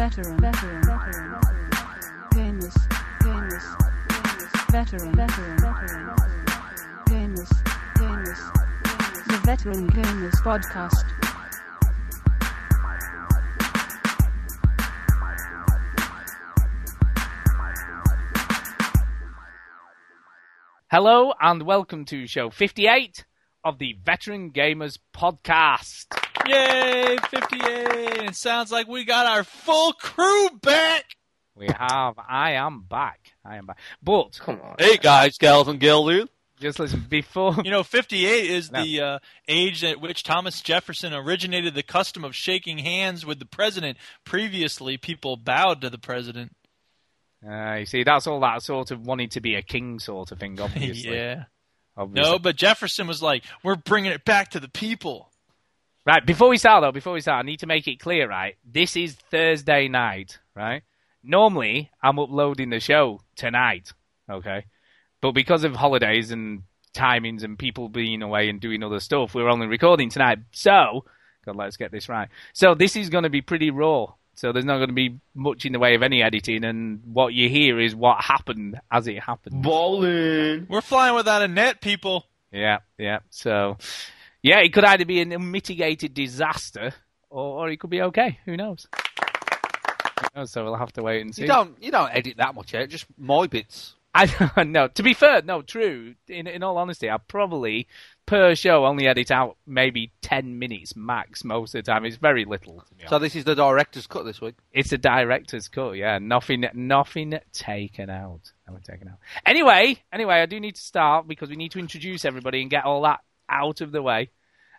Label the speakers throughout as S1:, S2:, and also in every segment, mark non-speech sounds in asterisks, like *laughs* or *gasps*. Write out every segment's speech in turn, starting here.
S1: veteran, veteran, veteran, gamers, gamers, veteran, veteran, veteran, gamers, gamers, the Veteran Gamers Podcast.
S2: Hello and welcome to show 58 of the Veteran Gamers Podcast.
S3: Yay, 58! It sounds like we got our full crew back!
S2: We have, I am back. I am back. But,
S4: Come on.
S5: Hey guys, gals, and gildu.
S2: just listen, before,
S3: You know, 58 is
S2: No.
S3: the uh, age at which Thomas Jefferson originated the custom of shaking hands with the president. Previously, people bowed to the president.
S2: uh, you see, that's all that sort of wanting to be a king sort of thing, *laughs* obviously.
S3: yeah.
S2: obviously.
S3: No, but Jefferson was like, we're bringing it back to the people.
S2: Right, before we start though, before we start, I need to make it clear, right? This is Thursday night, right? Normally, I'm uploading the show tonight, okay? But because of holidays and timings and people being away and doing other stuff, we're only recording tonight. So, God, let's get this right. So this is going to be pretty raw. So there's not going to be much in the way of any editing, and what you hear is what happened as it happened.
S4: Ballin'.
S3: We're flying without a net, people.
S2: Yeah, yeah. So, yeah, it could either be an unmitigated disaster or, or it could be okay. Who knows? Who knows? So we'll have to wait and see.
S5: You don't you don't edit that much out, just my bits.
S2: I *laughs* no. To be fair, no, true. In in all honesty, I probably per show only edit out maybe ten minutes max most of the time. It's very little.
S5: So this is the director's cut this week.
S2: It's a director's cut. Yeah, nothing, nothing taken out. Nothing taken out. Anyway, anyway, I do need to start because we need to introduce everybody and get all that out of the way.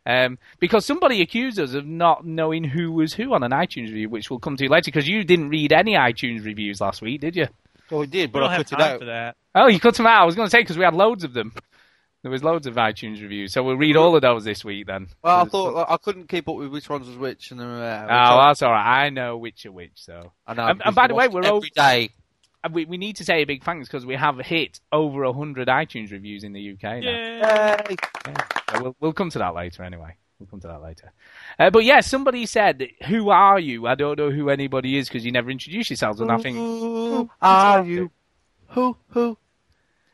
S2: Um, because somebody accused us of not knowing who was who on an iTunes review, which we'll come to later. Because you didn't read any iTunes reviews last week, did you?
S5: Oh, we did,
S3: We
S5: but
S3: don't
S5: I
S3: have
S5: cut it out.
S3: for that.
S2: Oh, you cut them out. I was going to say because we had loads of them. There was loads of iTunes reviews, so we'll read all of those this week then.
S5: Well, I thought I couldn't keep up with which ones was which, and then, uh,
S2: Oh, that's all right. I know which are which. So
S5: I know.
S2: and- and by the way, we're
S5: every
S2: over-
S5: day.
S2: And we, we need to say a big thanks because we have hit over 100 iTunes reviews in the UK now.
S5: Yay.
S2: So we'll, we'll come to that later anyway. We'll come to that later. Uh, but yeah, somebody said, Who are you? I don't know who anybody is because you never introduce yourselves. And I think.
S5: Who are you? Who? Who?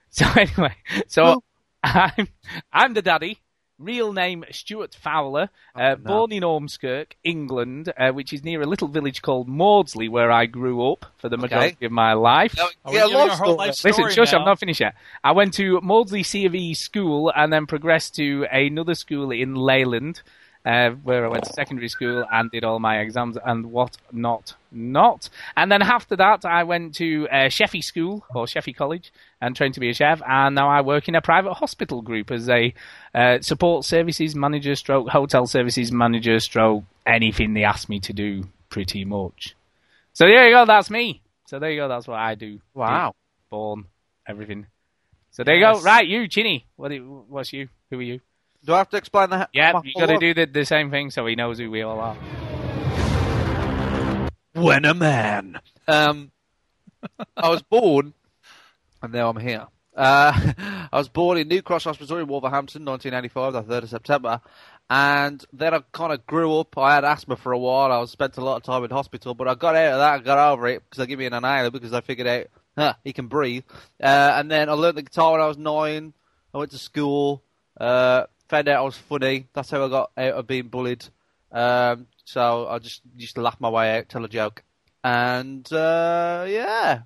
S2: So *laughs* anyway, so I'm, I'm the daddy. Real name Stuart Fowler, uh,
S5: Oh, no.
S2: born in Ormskirk, England, uh, which is near a little village called Mawdesley, where I grew up for the majority of my life.
S5: No, yeah,
S3: giving
S5: long
S3: whole
S5: story.
S3: life story
S2: Listen, shush,
S3: now?
S2: I'm not finished yet. I went to Mawdesley C of E school and then progressed to another school in Leyland, uh, where I went to secondary school and did all my exams and what not not. And then after that, I went to uh, Sheffy School or Sheffy College and trained to be a chef. And now I work in a private hospital group as a uh, support services manager, stroke hotel services manager, stroke anything they ask me to do, pretty much. So there you go. That's me. So there you go. That's what I do.
S5: Wow.
S2: Born, everything. So there you go. Right, you, Chinny. What? What's you? Who are you?
S5: Do I have to explain that?
S2: Yeah, you got to do the, the same thing so he knows who we all are.
S5: When a man. Um, *laughs* I was born, and now I'm here. Uh, *laughs* I was born in New Cross Hospital in Wolverhampton, 1985, the 3rd of September. And then I kind of grew up. I had asthma for a while. I was spent a lot of time in hospital, but I got out of that. I got over it because they gave me an inhaler because I figured out, huh, he can breathe. Uh, and then I learned the guitar when I was nine. I went to school. Uh, found out I was funny. That's how I got out of being bullied. Um, so I just used to laugh my way out, tell a joke, and uh, yeah,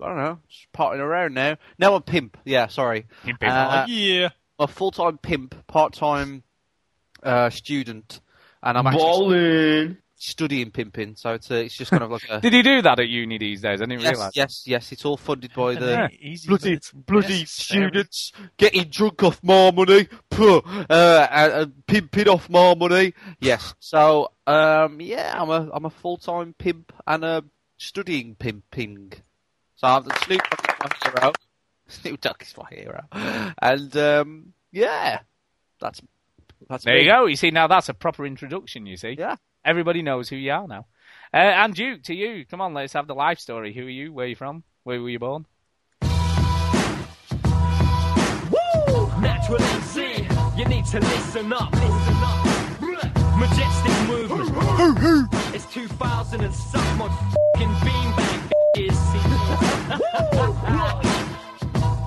S5: I don't know, just partying around now. Now I'm pimp. Yeah, sorry, Uh,
S3: yeah.
S5: I'm a full-time pimp, part-time uh, student, and I'm actually
S4: Ballin'.
S5: Studying pimping. So it's a, it's just kind of like a *laughs*
S2: Did he do that at uni these days? I didn't
S5: yes,
S2: realise.
S5: yes, yes. It's all funded by the
S3: Easy,
S5: bloody bloody
S3: necessary.
S5: students getting drunk off more money, puh, uh, and, and pimping off more money. Yes. So, um, yeah, I'm a I'm a full time pimp and a studying pimping. So I'm the Snoop Dogg is my hero. *laughs* Snoop Dogg is my hero, and um, yeah, that's that's
S2: There
S5: me.
S2: you go. You see, now that's a proper introduction. You see,
S5: Yeah.
S2: Everybody knows who you are now. Uh, and Duke, to you, come on, let's have the life story. Who are you? Where are you from? Where were you born?
S6: Natural MC, you need to listen up. Listen up. Majestic movement. it's 2000 and something. much fucking beanbag is. *laughs*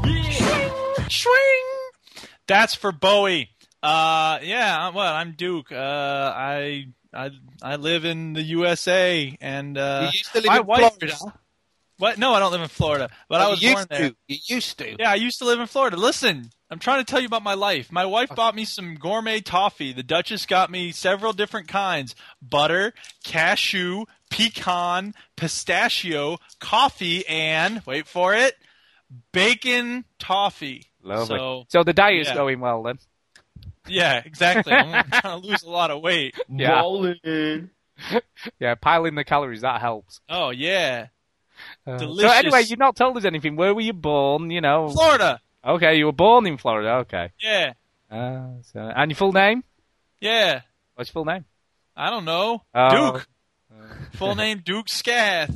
S6: *laughs* yeah.
S3: Swing. That's for Bowie. Uh, yeah. Well, I'm Duke. Uh, I I I live in the USA, and uh,
S5: you used to live
S3: my
S5: in
S3: wife-
S5: Florida.
S3: What? No, I don't live in Florida, but I
S5: Oh,
S3: was
S5: you
S3: born
S5: used
S3: there.
S5: to. You used to.
S3: Yeah, I used to live in Florida. Listen, I'm trying to tell you about my life. My wife bought me some gourmet toffee. The Duchess got me several different kinds butter, cashew, pecan, pistachio, coffee, and wait for it, bacon toffee.
S2: Lovely.
S3: So,
S2: So the diet's
S3: yeah.
S2: going well then.
S3: Yeah, exactly. I'm trying *laughs* to lose a lot of weight.
S2: Yeah.
S4: Ballin'.
S2: Yeah, piling the calories that helps.
S3: Oh, yeah.
S2: Uh, So
S3: Delicious.
S2: anyway, you've not told us anything. Where were you born? You know.
S3: Florida.
S2: Okay, you were born in Florida. Okay.
S3: Yeah.
S2: Uh, so, and your full name?
S3: Yeah.
S2: What's your full name?
S3: I don't know.
S2: Oh.
S3: Duke. *laughs* Full name Duke Scath.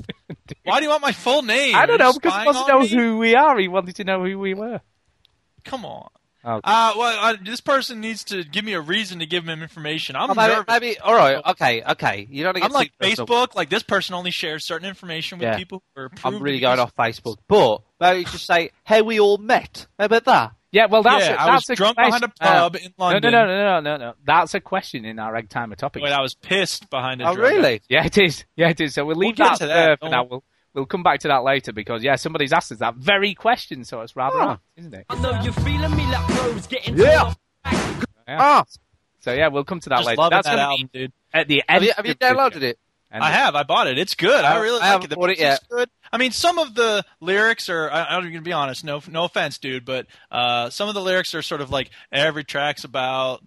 S3: Why do you want my full name?
S2: I don't
S3: Are
S2: know
S3: you
S2: because he
S3: spying
S2: wants to
S3: on
S2: know
S3: me?
S2: who we are. He wanted to know who we were.
S3: Come on.
S2: Okay.
S3: Uh, well, uh, this person needs to give me a reason to give him information. I'm
S5: Oh, maybe,
S3: nervous.
S5: maybe. All right. Okay. Okay. You don't get
S3: I'm like
S5: too personal.
S3: Facebook. Like this person only shares certain information with
S5: Yeah.
S3: people who are.
S5: I'm really going off Facebook, but maybe just say how we all met. How about that?
S2: Yeah, well, that's
S3: yeah,
S2: a,
S3: I was
S2: that's a
S3: drunk
S2: question.
S3: behind a pub in
S2: No,
S3: London.
S2: no, no, no, no, no, no. That's a question in our egg timer topic.
S3: Wait, I was pissed behind a
S5: Oh,
S3: drug.
S5: really?
S2: Yeah, it is. Yeah, it is. So we'll leave
S3: get
S2: that,
S3: to that,
S2: there for
S3: don't
S2: now. We'll we'll come back to that later because yeah, somebody's asked us that very question, so it's rather
S5: Ah.
S2: odd, isn't it?
S6: I know you're feeling me like pros getting
S5: Yeah.
S2: Yeah.
S5: Ah,
S2: So yeah, we'll come to that
S3: Just
S2: later.
S3: loving
S2: That's
S3: that
S2: gonna
S3: album,
S2: be
S3: dude.
S2: at the
S5: have
S2: end.
S5: you, have you downloaded
S2: video.
S5: it?
S2: And
S3: I have. I bought it. It's good. I
S5: I-
S3: really
S5: I
S3: like it. The
S5: bought it
S3: music's
S5: yet.
S3: good. I mean, some of the lyrics are. I, I'm going to be honest. No, no offense, dude, but uh, some of the lyrics are sort of like every track's about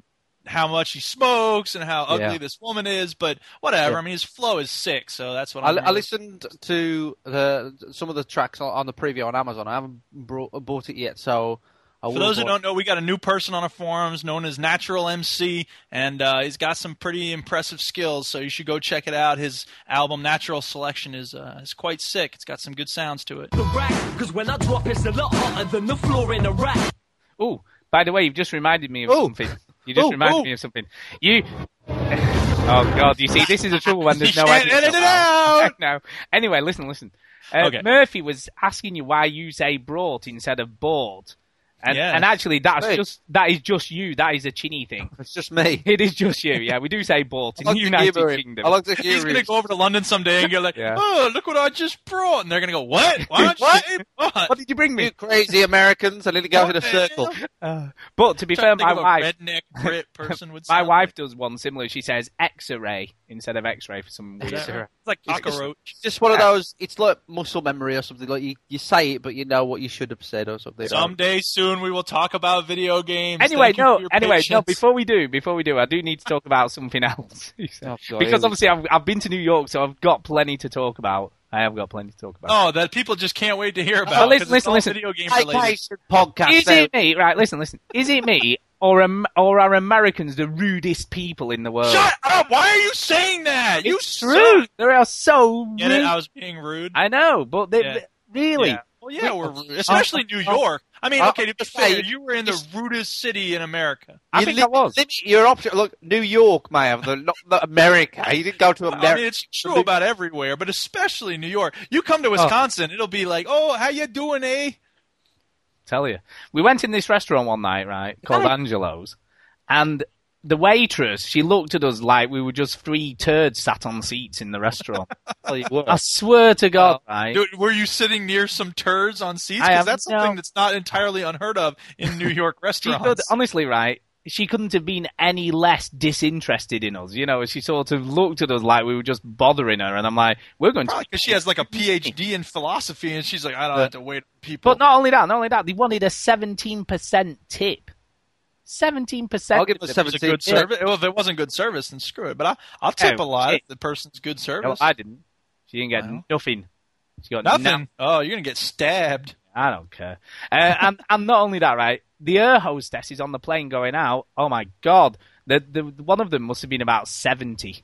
S3: how much he smokes and how ugly
S5: Yeah.
S3: this woman is. But whatever.
S5: Yeah.
S3: I mean, his flow is sick, so that's what
S5: I,
S3: I'm.
S5: I
S3: really-
S5: listened to the some of the tracks on, on the preview on Amazon. I haven't brought, bought it yet, so I
S3: For those who don't know, we got a new person on our forums known as Natural MC, and uh, he's got some pretty impressive skills. So you should go check it out. His album Natural Selection is uh, is quite sick. It's got some good sounds to it.
S6: the rack. Cause when I drop, it's a lot hotter than the floor in a rack.
S2: Oh, by the way, you've just reminded me of
S5: Oh.
S2: something. You just
S5: Oh,
S2: reminded
S5: oh.
S2: me of something. You. *laughs* oh God! You see, this is a trouble when there's no *laughs* edit
S3: edit it out! *laughs*
S2: no. Anyway, listen, listen. Uh,
S3: Okay.
S2: Murphy was asking you why you say brought instead of bought, and
S3: Yes.
S2: and actually that's
S5: Hey.
S2: just that is just you. That is a chinny thing. *laughs*
S5: It's just me. *laughs*
S2: It is just you. Yeah, we do say bought in
S5: I like
S2: the United. Kingdom.
S5: I like to
S3: He's gonna go over to London someday and go like,
S2: Yeah.
S3: "Oh, look what I just brought," and they're gonna go, "What? Why don't you
S5: What?
S3: what?"
S2: What did you bring me?
S5: You crazy Americans! I need to go in a circle. *laughs*
S2: Uh, but to be fair,
S3: to
S2: my wife,
S3: redneck Brit person would.
S2: my wife
S3: like.
S2: does one similar. She says X-ray instead of X-ray for some
S3: reason. Right? It's like
S5: It's- it's-
S3: cockroach.
S5: It's just one of those. It's like muscle memory or something. Like you, you say it, but you know what you should have said or something.
S3: Someday soon we will talk about video games.
S2: Anyway, no.
S3: for your
S2: Anyway, no. Before we do, before we do, I do need to talk about something *laughs* else. *laughs*
S5: Oh,
S2: because obviously I've, I've been to New York, so I've got plenty to talk about. I have got plenty to talk about.
S3: Oh, that people just can't wait to hear about.
S2: Well,
S3: 'cause
S2: listen,
S3: it's all
S2: listen,
S3: Video game
S5: Hey,
S3: related.
S5: Podcast.
S2: is
S5: out.
S2: it me? Right, listen, listen. Is it me or am, or are Americans the rudest people in the world?
S3: Shut up! Why are you saying that? you
S2: It's
S3: suck.
S2: true. They are so
S3: Get it? I was being rude.
S2: I know, but they,
S3: Yeah.
S2: they- really.
S3: Yeah. Well, yeah, we're especially New York. I mean,
S5: Uh,
S3: okay, to be fair, you were in the rudest city in America.
S2: I
S5: You
S2: think
S5: li-
S2: I was.
S5: Limit your option. Look, New York may have the not, not America. You didn't go to
S3: I
S5: America.
S3: mean, it's true about everywhere, but especially New York. You come to Wisconsin, it'll be like, "Oh, how you doing, eh?"
S2: tell you. We went in this restaurant one night, right, called Angelo's, and the waitress, she looked at us like we were just three turds sat on seats in the restaurant. *laughs*
S5: Tell you what.
S2: I swear to God, right?
S3: Dude, were you sitting near some turds on seats? Because
S2: have
S3: that's
S2: no-
S3: something that's not entirely unheard of in New *laughs* York
S2: She
S3: restaurants.
S2: could, honestly, right? She couldn't have been any less disinterested in us. You know, she sort of looked at us like we were just bothering her, and I'm like, we're going to.
S3: Probably because she has like a PhD in philosophy, and she's like, I don't have to wait on people.
S2: But not only that, not only that, they wanted a 17% tip. 17%.
S5: I'll give them a
S3: If it was a
S5: 17.
S3: good service. Well, if it wasn't good service, then screw it. But I, I'll tip
S2: Oh,
S3: a lot
S2: shit.
S3: if the person's good
S2: No,
S3: service.
S2: I didn't. She didn't get
S3: Well.
S2: nothing. She got
S3: Nothing.
S2: na-
S3: oh, you're gonna get stabbed.
S2: I don't care. Uh, and, and not only that, right? The air hostess is on the plane going out. Oh my god. The, the, one of them must have been about 70.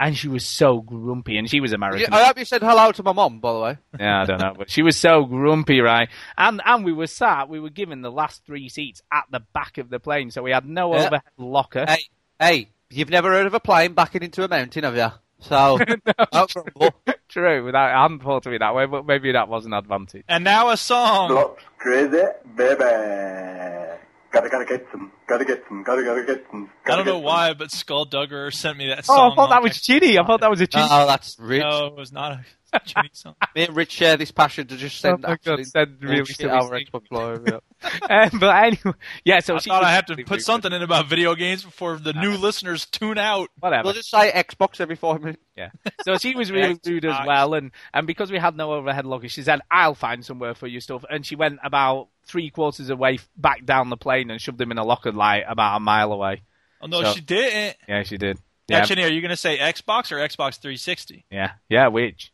S2: And she was so grumpy, and she was American.
S5: I hope you said hello to my mom, by the way. *laughs*
S2: Yeah, I don't know, but she was so grumpy, right? And and we were sat, we were given the last three seats at the back of the plane, so we had no
S5: Yeah.
S2: overhead locker.
S5: Hey, hey, you've never heard of a plane backing into a mountain, have you? So, *laughs* don't grumble. *laughs*
S2: True, without, I hadn't thought of it that way, but maybe that was an advantage.
S3: And now a song.
S4: Blocks crazy, baby. Gotta gotta get some. Gotta get some. Gotta gotta get some.
S3: I
S4: Gotta
S3: don't know
S4: get
S3: why, but Skulldugger sent me that song. Oh.
S2: I thought that was
S3: text.
S2: Ginny. I thought that was a Ginny.
S5: Oh, that's rich.
S3: No, it was not a Ginny song. *laughs*
S5: Me and Rich share this passion to just send
S2: Oh my God, send really
S5: bullshit
S2: silly
S5: over. Xbox Live. Yeah. *laughs*
S2: Um, but anyway, yeah. So
S3: I
S2: she
S3: thought I had to put
S2: rude.
S3: something in about video games before the new listeners tune out.
S2: Whatever.
S5: We'll just say Xbox every five minutes.
S2: Yeah. So she was *laughs* really rude as well, and and because we had no overhead luggage, she said, "I'll find somewhere for your stuff." And she went about three quarters away back down the plane and shoved them in a locker like about a mile away.
S3: Oh no,
S2: So-
S3: she didn't.
S2: Yeah, she did.
S3: Now,
S2: Yeah,
S3: Chinny, are you going to say Xbox or Xbox 360?
S2: yeah, yeah. Which?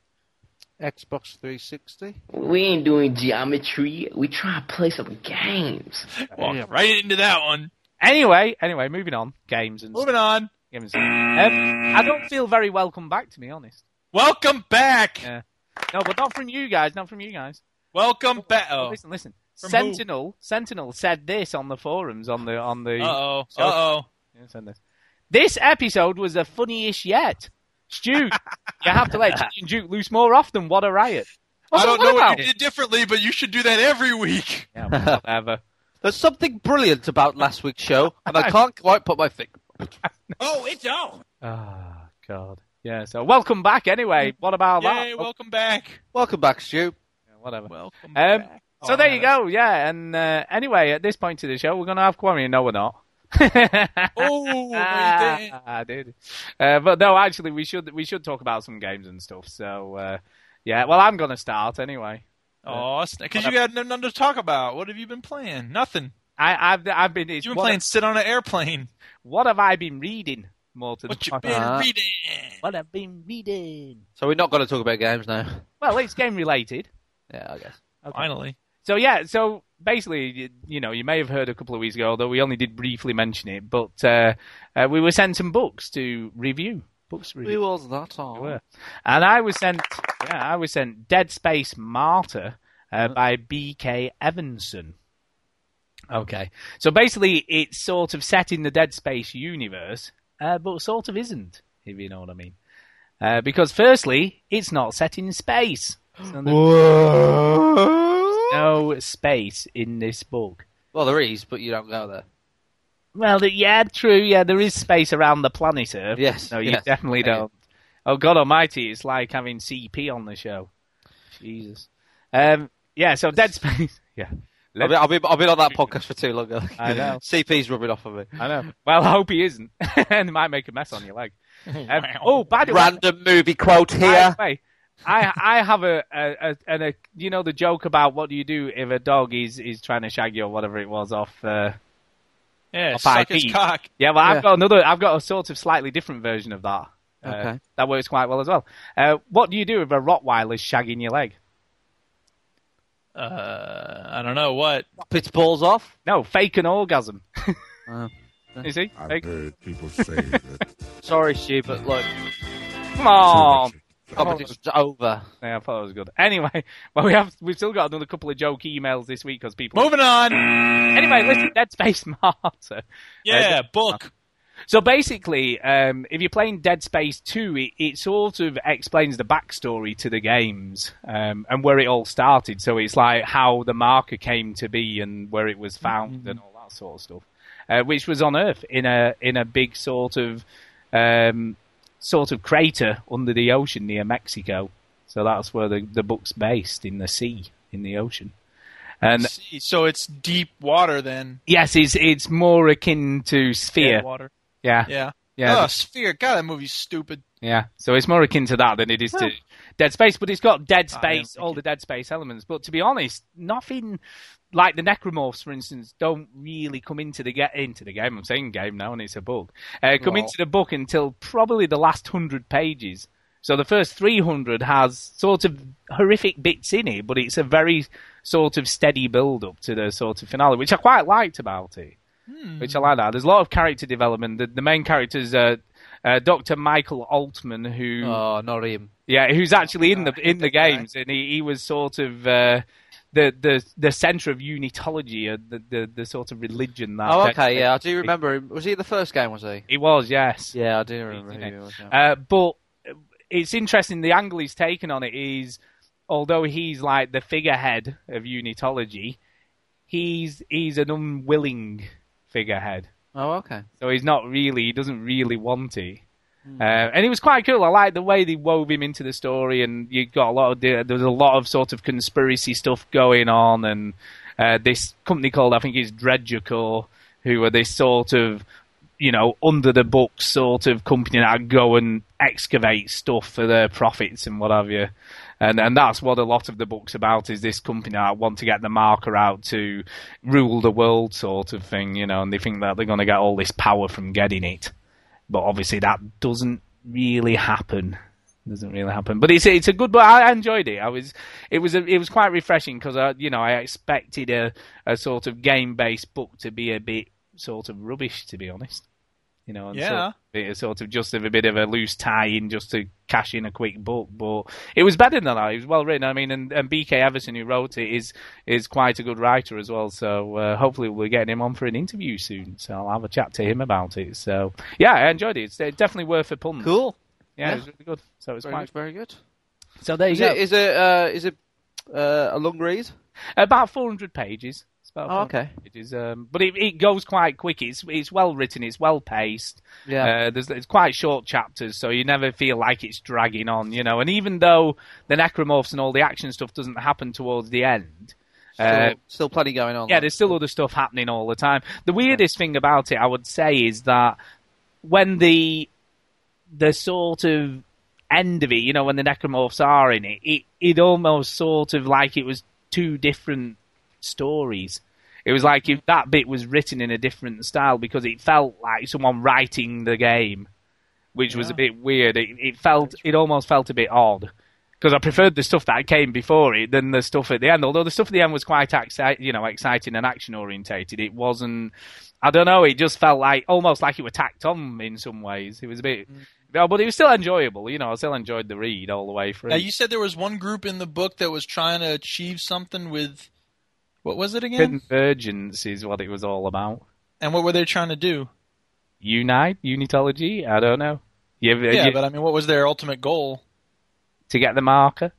S5: Xbox 360.
S7: We ain't doing geometry. We try to play some games. *laughs*
S3: Walk
S5: Yeah.
S3: right into that one.
S2: Anyway, anyway, moving on. Games and
S3: Moving on.
S2: games. Um, I don't feel very welcome back, to be honest.
S3: Welcome back.
S2: Yeah. No, but not from you guys. Not from you guys.
S3: Welcome back. Oh.
S2: Listen, listen.
S3: From
S2: Sentinel, Sentinel said this on the forums on the on the.
S3: Uh oh. Uh
S2: So-
S3: oh.
S2: Yeah, send this. This episode was the funniest yet. Stu, you have to let *laughs* Chinny and Duke loose more often. What a riot!
S3: I don't
S2: what
S3: know
S2: about
S3: what you
S2: it?
S3: did differently, but you should do that every week. *laughs*
S2: Yeah, whatever.
S5: There's something brilliant about last week's show, *laughs* and I can't quite put my finger.
S6: Oh, it's on.
S2: Oh God. Yeah. So welcome back. Anyway, what about that?
S3: Yay, welcome back.
S5: Welcome back, Stu.
S2: Yeah, whatever.
S3: Welcome
S2: Um,
S3: back.
S2: so
S3: Oh,
S2: there
S3: man,
S2: you go. Yeah. And uh, anyway, at this point of the show, we're gonna have Quarry. No, we're not.
S3: Oh, no.
S2: I did. Uh, but no, actually, we should we should talk about some games and stuff. So uh, yeah. Well, I'm gonna start anyway.
S3: Oh, because you had nothing to talk about. What have you been playing? Nothing.
S2: I, I've I've been. It's,
S3: You've been
S2: what,
S3: playing sit on an airplane.
S2: what have I been reading? More to the
S3: What you
S2: point.
S3: been
S5: Uh,
S3: reading?
S2: What I've been reading.
S5: So we're not going to talk about games now.
S2: Well, it's game related.
S5: Yeah, I guess.
S3: Finally.
S2: So yeah, so basically, you, you know, you may have heard a couple of weeks ago, although we only did briefly mention it, but uh, uh, we were sent some books to review. Books to
S5: We
S2: review.
S5: was that
S2: We
S5: on.
S2: were. And I was sent, yeah, I was sent Dead Space Martyr uh, by B.K. Evenson. Okay, so basically, it's sort of set in the Dead Space universe, uh, but sort of isn't, if you know what I mean. Uh, because firstly, it's not set in space. *gasps* No space in this book.
S5: Well, there is, but you don't go there.
S2: Well, yeah, true. Yeah, there is space around the planet Earth.
S5: Yes,
S2: No, you
S5: yes.
S2: definitely
S5: Yeah.
S2: don't. Oh God Almighty! It's like having CP on the show. Jesus. Um. Yeah. So Dead *laughs* Space. *laughs* yeah.
S5: I've been, I've, been, I've been on that podcast for too long.
S2: I know. *laughs*
S5: CP's rubbing off on me.
S2: I know. Well, I hope he isn't, and it might make a mess on your leg. Um, oh, by the way,
S5: Random movie quote here.
S2: way, I I have a a, a, and a you know the joke about what do you do if a dog is is trying to shag you or whatever it was off. Uh,
S3: Yeah,
S2: Off
S3: suck his cock.
S2: Yeah, well,
S5: Yeah.
S2: I've got another. I've got a sort of slightly different version of that. Uh,
S5: Okay.
S2: That works quite well as well. Uh, what do you do if a Rottweiler's shagging your leg?
S3: Uh, I don't know what.
S5: Pits balls off.
S2: No, fake an orgasm. *laughs*
S5: Oh.
S2: you see?
S8: I've
S2: Fake.
S8: heard people say that *laughs*
S5: Sorry, Stu, but look,
S2: Come on.
S5: Competition's over.
S2: Yeah, I thought it was good. Anyway, *laughs* well, we have we've still got another couple of joke emails this week because people.
S3: Moving on.
S2: Anyway, listen, Dead Space *laughs* Martyr.
S3: Yeah, book.
S2: So basically, um, if you're playing Dead Space 2, it, it sort of explains the backstory to the games um, and where it all started. So it's like how the marker came to be and where it was found and all that sort of stuff, uh, which was on Earth in a in a big sort of um, sort of crater under the ocean near Mexico. So that's where the the book's based in the sea in the ocean. And
S3: See, So it's deep water then.
S2: yes, it's it's more akin to Sphere.
S3: Dead water.
S2: Yeah,
S3: Yeah.
S2: yeah.
S3: Oh, Sphere. God, that movie's stupid.
S2: Yeah, so it's more akin to that than it is to Dead Space, but it's got Dead
S3: ah,
S2: Space, all the Dead Space elements. But to be honest, nothing like the Necromorphs, for instance, don't really come into the get into the game. I'm saying game now, and it's a book. Uh, come into the book until probably the last hundred pages. So the first 300 has sort of horrific bits in it, but it's a very sort of steady build up to the sort of finale, which I quite liked about it. Which I like that. There's a lot of character development. The, the main character's uh, uh, Dr. Michael Altman, who
S5: Oh, not him.
S2: yeah, who's actually in the in *laughs* the games, and he, he was sort of uh, the the the center of unitology, uh, the, the the sort of religion that.
S5: Oh,
S2: that-
S5: okay, yeah, I do remember him. Was he the first game? Was he?
S2: He was, yes.
S5: Yeah, I do remember who he was. yeah.
S2: Uh, but it's interesting. The angle he's taken on it is, although he's like the figurehead of unitology, he's he's an unwilling figurehead.
S5: Oh, okay.
S2: So he's not really, he doesn't really want it. Uh, and it was quite cool. I like the way they wove him into the story, and you got a lot of there was a lot of sort of conspiracy stuff going on, and uh, this company called I think it's DredgerCorp, who are this sort of you know under the books sort of company that go and excavate stuff for their profits and what have you. And and that's what a lot of the book's about is this company that want to get the marker out to rule the world sort of thing, you know, and they think that they're going to get all this power from getting it but obviously that doesn't really happen. Doesn't really happen, but it's it's a good book. I enjoyed it. I was it was a, it was quite refreshing because I you know I expected a a sort of game based book to be a bit sort of rubbish to be honest. You know, and
S3: Yeah.
S2: sort, it's sort of just a bit of a loose tie in just to cash in a quick book, but it was better than that. It was well written. I mean, and, and BK Evenson who wrote it is is quite a good writer as well. So uh, hopefully we're getting him on for an interview soon. So I'll have a chat to him about it. So yeah, I enjoyed it. It's uh, definitely worth a punt.
S5: Cool.
S2: Yeah,
S5: Yeah.
S2: it was really good. So it's
S5: Very
S2: quite
S5: good. Very good.
S2: So there you
S5: Is
S2: go.
S5: it is it uh, is it uh, a long read?
S2: About 400 pages.
S5: Oh, okay.
S2: Pages, um, but it, it goes quite quick. It's it's well written. It's well paced.
S5: Yeah.
S2: Uh, there's it's quite short chapters, so you never feel like it's dragging on. You know, and even though the necromorphs and all the action stuff doesn't happen towards the end.
S5: Still,
S2: Uh,
S5: still plenty going on.
S2: yeah,
S5: though.
S2: there's still other stuff happening all the time. The weirdest thing about it, I would say, is that when the the sort of end of it, you know, when the necromorphs are in it, it it almost sort of like it was two different stories. It was like if that bit was written in a different style because it felt like someone writing the game, which was a bit weird. It, it felt, it almost felt a bit odd because I preferred the stuff that came before it than the stuff at the end. Although the stuff at the end was quite exci- you know, exciting and action orientated, it wasn't. I don't know. It just felt like almost like it was tacked on in some ways. It was a bit, mm. no, but it was still enjoyable. You know, I still enjoyed the read all the way through.
S3: Now you said there was one group in the book that was trying to achieve something with what was it again?
S2: Convergence is what it was all about.
S3: And what were they trying to do?
S2: Unite, unitology. I don't know. You,
S3: Yeah,
S2: you-
S3: but I mean, what was their ultimate goal?
S2: to get the marker.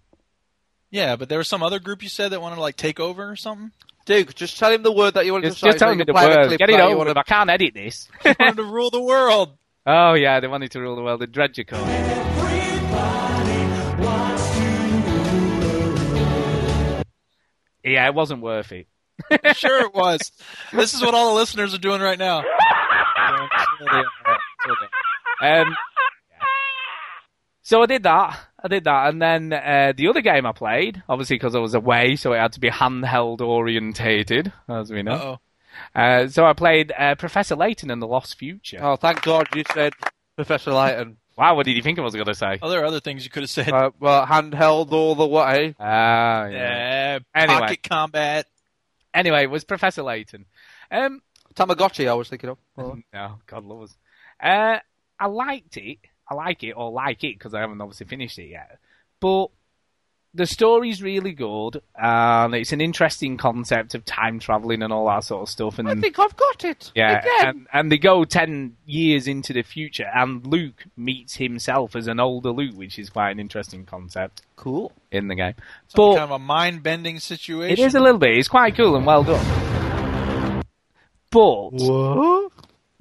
S3: Yeah, but there was some other group you said that wanted to like take over or something.
S5: Duke, just tell him the word that you wanted
S2: Just,
S5: to say.
S2: just tell
S5: so
S2: me the word. Get it over
S5: wanted-
S2: with. I can't edit this.
S3: wanted to rule the world. *laughs*
S2: oh yeah, they wanted to rule the world. The DredgerCorp. Yeah, it wasn't worth it. *laughs*
S3: Sure, it was. This is what all the listeners are doing right now.
S2: Um, so I did that. I did that, and then uh, the other game I played, obviously because I was away, so it had to be handheld orientated, as we know.
S3: Uh-oh.
S2: Uh, so I played uh, Professor Layton and the Lost Future.
S5: Oh, thank God you said Professor Lighton.
S2: Wow, what did you think I was going to say?
S3: Oh, there are other things you could have said.
S5: uh, well, handheld all the way.
S2: Ah, yeah.
S3: yeah,
S2: Anyway.
S3: pocket combat.
S2: Anyway, it was Professor Layton. Um,
S5: Tamagotchi, I was thinking of. *laughs*
S2: no, God love us. Uh, I liked it. I like it or like it because I haven't obviously finished it yet. But the story's really good, and it's an interesting concept of time traveling and all that sort of stuff. And
S5: I think I've got it.
S2: yeah,
S5: Again.
S2: and, and they go ten years into the future, and Luke meets himself as an older Luke, which is quite an interesting concept
S5: Cool.
S2: in the game.
S3: Some
S2: But
S3: kind of a mind bending situation.
S2: it is a little bit. It's quite cool and well done. But
S5: What?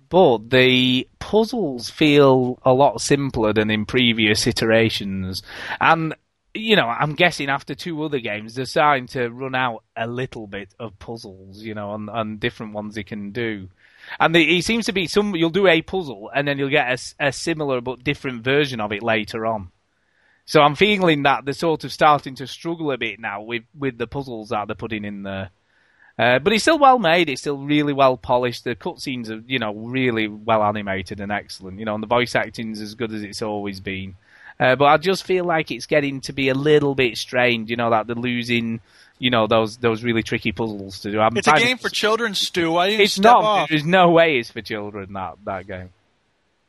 S2: but the puzzles feel a lot simpler than in previous iterations. And, you know, I'm guessing after two other games, they're starting to run out a little bit of puzzles, you know, on, and different ones they can do. And the, seems to be some, you'll do a puzzle and then you'll get a similar but different version of it later on. So I'm feeling that they're sort of starting to struggle a bit now with, with the puzzles that they're putting in there. Uh, but it's still well made. It's still really well polished. The cutscenes are, you know, really well animated and excellent. You know, and the voice acting's as good as it's always been. Uh, but I just feel like it's getting to be a little bit strained, You know, that they're losing, you know, those those really tricky puzzles to do. I'm
S3: It's a
S2: finding-
S3: game for children, Stu. Why you
S2: It's not.
S3: off?
S2: There's no way it's for children. That that game.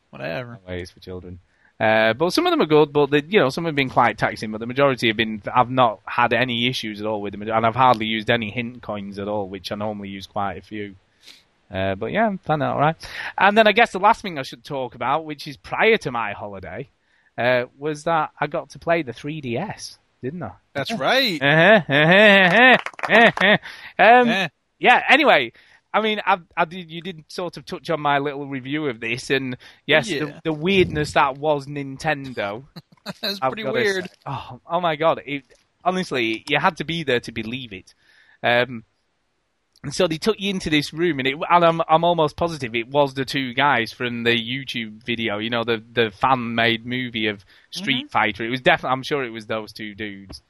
S3: Whatever.
S2: No way it's for children. Uh, but some of them are good, but the, you know some have been quite taxing. But the majority have been. I've not had any issues at all with them, and I've hardly used any hint coins at all, which I normally use quite a few. Uh, but yeah, I found that all right. And then I guess the last thing I should talk about, which is prior to my holiday, uh, was that I got to play the 3DS, didn't I?
S3: That's right.
S2: Uh-huh, uh-huh, uh-huh. um, yeah. Anyway, I mean, I, I did, you did sort of touch on my little review of this, and yes,
S3: Yeah.
S2: the, the weirdness that was Nintendo. *laughs*
S3: That's
S2: I've
S3: pretty weird.
S2: Oh, oh my god! It, honestly, you had to be there to believe it. Um, and so they took you into this room, and it, and I'm, I'm almost positive it was the two guys from the YouTube video. You know, the the fan made movie of Street mm-hmm. Fighter. It was definitely, I'm sure it was those two dudes.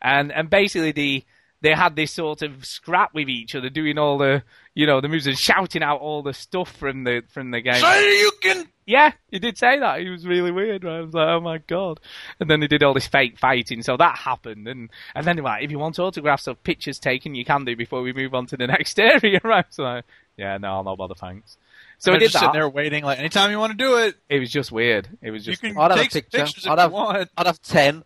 S2: And and basically they they had this sort of scrap with each other, doing all the you know the moves and shouting out all the stuff from the from the game.
S3: Say you can.
S2: Yeah, he did say that. He was really weird. Right? I was like, oh my god. And then they did all this fake fighting, so that happened. And and then they were like, if you want autographs of pictures taken, you can do before we move on to the *laughs* next area, *laughs* right? So like, yeah, no, I'll not bother, thanks. So
S3: They're
S2: we did
S3: just sitting
S2: that.
S3: there waiting. Like anytime you want to do it,
S2: It was just weird. It was just.
S3: you
S2: just.
S3: can
S5: I'd have a
S3: take
S5: picture.
S3: pictures if
S5: I'd
S3: you
S5: have-
S3: want.
S5: I'd have ten.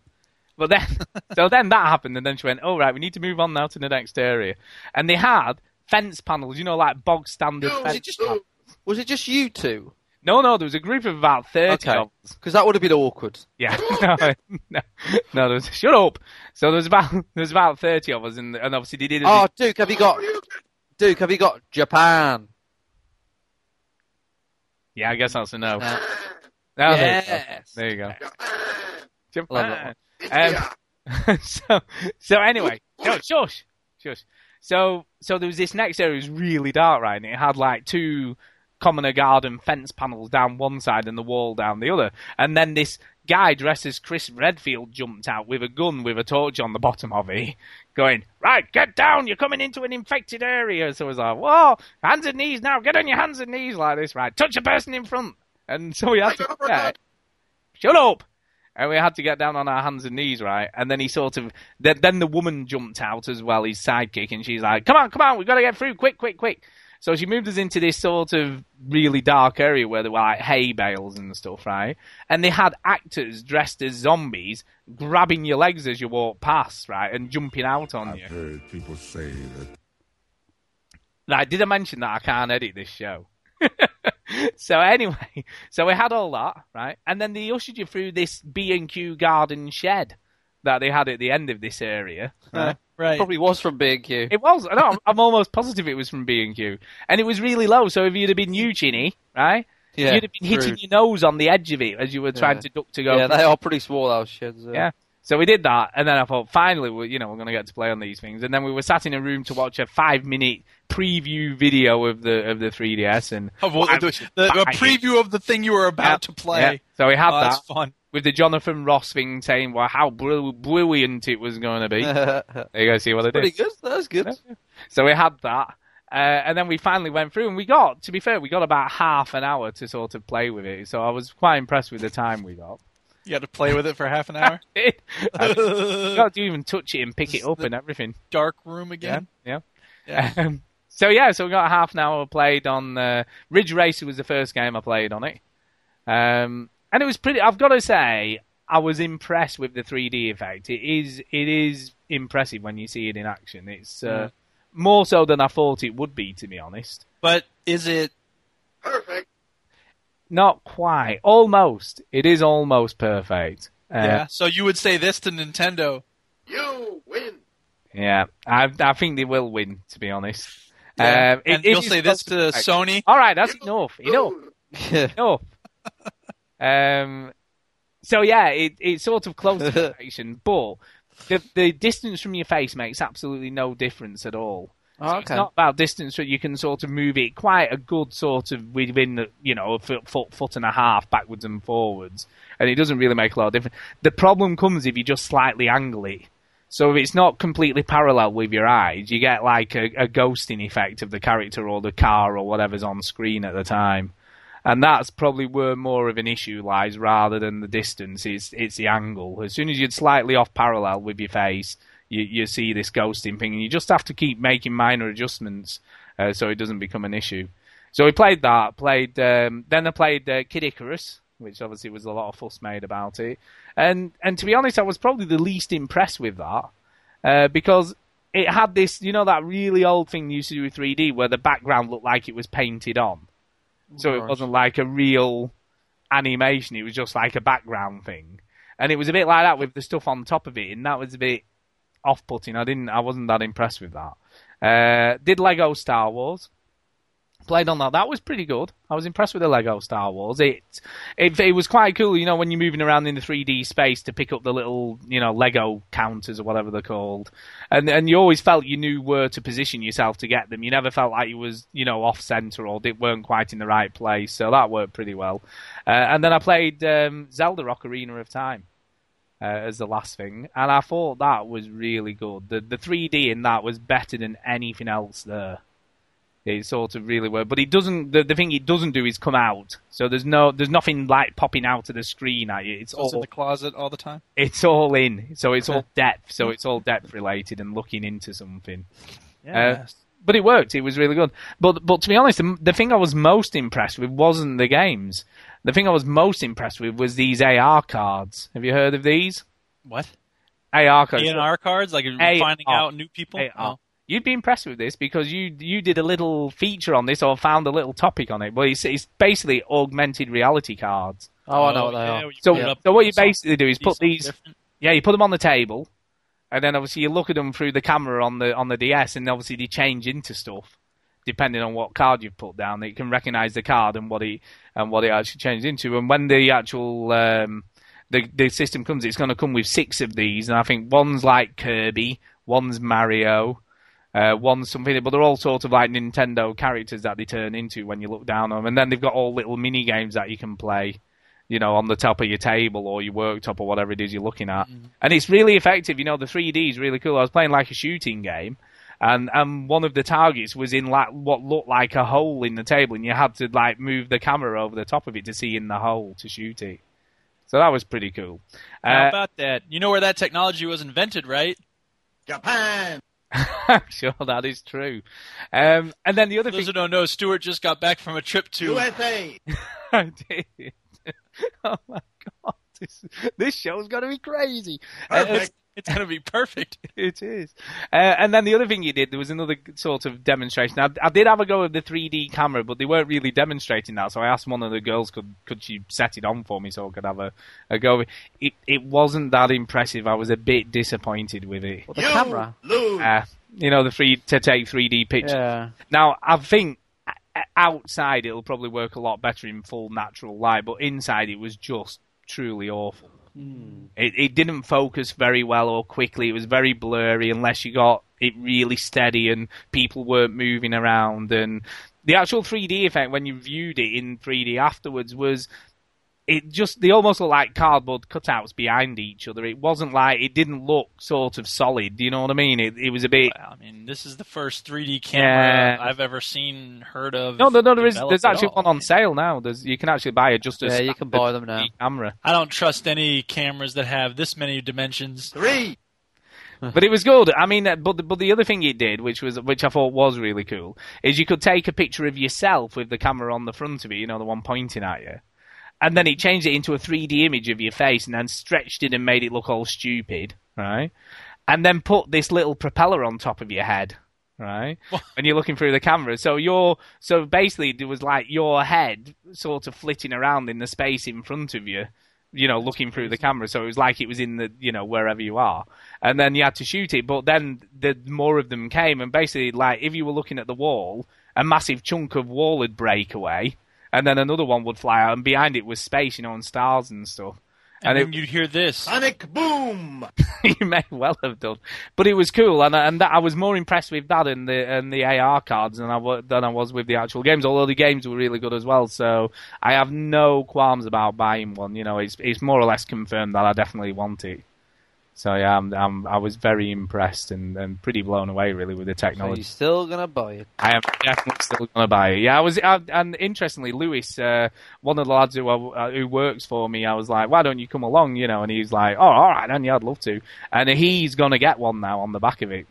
S2: But then, *laughs* so then that happened, and then she went, "Oh right, we need to move on now to the next area." And they had fence panels, you know, like bog standard
S5: Was
S2: fence.
S5: it just
S2: panels.
S5: was it just you two?
S2: No, no, there was a group of about thirty
S5: Okay.
S2: of us.
S5: Because that would have been awkward.
S2: Yeah, *laughs* no, no, no. There was, *laughs* shut up. So there was about *laughs* there was about thirty of us, and and obviously they did.
S5: Oh, Duke, have you got Duke? Have you got Japan?
S2: yeah, I guess that's a no.
S5: No.
S2: No, there you go.
S5: Yes.
S2: There you go. Japan. Um, so, so anyway, no, shush, shush. So, so there was this next area. It was really dark, right? And it had like two commoner garden fence panels down one side and the wall down the other. And then this guy dressed as Chris Redfield jumped out with a gun with a torch on the bottom of it, *laughs* going, "Right, get down! You're coming into an infected area." So I was like, "Whoa, hands and knees now! Get on your hands and knees like this, right? Touch a person in front." And so we had to. *laughs* Yeah, shut up. And we had to get down on our hands and knees, right? And then he sort of, then, then the woman jumped out as well, his sidekick, and she's like, "Come on, come on, we've got to get through, quick, quick, quick." So she moved us into this sort of really dark area where there were like hay bales and stuff, right? And they had actors dressed as zombies grabbing your legs as you walk past, right, and jumping out on you.
S8: i heard people say that
S2: Like, did I mention that I can't edit this show? *laughs* *laughs* so anyway, *laughs* so we had all that, right? And then they ushered you through this B and Q garden shed that they had at the end of this area. *laughs* Right?
S3: Right.
S5: Probably was from B and Q.
S2: It was. No, I'm, I'm almost positive it was from B and Q, and it was really low. So if you'd have been you, Chinny, right,
S5: Yeah,
S2: you'd have been hitting
S5: true.
S2: your nose on the edge of it as you were trying
S5: Yeah.
S2: to duck to go.
S5: Yeah, they are pretty small. Those sheds. uh,
S2: Yeah. So we did that, and then I thought, finally, we you know, we're going to get to play on these things. And then we were sat in a room to watch a five-minute preview video of the of the 3DS, and
S3: Oh, well,
S2: I
S3: the, the, a preview of the thing you were about
S2: Yeah,
S3: to play.
S2: yeah. So we had
S3: Oh,
S2: that
S3: fun.
S2: with the Jonathan Ross thing saying, "Well, how brilliant it was going to be." *laughs* there you go. See what I did.
S5: pretty good. That was good.
S2: So we had that, uh, and then we finally went through, and we got, to be fair, we got about half an hour to sort of play with it. So I was quite impressed with the time we got.
S3: You had to play with it for half an hour. *laughs*
S2: I got *laughs* to even touch it and pick it up and everything.
S3: Dark room again.
S2: Yeah.
S3: Yeah. *laughs*
S2: Um, so yeah, so we got half an hour played on uh, Ridge Racer was the first game I played on it, um, and it was pretty. I've got to say, I was impressed with the 3D effect. It is it is impressive when you see it in action. It's uh, more so than I thought it would be, to be honest.
S3: But is it?
S2: Not quite, almost. It is almost perfect. Uh,
S3: yeah. So you would say this to Nintendo?
S4: You win.
S2: yeah. I I think they will win, to be honest.
S3: Yeah.
S2: Um, it-
S3: and
S2: it
S3: you'll
S2: is
S3: say this to
S2: be-
S3: Sony?
S2: All right, that's enough. Enough.
S5: Yeah. *laughs*
S2: enough. um, so yeah, it, it's sort of close to *laughs* perfection, but the the distance from your face makes absolutely no difference at all.
S5: Oh,
S2: It's not about distance, but you can sort of move it quite a good sort of within, the you know, a foot, foot, foot and a half backwards and forwards, and it doesn't really make a lot of difference. The problem comes if you just slightly angle it. So if it's not completely parallel with your eyes, you get like a, a ghosting effect of the character or the car or whatever's on screen at the time. And that's probably where more of an issue lies rather than the distance. It's it's the angle. As soon as you're slightly off parallel with your face, you you see this ghosting thing, and you just have to keep making minor adjustments uh, so it doesn't become an issue. So we played that. Played um, then I played uh, Kid Icarus, which obviously was a lot of fuss made about it. And and to be honest, I was probably the least impressed with that uh, because it had this, you know, that really old thing you used to do with 3D where the background looked like it was painted on. So it wasn't like a real animation. It was just like a background thing, and it was a bit like that with the stuff on top of it, and that was a bit off-putting. I didn't, I wasn't that impressed with that. Uh, did Lego Star Wars? Played on that. That was pretty good. I was impressed with the Lego Star Wars. It, it, it was quite cool. You know, when you're moving around in the 3D space to pick up the little, you know, Lego counters or whatever they're called, and and you always felt you knew where to position yourself to get them. You never felt like you was, you know, off center or they weren't quite in the right place. So that worked pretty well. Uh, and then I played um, Zelda Ocarina of Time uh, as the last thing, and I thought that was really good. The the 3D in that was better than anything else there. It sort of really worked, but it doesn't. The, the thing it doesn't do is come out. So there's no, there's nothing like popping out of the screen at you. It's
S3: it's in the closet all the time.
S2: it's all in. So it's all *laughs* depth. So it's all depth related and looking into something. Uh, but it worked. It was really good. But but to be honest, the, the thing I was most impressed with wasn't the games. The thing I was most impressed with was these AR cards. Have you heard of these?
S3: what?
S2: AR cards.
S3: AR cards, like
S2: AR.
S3: finding out new people.
S2: AR.
S3: Oh.
S2: You'd be impressed with this because you you did a little feature on this or found a little topic on it. Well, it's, it's basically augmented reality cards.
S5: Oh, I know oh, what they
S3: yeah,
S5: are.
S2: So,
S3: put it up
S2: so what you basically do is put these,
S3: different.
S2: yeah, you put them on the table, and then obviously you look at them through the camera on the on the DS, and obviously they change into stuff depending on what card you've put down. It can recognise the card and what it and what it actually changes into. And when the actual um, the the system comes, it's going to come with six of these, and I think one's like Kirby, one's Mario. Uh, one's something, but they're all sort of like Nintendo characters that they turn into when you look down on them. And then they've got all little mini games that you can play you know, on the top of your table or your worktop or whatever it is you're looking at. And it's really effective. You know, the 3D is really cool. I was playing like a shooting game, and and one of the targets was in like what looked like a hole in the table, and you had to like move the camera over the top of it to see in the hole to shoot it. So that was pretty cool.
S3: How
S2: Uh,
S3: about that? You know where that technology was invented, right?
S4: Japan.
S2: I'm *laughs* sure that is true. Um, and then the other
S3: For those
S2: thing
S3: who don't know, Stuart just got back from a trip to
S4: USA. *laughs*
S2: I did. *laughs* oh my god, this this show's gonna be crazy.
S4: Perfect.
S3: It's gonna be perfect. *laughs*
S2: It is. Uh, and then the other thing you did, there was another sort of demonstration. I, I did have a go with the 3D camera, but they weren't really demonstrating that. So I asked one of the girls, could could she set it on for me so I could have a, a go? It it wasn't that impressive. I was a bit disappointed with it.
S5: What, the
S4: you
S5: camera?
S4: lose.
S2: Uh, you know, the free to take 3D pictures.
S5: Yeah.
S2: Now, I think o- outside it'll probably work a lot better in full natural light, but inside it was just truly awful. Hmm. It, it didn't focus very well or quickly. It was very blurry unless you got it really steady and people weren't moving around. And the actual 3D effect when you viewed it in 3D afterwards was it just they almost looked like cardboard cutouts behind each other. It wasn't like it didn't look sort of solid. Do you know what I mean? It it was a bit.
S3: I mean, this is the first 3D camera
S2: Yeah.
S3: I've ever seen, heard of.
S2: No, no, no. There is. There's actually one on sale now. There's you can actually buy it just as
S5: Yeah, you can buy them now.
S2: camera.
S3: I don't trust any cameras that have this many dimensions.
S4: Three. *laughs*
S2: But it was good. I mean, uh, but the, but the other thing it did, which was which I thought was really cool, is you could take a picture of yourself with the camera on the front of it, you know, the one pointing at you, and then he changed it into a 3D image of your face, and then stretched it and made it look all stupid, right? And then put this little propeller on top of your head, right? *laughs* when you're looking through the camera, so you're so basically it was like your head sort of flitting around in the space in front of you you know, looking through the camera. So it was like it was in the, you know, wherever you are. And then you had to shoot it. But then the more of them came, and basically, like, if you were looking at the wall, a massive chunk of wall would break away, and then another one would fly out, and behind it was space, you know, and stars and stuff.
S3: And,
S2: And
S3: then
S2: it-
S3: you'd hear this.
S4: Sonic boom. *laughs*
S2: you may well have done, but it was cool, and and that, I was more impressed with that and the and the AR cards than I wa- than I was with the actual games. Although the games were really good as well, so I have no qualms about buying one. You know, it's it's more or less confirmed that I definitely want it. So yeah, I'm, I'm I was very impressed and, and pretty blown away really with the
S5: So
S2: technology.
S5: you're still gonna buy it?
S2: I am definitely still going to buy it. Yeah, I was, I, and interestingly, Lewis, uh, one of the lads who uh, who works for me, I was like, "Why don't you come along?" You know, and he's like, "Oh, all right, then yeah, I'd love to." And he's going to get one now on the back of it.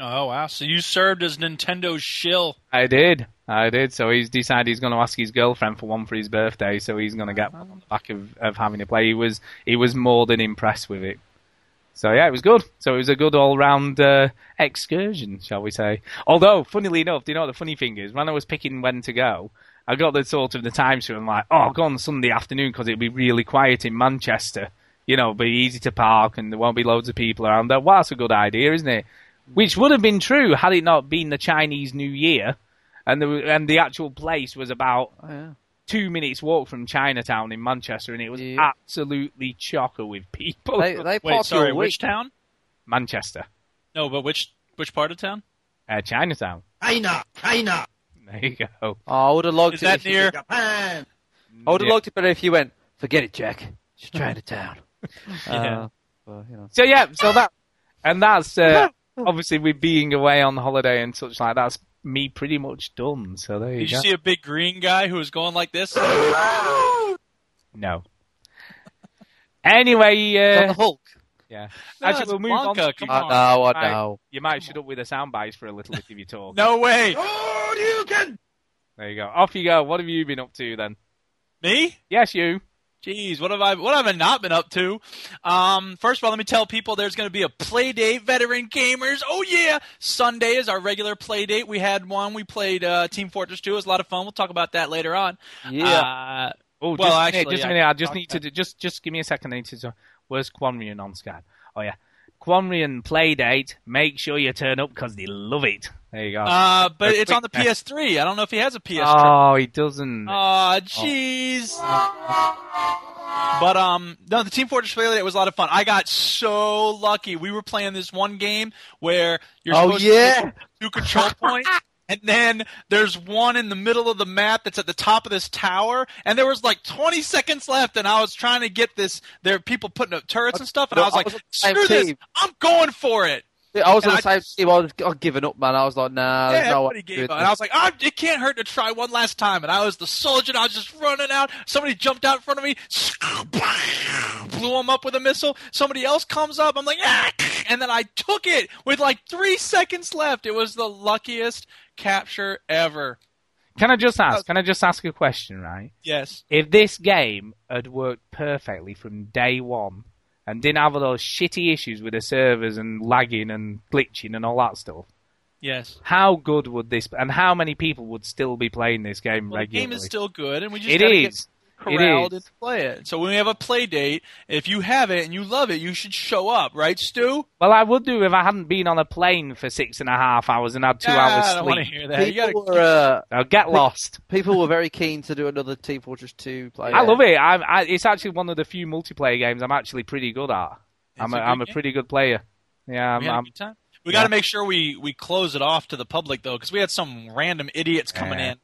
S3: Oh wow! So you served as Nintendo's shill.
S2: I did, I did. So he's decided he's going to ask his girlfriend for one for his birthday. So he's going to get one on the back of, of having it play. He was he was more than impressed with it. So yeah, it was good. So it was a good all-round uh, excursion, shall we say? Although, funnily enough, do you know what the funny thing is? When I was picking when to go, I got the sort of the times to. I'm like, oh, I'll go on Sunday afternoon because it'll be really quiet in Manchester. You know, it'll be easy to park and there won't be loads of people around. There. Well, that's a good idea, isn't it? Which would have been true had it not been the Chinese New Year, and the and the actual place was about
S5: Oh, yeah.
S2: Two minutes walk from Chinatown in Manchester, and it was
S5: Yeah.
S2: absolutely chocker with people.
S5: They, they *laughs*
S3: Wait, sorry,
S5: your
S3: which town?
S2: Manchester,
S3: No, but which which part of town?
S2: uh, Chinatown.
S8: China, China,
S2: There you go.
S5: Oh, I would have liked
S3: Is
S5: it.
S3: that
S5: if
S3: near?
S8: Japan.
S5: I would have
S2: Yeah.
S5: liked it but if you went. Forget it, Jack. It's Chinatown. *laughs*
S3: Yeah.
S5: Uh, well, you know.
S2: So yeah, so that and that's uh, obviously with being away on holiday and such like that's me pretty much done. So there you go.
S3: Did you see a big green guy who was going like this?
S2: No. Anyway,
S5: On the
S2: uh,
S5: Hulk.
S2: yeah.
S3: No,
S2: Actually,
S3: it's
S2: we'll move on.
S3: Blanka,
S2: to-
S3: come
S5: I
S3: on.
S5: know, I
S2: Right.
S5: know.
S2: You might shut up with the sound bites for a little bit if you talk.
S3: No way.
S8: Oh, you can.
S2: There you go. Off you go. What have you been up to then?
S3: Me?
S2: Yes, you.
S3: Jeez, what have I what have I not been up to? Um, first of all, let me tell people there's going to be a play date, veteran gamers. Oh yeah, Sunday is our regular play date. We had one. We played uh, Team Fortress 2. It was a lot of fun. We'll talk about that later on.
S5: Yeah.
S3: Uh,
S2: Oh,
S3: Well,
S2: just
S3: actually,
S2: minute. Just a
S3: I
S2: minute. I just need to do, just just give me a second. I need to. Where's Quanrian on Skype? Oh yeah, Quanrian play date. Make sure you turn up because they love it. There you go.
S3: uh, but
S2: A
S3: it's on the PS3. I don't know if he has a PS3.
S2: oh, he doesn't.
S3: Aw, jeez. But um, no, the Team Fortress Play Date was a lot of fun. I got so lucky. We were playing this one game where you're
S5: Oh,
S3: supposed
S5: yeah.
S3: to two control points. *laughs* And then there's one in the middle of the map that's at the top of this tower, and there was like 20 seconds left, and I was trying to get this. There are people putting up turrets and stuff, and
S5: No,
S3: I was
S5: I
S3: like,
S5: was on the same
S3: "Screw this!
S5: team.
S3: I'm going for it."
S5: Yeah, I was on
S3: And
S5: the same
S3: I
S5: team. I was, I was giving up, man. I was like, nah,
S3: Yeah,
S5: no
S3: everybody gave up. And I was like, oh, it can't hurt to try one last time. And I was the soldier, I was just running out. Somebody jumped out in front of me, *laughs* blew him up with a missile. Somebody else comes up. I'm like, ah! And then I took it with like three seconds left. It was the luckiest capture ever.
S2: Can I just ask? Oh. Can I just ask a question? Right.
S3: Yes.
S2: If this game had worked perfectly from day one and didn't have all those shitty issues with the servers and lagging and glitching and all that stuff,
S3: Yes.
S2: how good would this? And how many people would still be playing this game
S3: Well, the game is still good, and we just
S2: it is.
S3: get corralled
S2: is.
S3: and play it. So when we have a play date, if you have it and you love it, you should show up, right, Stu?
S2: Well, I would do if I hadn't been on a plane for six and a half hours and had two
S3: Ah,
S2: hours
S3: I don't want to hear that. You gotta
S5: People were, uh,
S2: Now get lost. *laughs*
S5: people were very keen to do another Team Fortress 2 play.
S2: I love it. I'm, I, it's actually one of the few multiplayer games I'm actually pretty good at. I'm
S3: It's
S2: a,
S3: a
S2: I'm
S3: good
S2: a
S3: game.
S2: pretty good player. Yeah, I'm,
S3: We had a
S2: I'm.
S3: We
S2: yeah.
S3: got to make sure we, we close it off to the public though, because we had some random idiots coming
S2: Yeah.
S3: in.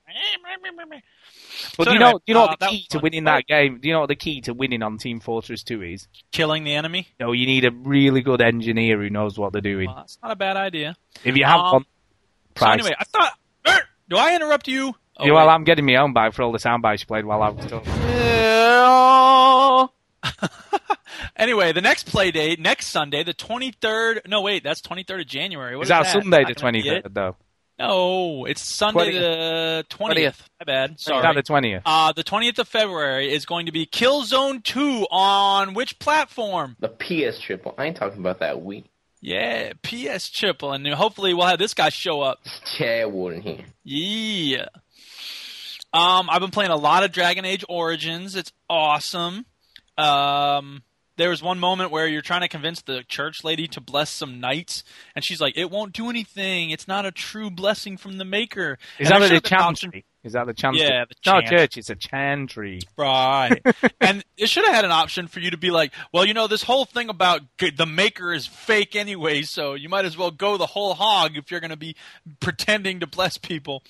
S2: But
S3: So
S2: do you know,
S3: anyway,
S2: do you know
S3: uh,
S2: what the key to winning that game? Do you know what the key to winning on Team Fortress 2 is?
S3: Killing the enemy.
S2: No, you need a really good engineer who knows what they're doing.
S3: Well, that's not a bad idea.
S2: if you have
S3: um,
S2: one,
S3: So anyway, I thought. Do I interrupt you? Oh,
S2: Yeah, well,
S3: wait.
S2: I'm getting my own back for all the sound bites you played while I was talking.
S5: Yeah. *laughs*
S3: Anyway, the next play date next Sunday, the 23rd. No, wait, that's 23rd of January. What
S2: Is that
S3: that?
S2: Sunday the 23rd, though?
S3: No, it's Sunday
S5: 20th.
S3: the 20th.
S5: 20th.
S3: My bad. Sorry.
S2: that the 20th?
S3: Uh, the 20th of February is going to be Killzone 2 on which platform?
S7: The PS triple. I ain't talking about that Wii.
S3: Yeah, PS Triple, and hopefully we'll have this guy show up.
S7: Chad Warden here.
S3: Yeah. Um, I've been playing a lot of Dragon Age Origins. It's awesome. Um, there was one moment where you're trying to convince the church lady to bless some knights, and she's like, "It won't do anything. It's not a true blessing from the Maker."
S2: Is
S3: And
S2: that the
S3: should have been an option-
S2: chantry? Is that the chantry?
S3: Yeah, the
S2: not a church, it's a chantry.
S3: Right. *laughs* and it should have had an option for you to be like, well, you know, this whole thing about the maker is fake anyway, so you might as well go the whole hog if you're going to be pretending to bless people.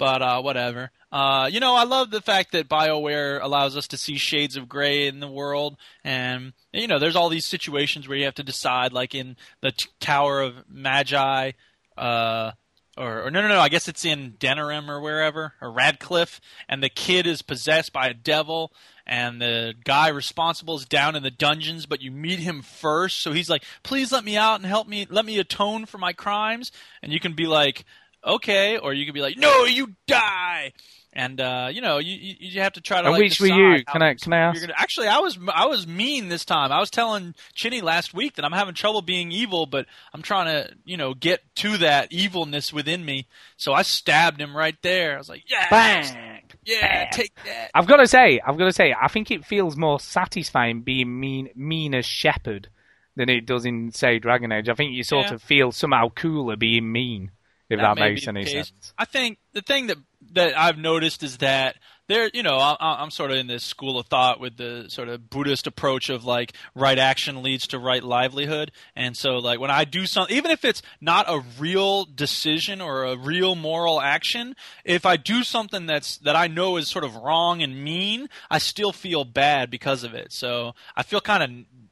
S3: But uh, whatever. Uh, you know, I love the fact that BioWare allows us to see shades of gray in the world, and you know, there's all these situations where you have to decide, like in the t- Tower of Magi, uh, or, or no, no, no. I guess it's in Denerim or wherever, or Redcliffe, and the kid is possessed by a devil, and the guy responsible is down in the dungeons, but you meet him first, so he's like, "Please let me out and help me, let me atone for my crimes," and you can be like, "Okay," or you could be like, "No, you die." And uh, you know, you, you have to try to.
S2: And
S3: like,
S2: which were you? Can I- can I ask?
S3: gonna- actually, I was I was mean this time. I was telling Chinny last week that I'm having trouble being evil, but I'm trying to you know get to that evilness within me. So I stabbed him right there. I was like, yeah,
S5: Bang!
S3: Yeah,
S2: bad.
S3: take that.
S2: I've got to say, I've got to say, I think it feels more satisfying being mean, mean as Shepard than it does in, say, Dragon Age. I think you sort
S3: Yeah.
S2: of feel somehow cooler being mean, if that,
S3: may
S2: makes any
S3: case.
S2: sense.
S3: I think the thing that that I've noticed is that there, you know, I, I'm sort of in this school of thought with the sort of Buddhist approach of like right action leads to right livelihood, and so like when I do something, even if it's not a real decision or a real moral action, if I do something that's that I know is sort of wrong and mean, I still feel bad because of it. So I feel kind of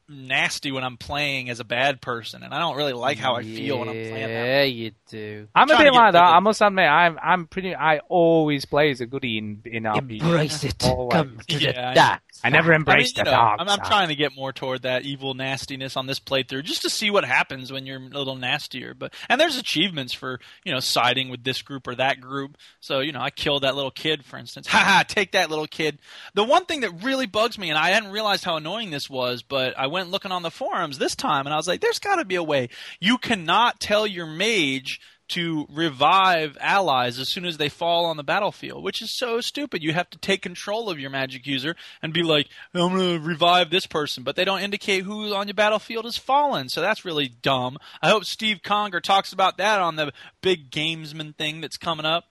S3: nasty when I'm playing as a bad person, and I don't really like how I feel when I'm playing that.
S5: Yeah, you do.
S2: I'm a
S3: trying to
S2: bit
S3: get
S2: like that.
S3: rid of-
S2: I must admit, I'm I'm pretty. I always play as a goodie in in RPG.
S5: Embrace it.
S2: Always.
S5: Come to
S3: Yeah,
S5: the
S3: I
S5: dark.
S2: I never
S3: I mean,
S2: the
S3: know,
S2: dark
S3: I'm, I'm trying to get more toward that evil nastiness on this playthrough, just to see what happens when you're a little nastier. But and there's achievements for you know siding with this group or that group. So you know, I killed that little kid, for instance. *laughs* Ha ha! Take that little kid. The one thing that really bugs me, and I hadn't realized how annoying this was, but I went looking on the forums this time, and I was like, "There's got to be a way you cannot tell your mage." to revive allies as soon as they fall on the battlefield, which is so stupid. You have to take control of your magic user and be like, I'm going to revive this person, but they don't indicate who on your battlefield has fallen. So that's really dumb. I hope Steve Conger talks about that on the big gamesman thing that's coming up.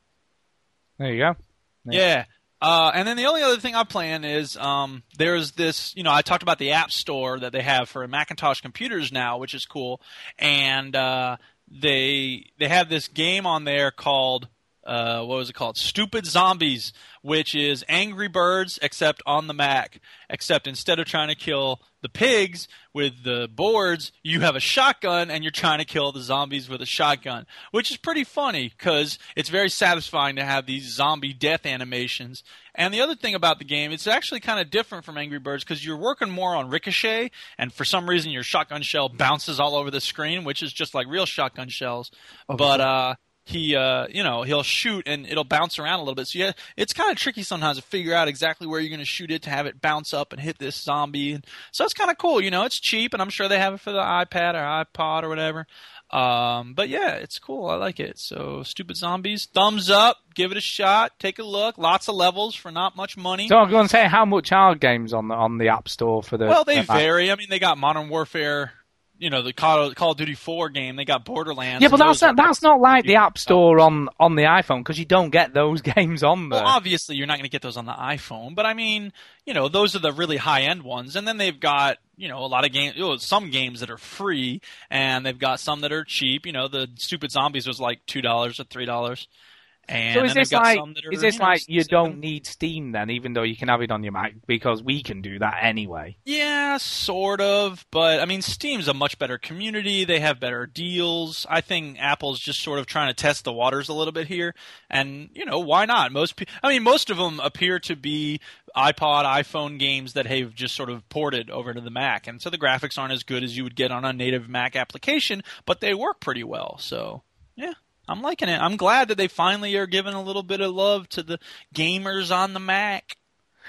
S2: There you go.
S3: Yeah. Uh, and then the only other thing I plan is um, there's this, you know, I talked about the App Store that they have for Macintosh computers now, which is cool, and uh, they they have this game on there called uh, what was it called? Stupid Zombies, which is Angry Birds except on the Mac. Except instead of trying to kill the pigs with the boards, you have a shotgun and you're trying to kill the zombies with a shotgun, which is pretty funny because it's very satisfying to have these zombie death animations. And the other thing about the game, it's actually kind of different from Angry Birds because you're working more on ricochet, and for some reason your shotgun shell bounces all over the screen, which is just like real shotgun shells. but uh, he uh you know he'll shoot and it'll bounce around a little bit. So yeah it's kind of tricky sometimes to figure out exactly where you're going to shoot it to have it bounce up and hit this zombie. And so it's kind of cool you know it's cheap and i'm sure they have it for the ipad or ipod or whatever. Um but yeah it's cool. I like it. So stupid zombies thumbs up give it a shot take a look. Lots of levels for not much money.
S2: So I'm going to say, how much are games on the on the App Store for the?
S3: well they
S2: the
S3: vary. I mean they got modern warfare you know the Call, Call of Duty 4 game. They got Borderlands.
S2: Yeah, but that's not, that's not like the App Store on on the iPhone because you don't get those *laughs* games on there.
S3: Well, obviously, you're not going to get those on the iPhone, but I mean, you know, those are the really high end ones. And then they've got, you know, a lot of games, you know, some games that are free, and they've got some that are cheap. You know, the Stupid Zombies was like $2 or $3. And
S2: so is this like
S3: some that are,
S2: is this
S3: you
S2: like you don't need Steam then, even though you can have it on your Mac because we can do that anyway?
S3: Yeah, sort of. But I mean, Steam's a much better community. They have better deals. I think Apple's just sort of trying to test the waters a little bit here. And you know, why not? Most, pe- I mean, most of them appear to be iPod, iPhone games that have just sort of ported over to the Mac, and so the graphics aren't as good as you would get on a native Mac application, but they work pretty well. So yeah. I'm liking it. I'm glad that they finally are giving a little bit of love to the gamers on the Mac.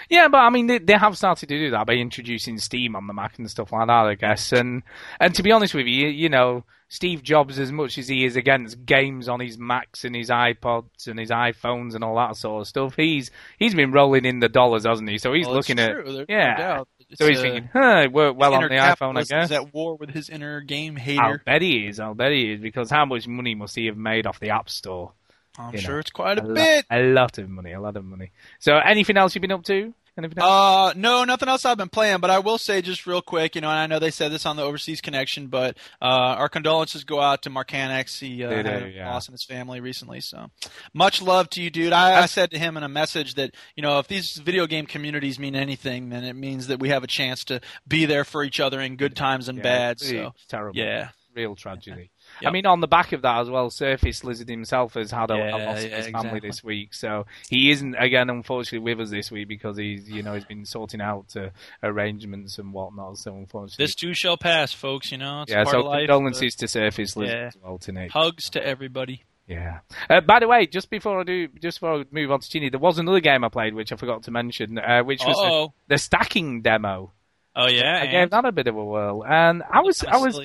S2: Yeah, but I mean, they, they have started to do that by introducing Steam on the Mac and stuff like that, I guess. And and to be honest with you, you know, Steve Jobs, as much as he is against games on his Macs and his iPods and his iPhones and all that sort of stuff, he's he's been rolling in the dollars, hasn't he? So he's
S3: Well,
S2: looking at.
S3: There's
S2: yeah. So he's
S3: uh,
S2: thinking, huh, it worked well on the iPhone, I guess.
S3: is at war with his inner game hater.
S2: I'll bet he is. I'll bet he is because how much money must he have made off the App Store?
S3: I'm
S2: you
S3: sure
S2: know,
S3: it's quite a,
S2: lo-
S3: bit.
S2: a lot of money, a lot of money. So, anything else you've been up to? Anything else?
S3: Uh, no, nothing else I've been playing, but I will say just real quick, you know, and I know they said this on the Overseas Connection, but uh, our condolences go out to Mark Annex. He uh,
S2: do,
S3: a
S2: yeah.
S3: loss in his family recently, so much love to you, dude. I, I said to him in a message that you know if these video game communities mean anything, then it means that we have a chance to be there for each other in good times and
S2: Yeah,
S3: bad. So
S2: terrible.
S3: yeah.
S2: real tragedy. I mean, on the back of that as well, Surface Lizard himself has had a, a
S3: Yeah,
S2: loss of
S3: yeah,
S2: his family
S3: exactly.
S2: this week, so he isn't again, unfortunately, with us this week because he's, you know, he's been sorting out uh, arrangements and whatnot. So unfortunately,
S3: This too shall pass, folks. You know, it's
S2: yeah.
S3: part
S2: So
S3: of life.
S2: condolences to Surface Lizard
S3: Yeah.
S2: as well tonight.
S3: but Hugs to everybody.
S2: Yeah. Uh, by the way, just before I do, just before I move on to Chinny, there was another game I played which I forgot to mention, uh, which was the, the stacking demo.
S3: Oh yeah,
S2: I
S3: and-
S2: gave that a bit of a whirl, and I was,
S3: Kinda
S2: I was.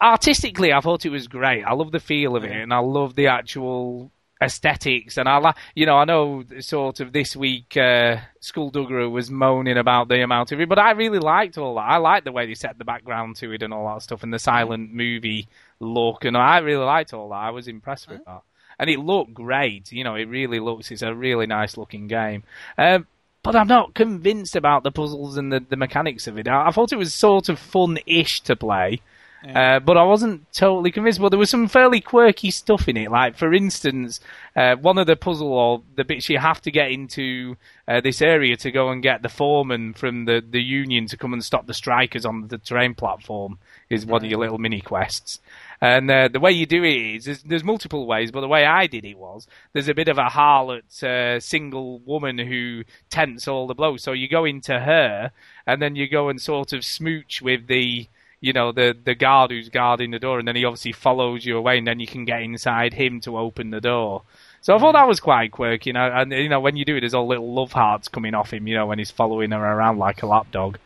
S2: Artistically, I thought it was great. I love the feel of it, and I love the actual aesthetics, and I like, you know, I know sort of this week uh, Skullduggery was moaning about the amount of it, but I really liked all that. I liked the way they set the background to it and all that stuff, and the silent movie look, and I really liked all that. I was impressed with that, and it looked great. You know, it really looks. It's a really nice looking game. Um, but I'm not convinced about the puzzles and the, the mechanics of it. I, I thought it was sort of fun-ish to play. Uh, but I wasn't totally convinced. But there was some fairly quirky stuff in it. Like, for instance, uh, one of the puzzle or the bits you have to get into uh, this area to go and get the foreman from the, the union to come and stop the strikers on the train platform is one of your little mini quests. And uh, the way you do it is there's, there's multiple ways, but the way I did it was there's a bit of a harlot uh, single woman who tents all the blows. So you go into her, and then you go and sort of smooch with the you know the the guard who's guarding the door, and then he obviously follows you away, and then you can get inside him to open the door. So I thought that was quite quirky, you know. And you know when you do it, there's all little love hearts coming off him, you know, when he's following her around like a lapdog.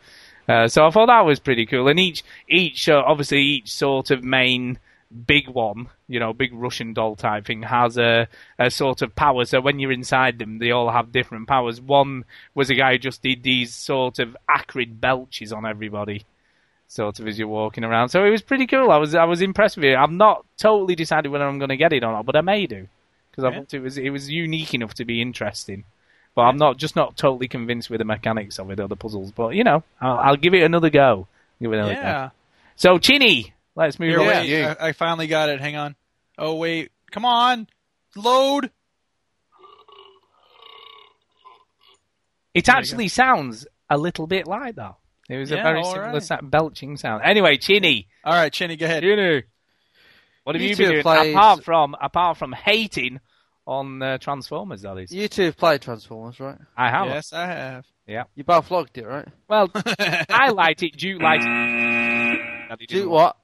S2: Uh, so I thought that was pretty cool. And each each uh, obviously each sort of main big one, you know, big Russian doll type thing has a, a sort of power. So when you're inside them, they all have different powers. One was a guy who just did these sort of acrid belches on everybody, sort of as you're walking around. So it was pretty cool. I was I was impressed with it. I've not totally decided whether I'm going to get it or not, but I may do because I thought it was it was unique enough to be interesting. But I'm not just not totally convinced with the mechanics of it or the puzzles. But you know, I'll, I'll give it another go. Give it another go.
S3: Yeah.
S2: So Chinny, let's move
S3: Here,
S2: on.
S3: wait.
S2: you.
S3: I, I finally got it. Hang on. Oh wait. Come on. Load.
S2: It actually sounds a little bit like that. It was a very similar
S3: right.
S2: sa- belching sound. Anyway, Chinny,
S3: All right, Chinny, go ahead.
S2: Chinny, what have
S5: You
S2: you, been doing
S5: played-
S2: apart from apart from hating on uh, Transformers? That is,
S5: You two have played Transformers, right?
S2: I have.
S3: Yes, I have. Yeah.
S5: You both liked it, right?
S2: Well, *laughs* I liked it. Duke liked it.
S5: Do what?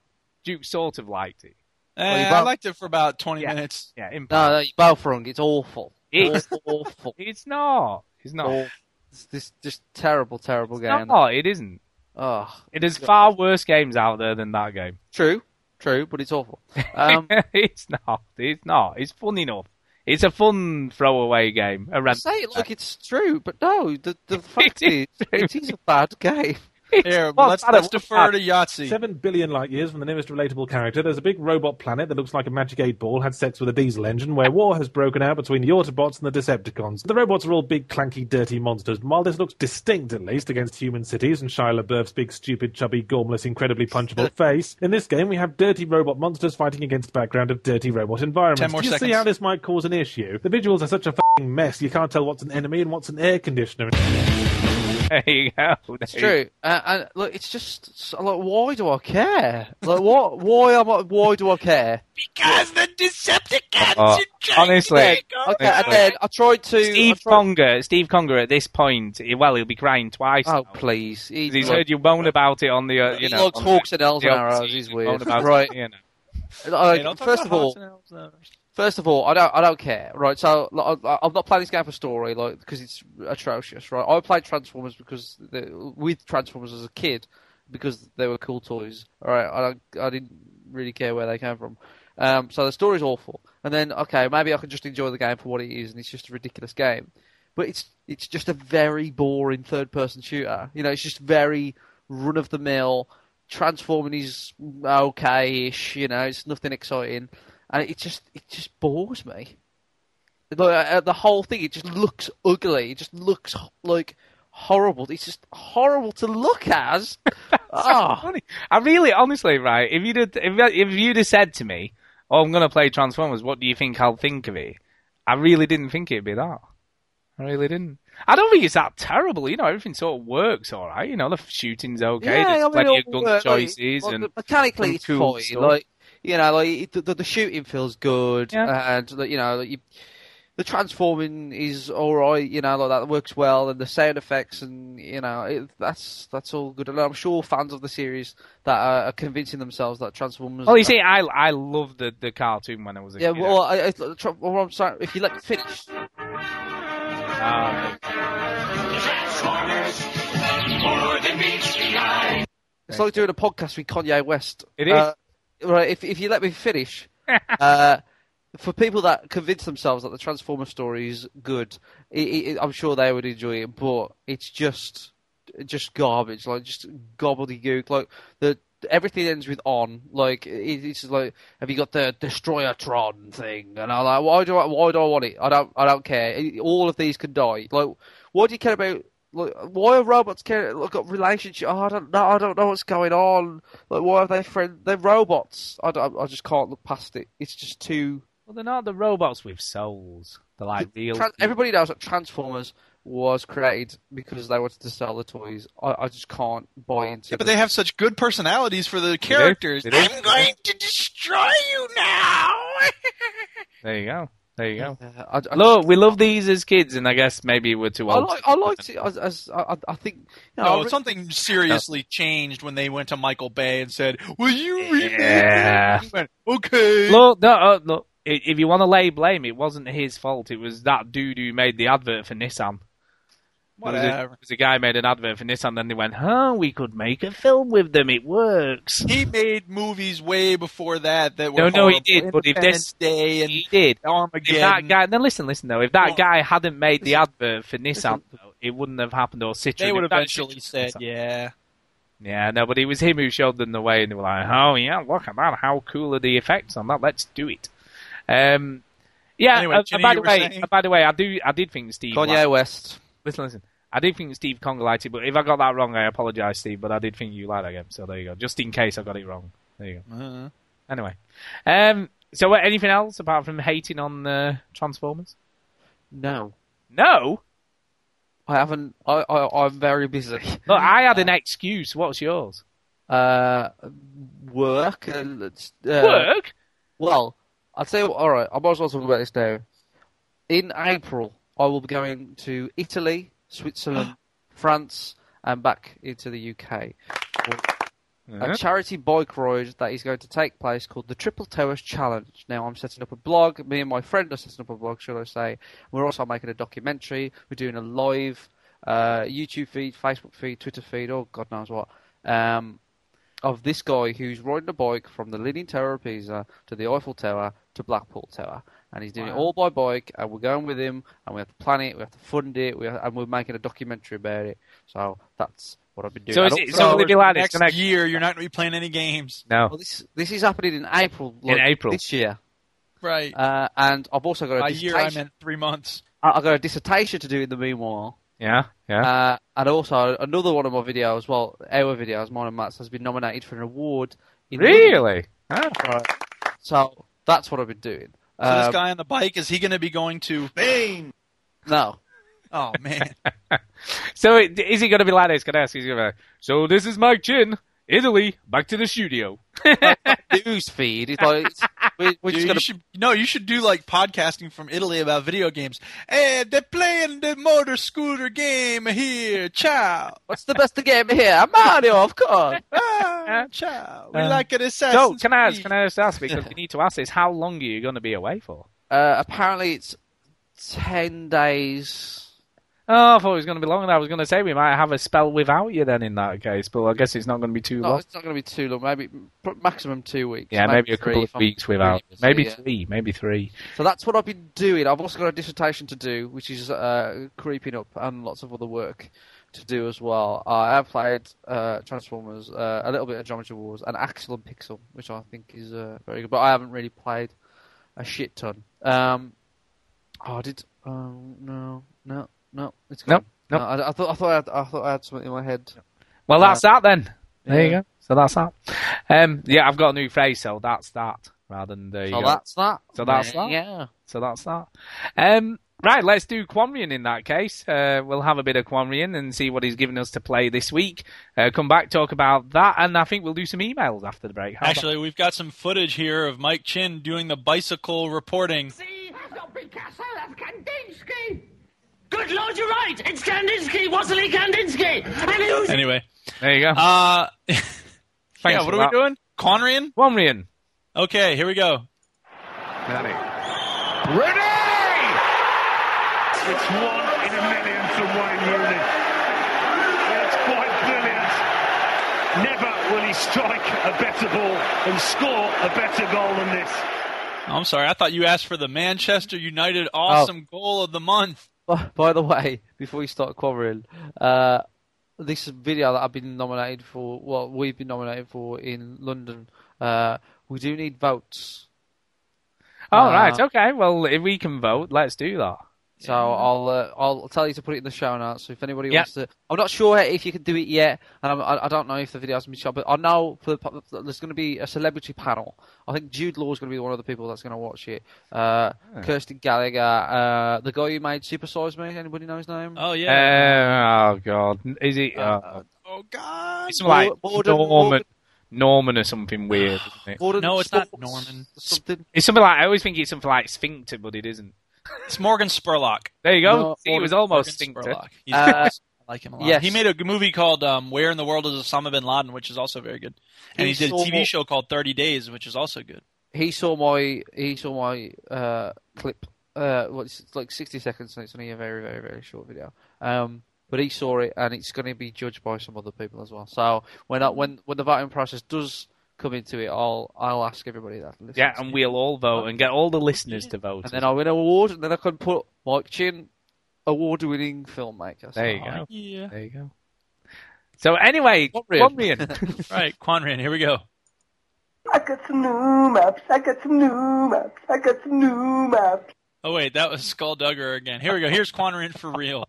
S2: Duke sort of liked it.
S3: Eh,
S5: you
S3: I liked it for about 20
S2: Yeah.
S3: minutes.
S2: Yeah, in
S5: No, no, you both wrong. It's awful.
S2: It's-
S5: awful. *laughs*
S2: It's not. It's not.
S5: awful. It's this just terrible, terrible game.
S2: No, it isn't.
S5: Oh,
S2: It is far worse games out there than that game.
S5: true, true, but it's awful. Um, *laughs*
S2: it's not. It's not. It's fun enough. It's a fun throwaway game. A
S5: I
S2: random
S5: say it like it's true, but no. The the *laughs* fact
S2: It
S5: is,
S2: is
S5: it is a bad game. *laughs*
S3: Here,
S2: Well,
S3: let's, let's defer to Yahtzee.
S9: Seven billion light years from the nearest relatable character, there's a big robot planet that looks like a magic eight ball had sex with a diesel engine, where war has broken out between the Autobots and the Decepticons. The robots are all big, clanky, dirty monsters. And while this looks distinct, at least, against human cities and Shia LaBeouf's big, stupid, chubby, gormless, incredibly punchable *laughs* face, in this game we have dirty robot monsters fighting against a background of dirty robot environments.
S3: Ten more
S9: Do you see how this might cause an issue? The visuals are such a mess, you can't tell what's an enemy and what's an air conditioner. *laughs*
S2: There you go.
S5: It's true, uh, and look, it's just so, like, why do I care? Like, what? Why am I? Why do I care?
S3: Because the Decepticons
S2: Oh, honestly,
S5: Okay, and then I tried to.
S2: Steve
S5: tried-
S2: Conger, Steve Conger, at this point, well, he'll be crying twice.
S5: Oh
S2: now.
S5: please! He,
S2: 'Cause He's
S5: like,
S2: heard you moan about it on the, uh, you
S5: he
S2: know,
S5: likes
S2: on
S5: hawks and elves and arrows. He's weird,
S2: moan about it,
S5: right?
S2: You know.
S5: Like,
S3: Hey, don't talk
S5: first of all, First of all, I don't, I don't care, right? So like, I'm not playing this game for story, like because it's atrocious, right? I played Transformers because the, with Transformers as a kid because they were cool toys, all right? I don't, I didn't really care where they came from. Um, so the story's awful, and then okay, maybe I can just enjoy the game for what it is, and it's just a ridiculous game. But it's it's just a very boring third-person shooter. You know, it's just very run-of-the-mill. Transforming is okay-ish. You know, it's nothing exciting and it just it just bores me. Like, uh, the whole thing, it just looks ugly. It just looks like horrible. It's just horrible to look *laughs* at. oh,
S2: Funny. I really, honestly, right? If you'd have, if, if you'd have said to me, "Oh, I'm going to play Transformers," what do you think I'll think of it? I really didn't think it'd be that. I really didn't. I don't think it's that terrible. You know, everything sort of works all right. You know, the shooting's okay.
S5: yeah,
S2: There's
S5: I mean,
S2: plenty of gun
S5: work,
S2: choices
S5: like,
S2: and
S5: mechanically it's
S2: cool
S5: fine. Like you know, like it- the, the shooting feels good,
S2: Yeah.
S5: and you know, like, you, the transforming is all right. You know, like that works well, and the sound effects, and you know, it, that's that's all good. And I'm sure fans of the series that are, are convincing themselves that Transformers.
S2: Oh, you see, I I loved the the cartoon when I was a
S5: Yeah,
S2: kid.
S5: well, I, I, well, I'm sorry. If you let me finish,
S2: Ah,
S5: it's like doing a podcast with Kanye West.
S2: It is.
S5: Uh, right, if if you let me finish, *laughs* uh, for people that convince themselves that the Transformer story is good, it, it, I'm sure they would enjoy it. But it's just just garbage, like just gobbledygook. Like the everything ends with on. Like it, it's like, have you got the Destroyertron thing? And I'm like, why do I why do I want it? I don't I don't care. All of these can die. Like, what do you care about? Like, why are robots care? Look, got relationship. Oh, I don't know. I don't know what's going on. Like, why are they friend? They're robots. I, don't, I just can't look past it. It's just too.
S2: Well, they're not the robots with souls. They're like real.
S5: Tran- everybody knows that Transformers was created because they wanted to sell the toys. I, I just can't buy into.
S3: Yeah, but
S5: the-
S3: they have such good personalities for the characters.
S2: They do.
S3: I'm going to destroy you now.
S2: There you go. There you go.
S5: Uh, I, I
S2: Look, we love these as kids, and I guess maybe we're too
S5: I
S2: old.
S5: like I liked it as, as I, I- I think. You know, I
S3: No,
S5: re-
S3: something seriously changed when they went to Michael Bay and said, "Will you remake
S2: Yeah.
S3: it?" He went, okay.
S2: Look, no, uh, look. If you want to lay blame, it wasn't his fault. It was that dude who made the advert for Nissan. There was a-
S3: Whatever.
S2: there was a guy made an advert for Nissan, then they went, "Huh, we could make a film with them. It works."
S3: He made movies way before that that were
S2: No, no, he did. But if this,
S3: Day and
S2: he did. If that
S3: Armageddon,
S2: guy, then listen, listen though. If that
S3: Well,
S2: guy hadn't made the advert for Nissan, though, it wouldn't have happened. Or Citroen.
S3: they would
S2: that
S3: eventually said,
S2: Nissan-
S3: "Yeah."
S2: Yeah, no, but it was him who showed them the way, and they were like, "Oh yeah, look at that! How cool are the effects on that? Let's do it." Um, yeah.
S3: Anyway,
S2: uh,
S3: Jenny,
S2: by the way, uh, by the way, I do, I did think Steve.
S5: Kanye West.
S2: Listen, listen. I did think Steve Kong liked it, but if I got that wrong, I apologise, Steve. But I did think you liked that game, so there you go. Just in case I got it wrong. There you go.
S3: Uh,
S2: Anyway, um, so uh, anything else apart from hating on uh, Transformers?
S5: No,
S2: No.
S5: I haven't. I, I I'm very busy.
S2: Look, I had an excuse. What's yours?
S5: Uh, work and uh,
S2: Work.
S5: Well, I'll tell you. What, all right, I might as well talk about this now. In April, I will be going to Italy, Switzerland, *gasps* France, and back into the UK. A charity bike ride that is going to take place called the Triple Towers Challenge. Now, I'm setting up a blog. Me and my friend are setting up a blog, should I say. We're also making a documentary. We're doing a live uh, YouTube feed, Facebook feed, Twitter feed, oh, God knows what, um, of this guy who's riding a bike from the Leaning Tower of Pisa to the Eiffel Tower to Blackpool Tower. And he's doing it all by bike, and we're going with him, and we have to plan it, we have to fund it, we have, and we're making a documentary about it. So that's what I've been doing.
S2: So
S5: And
S2: is it-
S5: also-
S2: so will it be like this?
S3: next
S2: Can I-
S3: year, you're not going to be playing any games,
S2: No.
S5: well, this this is happening in April.
S2: In April.
S5: this year,
S3: right?
S5: uh, and I've also got a
S3: By
S5: dissertation.
S3: year, I meant three months.
S5: I- I've got a dissertation to do in the meanwhile,
S2: Yeah. Yeah.
S5: uh, and also another one of my videos. Well, our videos, mine and Matt's, has been nominated for an award. In
S2: really? Ah.
S5: Right. So that's what I've been doing.
S3: So this
S5: Um,
S3: guy on the bike is he going to be going to?
S8: Bane!
S5: no,
S3: Oh man, *laughs*
S2: So it, is he going to be like this? Can I ask? He's going to so this is Mike Chin, Italy, back to the studio. *laughs*
S5: news feed. It's like it's, we're, we're
S3: Dude,
S5: gonna.
S3: should no, you should do like podcasting from Italy about video games. Hey, they're playing the motor scooter game here. Ciao.
S5: What's the best game here? Mario, of course.
S3: Ah, ciao. We
S2: Uh,
S3: like it
S2: So
S3: Assassin's
S2: can I ask? Can I just ask because *laughs* we need to ask this? How long are you going to be away for?
S5: Uh, apparently, it's ten days.
S2: Oh, I thought it was going to be longer. I was going to say we might have a spell without you then in that case, but I guess it's not going to be too
S5: No,
S2: long.
S5: it's not going to be too long. Maybe maximum two weeks.
S2: Yeah, maybe a couple of weeks without.
S5: busy,
S2: Maybe
S5: yeah.
S2: three. Maybe three.
S5: So that's what I've been doing. I've also got a dissertation to do, which is uh, creeping up, and lots of other work to do as well. Uh, I have played uh, Transformers, uh, a little bit of Geometry Wars, and Axel and Pixel, which I think is uh, very good. But I haven't really played a shit ton. Um, oh, I did. Oh no, no, no. It's
S2: Nope,
S5: gone.
S2: nope.
S5: No, I, I thought I thought I had, I thought I had something in my head.
S2: Well, that's that then. There you go. So that's that. Um, yeah, I've got a new phrase, so that's that rather than there you
S5: So
S2: go.
S5: that's that.
S2: So that's
S5: yeah,
S2: that.
S5: Yeah.
S2: So that's that. Um, right, let's do Quanrian in that case. Uh, we'll have a bit of Quanrian and see what he's given us to play this week. Uh, come back, talk about that, and I think we'll do some emails after the break. How about-
S3: Actually, we've got some footage here of Mike Chin doing the bicycle reporting.
S6: See, that's not Picasso, that's Kandinsky. Good lord, you're right. It's Kandinsky, Wassily Kandinsky. And who's
S3: Anyway,
S2: there you go.
S3: uh, *laughs* yeah, what are we doing? Conrian?
S2: Quanrian.
S3: Okay, here we go.
S8: Ready! It's one in a million from Wayne Rooney. It's quite brilliant. Never will he strike a better ball and score a better goal than this.
S3: Oh, I'm sorry. I thought you asked for the Manchester United awesome goal of the month.
S5: By, by the way, before you start covering, uh, this video that I've been nominated for, well, we've been nominated for in London, uh, we do need votes.
S2: Oh,
S5: Uh,
S2: right. Okay. Well, if we can vote, let's do that.
S5: So I'll uh, I'll tell you to put it in the show notes. So if anybody
S2: Yeah.
S5: wants to, I'm not sure if you can do it yet, and I'm, I, I don't know if the video has been shot, but I know for the, there's going to be a celebrity panel. I think Jude Law is going to be one of the people that's going to watch it. Uh, Kirsty Gallacher, uh, the guy who made Super Size Me. Anybody know his name?
S3: Oh yeah.
S2: Uh, oh God, is he? Uh,
S3: oh God.
S2: it's like
S5: Morden-
S2: Norman, Norman or something weird, isn't it?
S5: Gordon
S3: No, it's not Norman.
S5: Something.
S2: It's something like I always think it's something like Sphincter, but it isn't.
S3: It's Morgan Spurlock.
S2: There you go.
S5: No,
S2: See, it was almost Sphincter.
S3: Spurlock. He's
S5: Uh,
S3: awesome. I like him a lot.
S5: yes.
S3: He made a movie called um, "Where in the World is Osama bin Laden," which is also very good. And he,
S5: He
S3: did a
S5: saw-
S3: TV show called Thirty Days, which is also good.
S5: He saw my he saw my uh, clip. Uh, well, it's like 60 seconds, and it's only a very very very short video. Um, but he saw it, and it's going to be judged by some other people as well. So when I, when when the voting process does come into it, I'll I'll ask everybody that. listens
S2: Yeah, and
S5: it.
S2: we'll all vote and get all the listeners to vote.
S5: and then I'll win an award, and then I can put Mike Chin, award-winning filmmaker. So
S2: There you oh, go.
S3: Yeah.
S2: There you go. So anyway,
S5: Quanrian.
S2: Quanrian. *laughs*
S3: Right, Quanrian. Here we go.
S4: I got some new maps. I got some new maps. I got some new maps.
S3: Oh wait, that was Skulldugger again. Here we go. Here's Quanrian for real.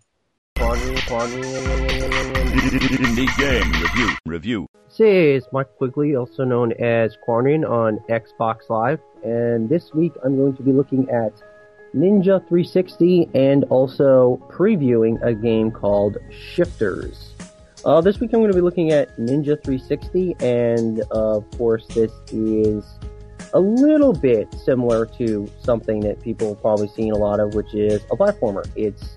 S10: Indie *laughs* game review. Review.
S11: This is Mike Quigley, also known as Quanrian on Xbox Live, and this week I'm going to be looking at Ninja 360 and also previewing a game called Shifters. Uh, this week I'm going to be looking at Ninja 360, and uh, of course this is a little bit similar to something that people have probably seen a lot of, which is a platformer. It's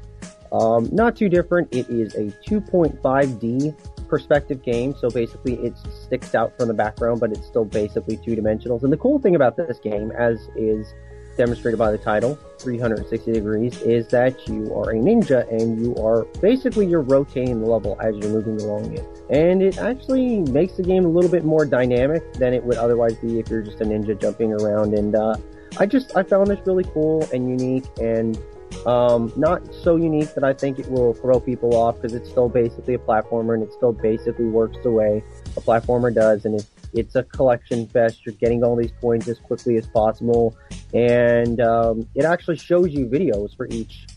S11: um, not too different. It is a 2.5D perspective game, so basically it sticks out from the background, but it's still basically two dimensional. And the cool thing about this game, as is demonstrated by the title, 360 degrees, is that you are a ninja and you are basically you're rotating the level as you're moving along it. And it actually makes the game a little bit more dynamic than it would otherwise be if you're just a ninja jumping around. And uh, I just I found this really cool and unique and um, not so unique that I think it will throw people off because it's still basically a platformer and it still basically works the way a platformer does. And it's, it's a collection fest. You're getting all these coins as quickly as possible. And um, it actually shows you videos for each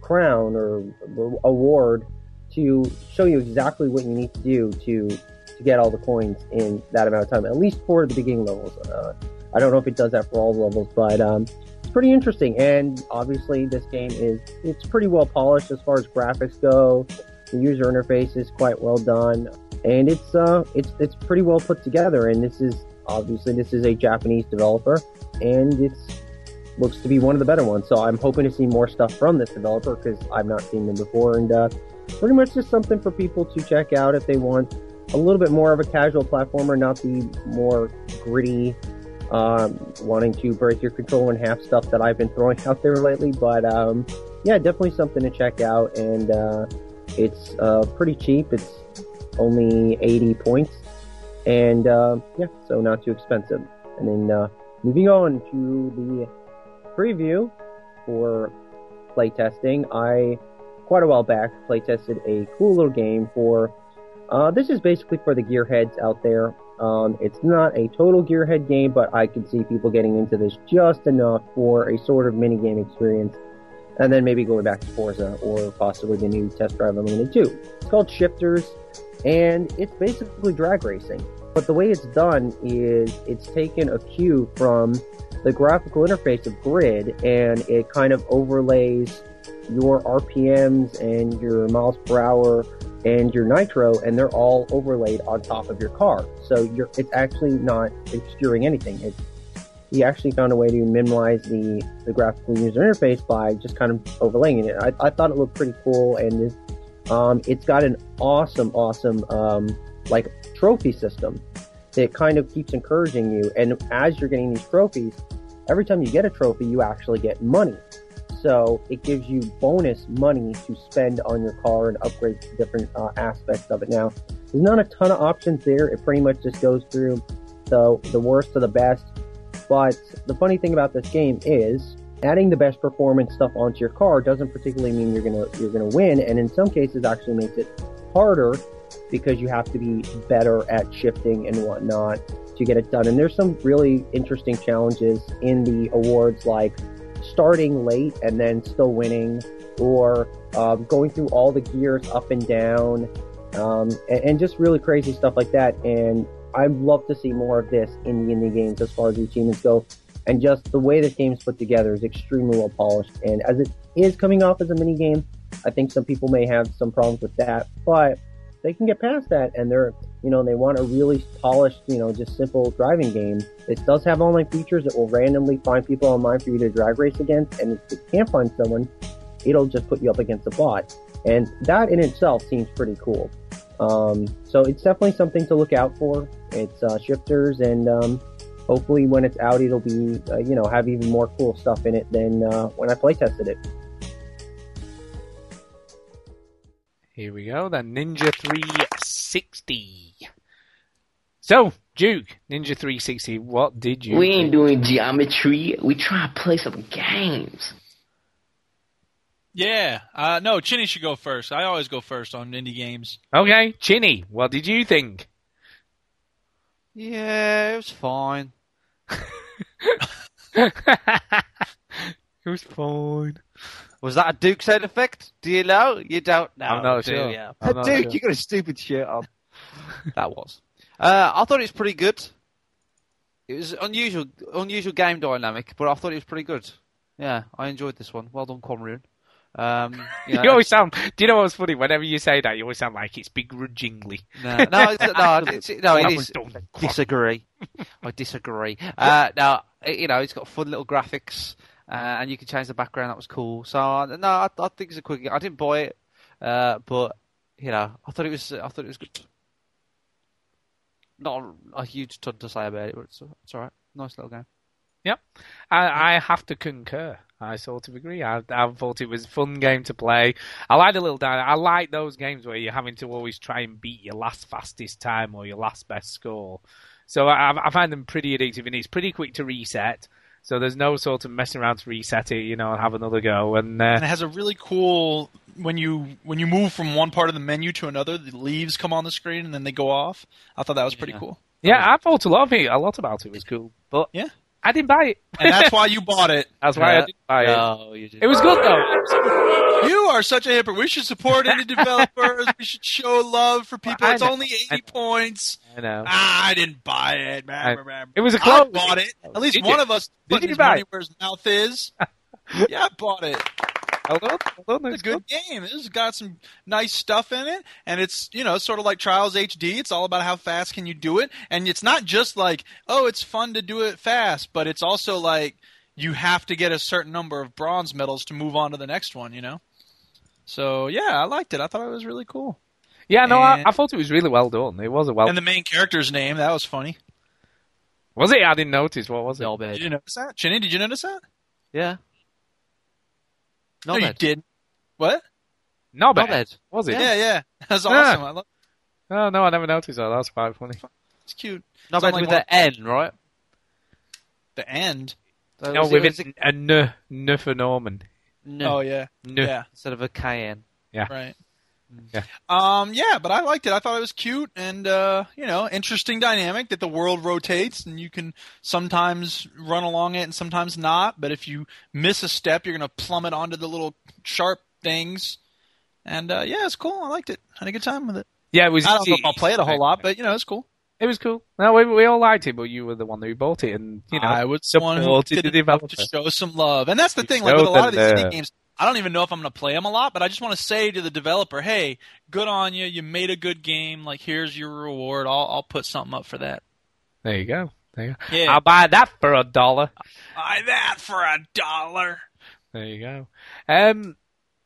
S11: crown or award to show you exactly what you need to do to to get all the coins in that amount of time, at least for the beginning levels. Uh, I don't know if it does that for all the levels, but um, pretty interesting. And obviously, this game is it's pretty well polished as far as graphics go. The user interface is quite well done, and it's uh it's it's pretty well put together. And this is obviously this is a Japanese developer, and it's looks to be one of the better ones. So I'm hoping to see more stuff from this developer because I've not seen them before, and uh, pretty much just something for people to check out if they want a little bit more of a casual platformer, not the more gritty, um, wanting to break your control in half stuff that I've been throwing *laughs* out there lately. But um, yeah, definitely something to check out, and uh, it's uh, pretty cheap. It's only 80 points, and uh, yeah, so not too expensive. And then uh, moving on to the preview for playtesting, I quite a while back playtested a cool little game for. Uh, this is basically for the gearheads out there. Um, it's not a total gearhead game, but I can see people getting into this just enough for a sort of mini game experience, and then maybe going back to Forza or possibly the new Test Drive Unlimited 2. It's called Shifters, and it's basically drag racing. But the way it's done is it's taken a cue from the graphical interface of Grid, and it kind of overlays your RPMs and your miles per hour and your nitro, and they're all overlaid on top of your car. So you're, it's actually not obscuring anything. It's, he actually found a way to minimize the, the graphical user interface by just kind of overlaying it. I, I thought it looked pretty cool, and um, it's got an awesome, awesome um, like trophy system that kind of keeps encouraging you. And as you're getting these trophies, every time you get a trophy, you actually get money. So it gives you bonus money to spend on your car and upgrade different uh, aspects of it. Now, there's not a ton of options there. It pretty much just goes through the the worst to the best. But the funny thing about this game is adding the best performance stuff onto your car doesn't particularly mean you're gonna you're gonna win, and in some cases actually makes it harder because you have to be better at shifting and whatnot to get it done. And there's some really interesting challenges in the awards, like starting late and then still winning, or um, going through all the gears up and down, um, and, and just really crazy stuff like that. And I'd love to see more of this in the indie games as far as the achievements go. And just the way this game's put together is extremely well polished. And as it is coming off as a mini game, I think some people may have some problems with that, but they can get past that and they're, you know, they want a really polished, you know, just simple driving game. It does have online features that will randomly find people online for you to drag race against. And if you can't find someone, it'll just put you up against a bot. And that in itself seems pretty cool. Um, so it's definitely something to look out for. It's uh, shifters, and um, hopefully when it's out, it'll be uh, you know have even more cool stuff in it than uh, when I play tested it.
S2: Here we go, the Ninja 360. So, Duke, Ninja 360, what did you?
S7: We ain't
S2: think?
S7: doing geometry. We try to play some games.
S3: Yeah. Uh, no, Chinny should go first. I always go first on indie games.
S2: Okay, Chinny, what did you think?
S5: Yeah, it was fine. *laughs*
S2: it was fine.
S5: Was that a Duke sound effect? Do you know? You don't know.
S2: I'm not
S5: do
S2: sure.
S5: you?
S2: I'm not
S5: Duke,
S2: sure.
S5: you got a stupid shirt on. that was. Uh, I thought it was pretty good. It was unusual, unusual game dynamic, but I thought it was pretty good. Yeah, I enjoyed this one. Well done, Conrune. Um, *laughs* you
S2: You, always sound. Do you know what's funny? Whenever you say that, you always sound like it's begrudgingly.
S5: No, no, it's, no, *laughs* it's, no, it is. Disagree. *laughs* I disagree. Uh, now, you know, it's got fun little graphics, uh, and you can change the background. That was cool. So, no, I, I think it's a quick. I didn't buy it, uh, but you know, I thought it was. I thought it was good. Not a, a huge ton to say about it, but it's, it's all right. Nice little game.
S2: Yep, I, I have to concur. I sort of agree. I, I thought it was a fun game to play. I like the little down. I like those games where you're having to always try and beat your last fastest time or your last best score. So I, I find them pretty addictive, and it's pretty quick to reset. So there's no sort of messing around to reset it, you know, and have another go. And, uh,
S3: And it has a really cool when you when you move from one part of the menu to another, the leaves come on the screen and then they go off. I thought that was pretty cool.
S2: yeah, I thought a lot of it. A lot about it was cool, but
S3: Yeah.
S2: I didn't buy it.
S3: And that's *laughs* why you bought it.
S2: That's why I
S5: Yeah.
S2: didn't buy it.
S5: No, you didn't.
S2: It was good though.
S3: You are such a hypocrite. We should support indie *laughs* developers. we should show love for people.
S2: I
S3: It's
S2: know.
S3: only 80 points.
S2: I know.
S3: Ah, I didn't buy it.
S2: I-
S3: Blah, blah, blah.
S2: it was a
S3: I
S2: close.
S3: bought it. At least
S2: Did
S3: one
S2: you?
S3: of us
S2: Did
S3: put
S2: you
S3: his
S2: buy
S3: money
S2: it?
S3: where his mouth is. *laughs* yeah, I bought it.
S2: Hold on, hold.
S3: It's a good game. It's got some nice stuff in it, and it's you know sort of like Trials HD. It's all about how fast can you do it, and it's not just like oh it's fun to do it fast, but it's also like you have to get a certain number of bronze medals to move on to the next one. You know. So yeah, I liked it. I thought it was really cool.
S2: Yeah, no, I,
S3: And-
S2: I thought it was really well done. It was a well.
S3: and the main character's name that was funny.
S2: was it? I didn't notice. What was it?
S5: No
S3: Did you notice that, Chinny? Did you notice that?
S5: Yeah.
S3: No,
S5: Not
S3: you didn't. What?
S2: Not
S5: Not
S2: bad.
S5: bad.
S2: Was it?
S3: Yeah, yeah, *laughs* that's
S2: Yeah.
S3: awesome. I love.
S2: Oh no, I never noticed that. That's quite funny.
S3: It's cute.
S5: Not
S3: It's
S5: bad
S3: only
S5: with
S3: one-
S5: the N, right?
S3: The end.
S5: So
S2: No, with it, a n, n for Norman.
S5: No.
S3: Oh yeah,
S2: N.
S3: yeah.
S5: Instead of a KN. Yeah.
S3: Right.
S2: Yeah.
S3: Um. Yeah, but I liked it. I thought it was cute and uh, you know, interesting dynamic that the world rotates and you can sometimes run along it and sometimes not. But if you miss a step, you're gonna plummet onto the little sharp things. And uh, yeah, it's cool. I liked it. Had a good time with it.
S2: Yeah, it was.
S3: I don't know if I'll play it a whole lot, but you know, it's cool.
S2: It was cool. No, we, we all liked it, but you were the one who bought it, and you know,
S3: I was the one who did
S2: the developer.
S3: to show some love, and that's the
S2: You
S3: thing. Like with a lot of these
S2: them
S3: indie games, I don't even know if I'm going to play them a lot, but I just want to say to the developer, "Hey, good on you. You made a good game. Like, here's your reward. I'll I'll put something up for that.
S2: There you go. There you go.
S3: Yeah.
S2: I'll buy that for a dollar.
S3: Buy that for a dollar."
S2: There you go. Um.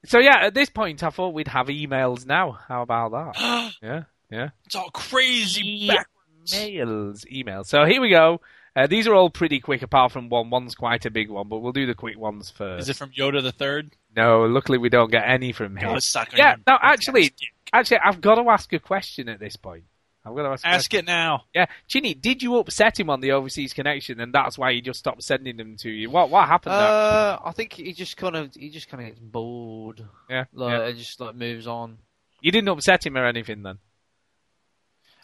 S2: So yeah, at this point, I thought we'd have emails now. How about that? *gasps* yeah, yeah.
S3: It's all crazy
S2: Yeah.
S3: backwards.
S2: Emails, emails. So here we go. Uh, these are all pretty quick, apart from one. One's quite a big one, but we'll do the quick ones first.
S3: Is it from Yoda the Third?
S2: No, luckily we don't get any from him.
S3: Go suck on
S2: Yeah, no, actually, actually, I've got to ask a question at this point. I've got to ask.
S3: Ask it now.
S2: Yeah, Chinny, did you upset him on the overseas connection, and that's why he just stopped sending them to you? What what happened? there?
S5: Uh, I think he just kind of he just kind of gets bored.
S2: yeah,
S5: Like
S2: yeah.
S5: it just like moves on.
S2: you didn't upset him or anything then.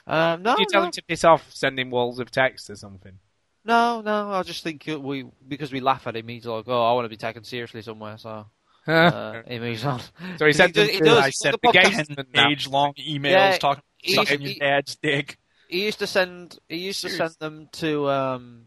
S5: Um, no,
S2: Did you tell
S5: no,
S2: him to piss off, send him walls of text or something?
S5: No, no. I just think uh, we because we laugh at him. He's like, oh, I want to be taken seriously somewhere. So *laughs* uh, he moves on.
S2: So he sent
S5: He
S2: them
S5: does- he does-
S3: I sent
S2: the
S3: the
S2: Gamesman now.
S3: page long emails
S5: Yeah,
S3: talking
S5: he-
S3: sucking your dad's dick.
S5: He used to send. He used to send them to. Um,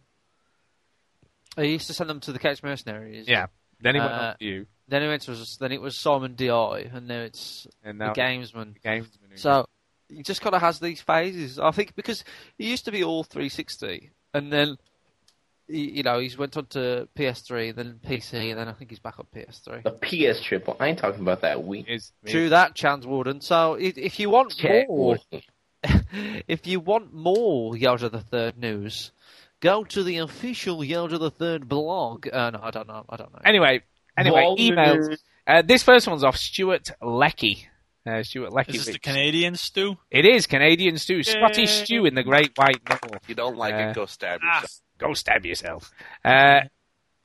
S5: he used to send them to the Couch Mercenaries.
S2: Yeah. Then he went
S5: Uh,
S2: on to you,
S5: Then it went to then it was Simon Di, and now it's
S2: and
S5: the Gamesman.
S2: the Gamesman.
S5: So he just kind of has these phases. I think because he used to be all 360, and then you know he's went on to PS3, then PC, and then I think he's back on PS3.
S7: The PS triple. I ain't talking about that week.
S2: is
S5: True that, Chad Warden. So if, if you want
S7: Check.
S5: more, *laughs* if you want more Yoda the Third news, go to the official Yoda the Third blog. Uh, no, I don't know. I don't know.
S2: Anyway, anyway,
S7: Walters.
S2: emails. Uh, this first one's off Stuart Leckie. Uh, Stuart Leckie.
S3: Is this the Canadian stew?
S2: It is Canadian stew, Scottish stew in the Great White North.
S12: You don't like
S2: Uh,
S12: it, go stab
S3: ah.
S12: yourself.
S2: Go stab yourself. Uh,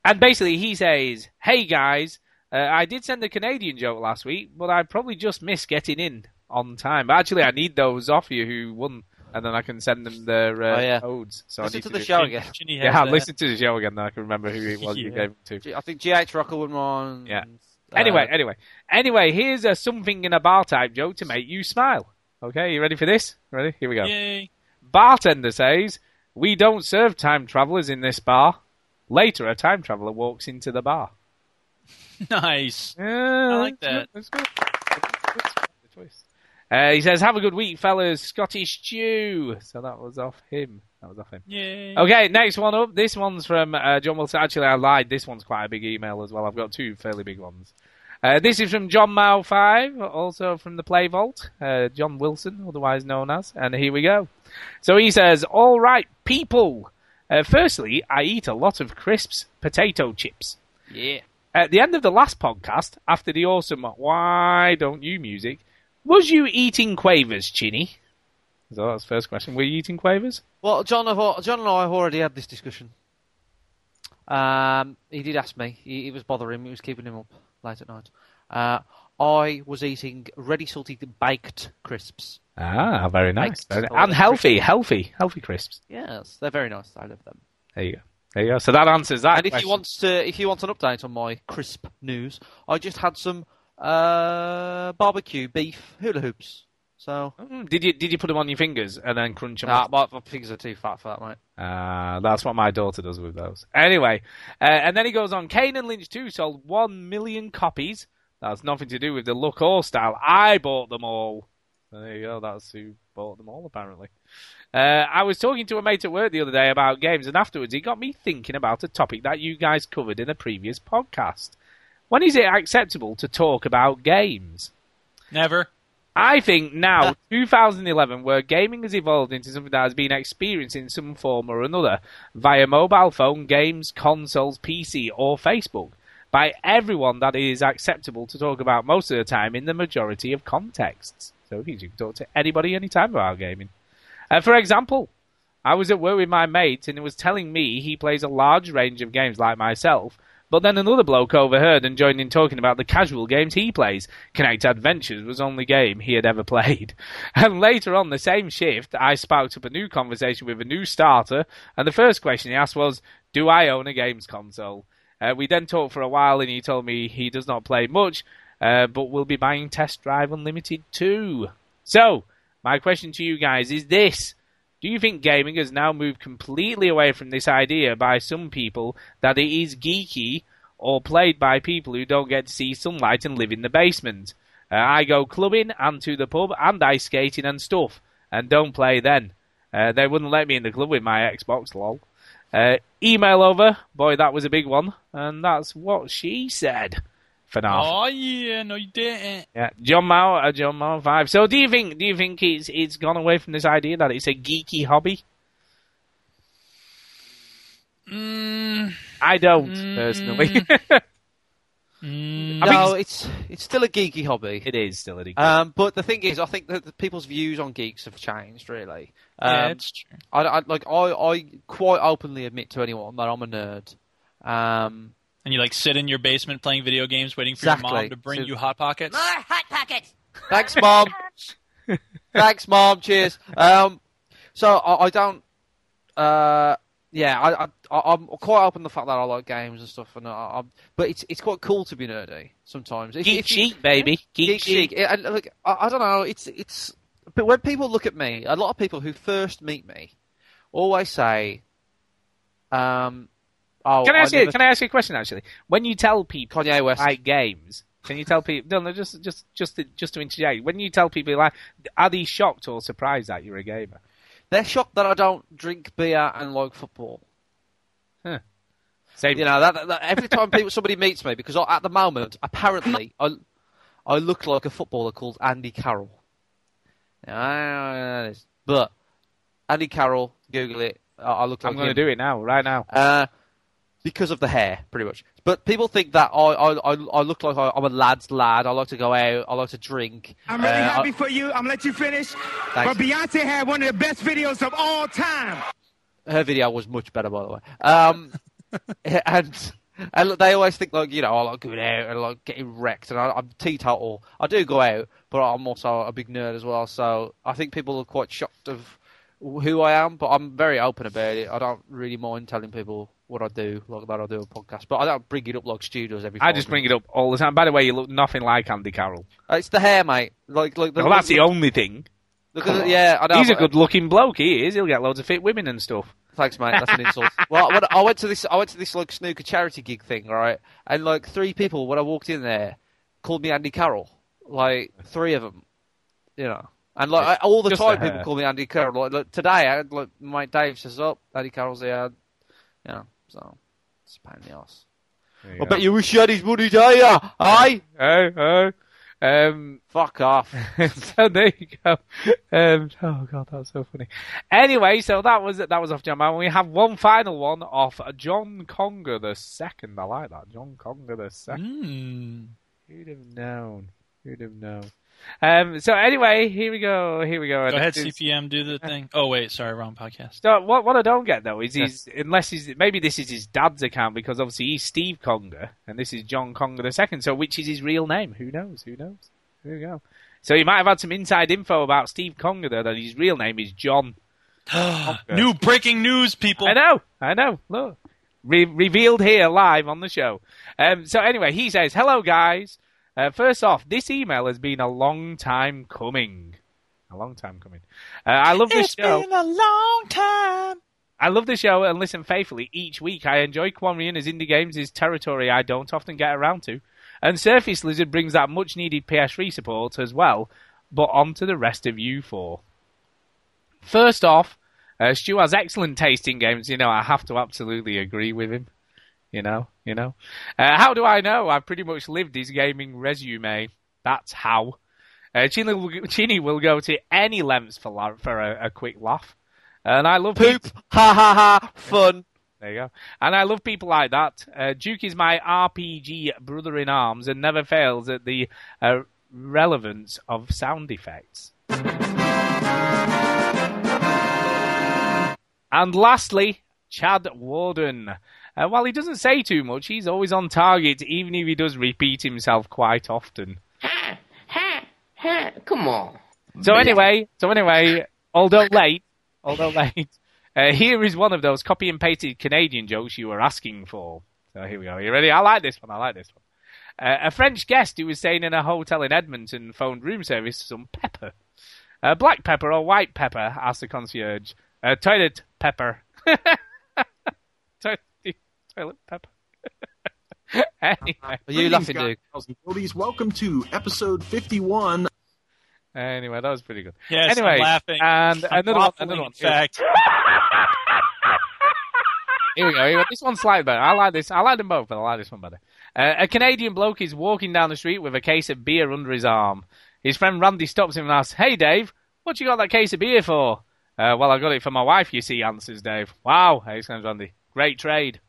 S2: and basically, he says, "Hey guys, uh, I did send a Canadian joke last week, but I probably just missed getting in on time. Actually, I need those off you who won, and then I can send them their uh,
S5: Oh, yeah.
S2: codes. So I
S5: Listen
S2: need
S5: to
S2: to
S5: the
S2: do-
S5: show again.
S3: Chinny
S2: Yeah, listen to the show again. Then I can remember who it was *laughs* you gave them to.
S5: I think GH Rocker won one.
S2: Yeah.
S5: Uh,
S2: Anyway, anyway, anyway, here's a something in a bar type joke to make you smile. Okay, you ready for this? Ready? Here we go.
S3: Yay.
S2: Bartender says, "We don't serve time travelers in this bar." Later, a time traveler walks into the bar. *laughs*
S3: Nice.
S2: Yeah,
S3: like
S2: that's
S3: that.
S2: good, That's good. That's good. Good twist. Uh, he says, "Have a good week, fellas." Scottish Jew. So that was off him. That was off him.
S3: Yay.
S2: Okay, next one up. This one's from uh, John Wilson. Actually, I lied. This one's quite a big email as well. I've got two fairly big ones. Uh, this is from John Mao Five, also from the Play Vault. Uh, John Wilson, otherwise known as. And here we go. So he says, "All right, people. Uh, firstly, I eat a lot of crisps, potato chips.
S5: Yeah.
S2: At the end of the last podcast, after the awesome Why Don't You music, was you eating quavers, Chinny? So that's the first question. Were you eating quavers?
S5: Well, John, I've, John and I have already had this discussion. Um, he did ask me. He, he was bothering me. He was keeping him up late at night. Uh, I was eating ready salted baked crisps.
S2: Ah, very nice.
S5: Baked.
S2: And healthy, healthy, healthy crisps.
S5: Yes, they're very nice. I love them.
S2: There you go. There you go. So that answers that
S5: and if
S2: question.
S5: you want to, if you want an update on my crisp news, I just had some uh, barbecue beef hula hoops. So
S2: Mm, did you did you put them on your fingers and then crunch them?
S5: nah, my, my fingers are too fat for that, mate.
S2: Ah, that's what my daughter does with those. Anyway, uh, and then he goes on. Kane and Lynch 2 sold 1 million copies. That's nothing to do with the look or style. I bought them all. There you go. That's who bought them all, apparently. Uh, I was talking to a mate at work the other day about games, and afterwards he got me thinking about a topic that you guys covered in a previous podcast. When is it acceptable to talk about games?
S3: Never.
S2: I think now, 2011, where gaming has evolved into something that has been experienced in some form or another via mobile phone, games, consoles, PC, or Facebook by everyone that is acceptable to talk about most of the time in the majority of contexts. So you can talk to anybody anytime about gaming. Uh, for example, I was at work with my mate and he was telling me he plays a large range of games like myself, but then another bloke overheard and joined in talking about the casual games he plays. Kinect Adventures was the only game he had ever played. *laughs* And later on the same shift, I sparked up a new conversation with a new starter, and the first question he asked was, Do I own a games console? Uh, we then talked for a while and he told me he does not play much, uh, but will be buying Test Drive Unlimited too. So, my question to you guys is this. Do you think gaming has now moved completely away from this idea by some people that it is geeky or played by people who don't get to see sunlight and live in the basement? Uh, I go clubbing and to the pub and ice skating and stuff and don't play then. Uh, they wouldn't let me in the club with my Xbox, lol. Uh, email over, boy, that was a big one, and that's what she said for now.
S3: Oh yeah, no you didn't.
S2: Yeah, John Mao, uh, John Mao five. So, do you think do you think it's it's gone away from this idea that it's a geeky hobby?
S3: Mm,
S2: I don't
S3: Mm.
S2: personally. *laughs*
S3: Mm,
S5: no, it's it's still a geeky hobby.
S2: It is still a geeky.
S5: Um, but the thing is, I think that the people's views on geeks have changed. Really, um,
S3: yeah, it's true.
S5: I, I like I, I quite openly admit to anyone that I'm a nerd. Um,
S3: And you like sit in your basement playing video games, waiting for
S5: Exactly.
S3: your mom to bring
S5: So-
S3: you hot pockets.
S6: More Hot Pockets!
S5: Thanks, mom. *laughs* Thanks, mom. Cheers. Um, so I, I don't. Uh, yeah, I, I, I- I'm quite open to the fact that I like games and stuff, and I, I, but it's it's quite cool to be nerdy sometimes. If,
S2: Geek
S5: if you-
S2: chic, baby. Geek,
S5: Geek
S2: chic.
S5: chic. Yeah, look, I, I don't know. It's it's. But when people look at me, a lot of people who first meet me always say, um, "Oh,
S2: Can I ask you?
S5: never-
S2: Can I ask you a question? Actually, when you tell people
S5: Kanye West.
S2: like games, can you tell people? No, no, just just just to, just to interject. When you tell people like, are they shocked or surprised that you're a gamer?
S5: They're shocked that I don't drink beer and like football.
S2: Same.
S5: You know that, that every time people somebody meets me because I, at the moment apparently I I look like a footballer called Andy Carroll. Now, I don't know who that is, but Andy Carroll, Google it. I, I look like
S2: I'm going to do it now, right now.
S5: Uh, because of the hair, pretty much. But people think that I I, I, look like I, I'm a lad's lad. I like to go out. I like to drink.
S12: I'm really
S5: Uh,
S12: happy
S5: I-
S12: for you. I'm gonna let you finish.
S5: Thanks.
S12: But Beyonce had one of the best videos of all time.
S5: her video was much better, by the way. Um, *laughs* and and look, they always think like you know I like going out and like getting wrecked, and I, I'm teetotal. I do go out, but I'm also a big nerd as well. So I think people are quite shocked of who I am, but I'm very open about it. I don't really mind telling people what I do, like that I do a podcast, but I don't bring it up like studios every.
S2: I just bring it up all the time. By the way, you look nothing like Andy Carroll.
S5: Uh, it's the hair, mate. Like like. The,
S2: Well, that's the only thing.
S5: Look at the- yeah, I know.
S2: He's a good-looking bloke. He is. He'll get loads of fit women and stuff.
S5: Thanks, mate. That's an insult. *laughs* well, I went to this, I went to this like snooker charity gig thing, right? And like three people when I walked in there called me Andy Carroll. Like three of them, you know. And like I, all the time,
S2: the
S5: people call me Andy Carroll. Like, like today, I like my Dave says, "Oh, Andy Carroll's here," you know. So it's a pain in the ass. I bet you wish you had his money, do you? Aye.
S2: Oh, oh. Um,
S5: Fuck off. *laughs*
S2: so there you go. Um, oh god, that's so funny. Anyway, so that was it that was off John Man. We have one final one off John Conger the second. I like that, John Conger the second.
S3: Mm.
S2: Who'd have known? Who'd have known? Um, so anyway, here we go. Here we go.
S3: Go ahead,
S2: It's-
S3: CPM, do the thing. Oh wait, sorry, wrong podcast.
S2: So what what I don't get though is he's unless he's maybe this is his dad's account because obviously he's Steve Conger and this is John Conger the second. So which is his real name? Who knows? Who knows? There we go. So he might have had some inside info about Steve Conger though that his real name is John. *gasps*
S3: New breaking news, people.
S2: I know, I know. Look, Re- revealed here live on the show. Um, so anyway, he says, "Hello guys. Uh, first off, this email has been a long time coming. A long time coming. Uh, I love this
S3: It's
S2: show.
S3: It's been a long time.
S2: I love the show and listen faithfully each week. I enjoy Quanrian as indie games is territory I don't often get around to. And Surface Lizard brings that much needed PS3 support as well. But on to the rest of you four. First off, uh, Stu has excellent taste in games. You know, I have to absolutely agree with him. You know, you know. Uh, how do I know? I've pretty much lived his gaming resume. That's how. Uh, Chinny, will, Chinny will go to any lengths for la- for a, a quick laugh. And I love
S5: Poop. Ha ha ha. Fun.
S2: there you go. And I love people like that. Uh, Duke is my RPG brother in arms and never fails at the uh, relevance of sound effects. And lastly, Chad Warden. Uh, while he doesn't say too much, he's always on target, even if he does repeat himself quite often.
S7: Ha, ha, Ha! come on.
S2: So anyway, so anyway, although late, although late, uh, here is one of those copy and pasted Canadian jokes you were asking for. So here we go. Are you ready? I like this one. I like this one. Uh, a French guest who was staying in a hotel in Edmonton phoned room service some pepper. Uh, black pepper or white pepper? asked the concierge. Uh, toilet pepper. *laughs* toilet, toilet pepper. *laughs* anyway.
S5: Are you laughing, Duke?
S13: Oldies, welcome to episode 51.
S2: Anyway, that was pretty good.
S3: Yes,
S2: anyway,
S3: I'm laughing.
S2: and
S3: I'm
S2: another one. Another one.
S3: Fact, *laughs*
S2: Here we go. Here we go. This one's slightly better. I like this. I like them both, but I like this one better. Uh, a Canadian bloke is walking down the street with a case of beer under his arm. His friend Randy stops him and asks, "Hey, Dave, what you got that case of beer for?" Uh, well, I got it for my wife. You see, answers Dave. Wow, exclaims Randy. Great trade.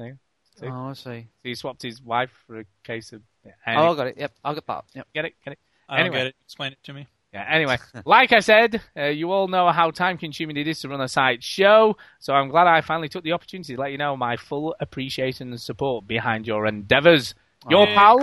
S2: There. See?
S5: Oh, I see.
S2: So he swapped his wife for a case of.
S5: Oh, I got it. Yep, I got that. Yep.
S2: Get it? Get it?
S3: I don't get it. Explain it to me.
S2: Yeah, anyway, *laughs* like I said, uh, you all know how time consuming it is to run a site show, so I'm glad I finally took the opportunity to let you know my full appreciation and support behind your endeavours. Your
S3: Yay.
S2: pal,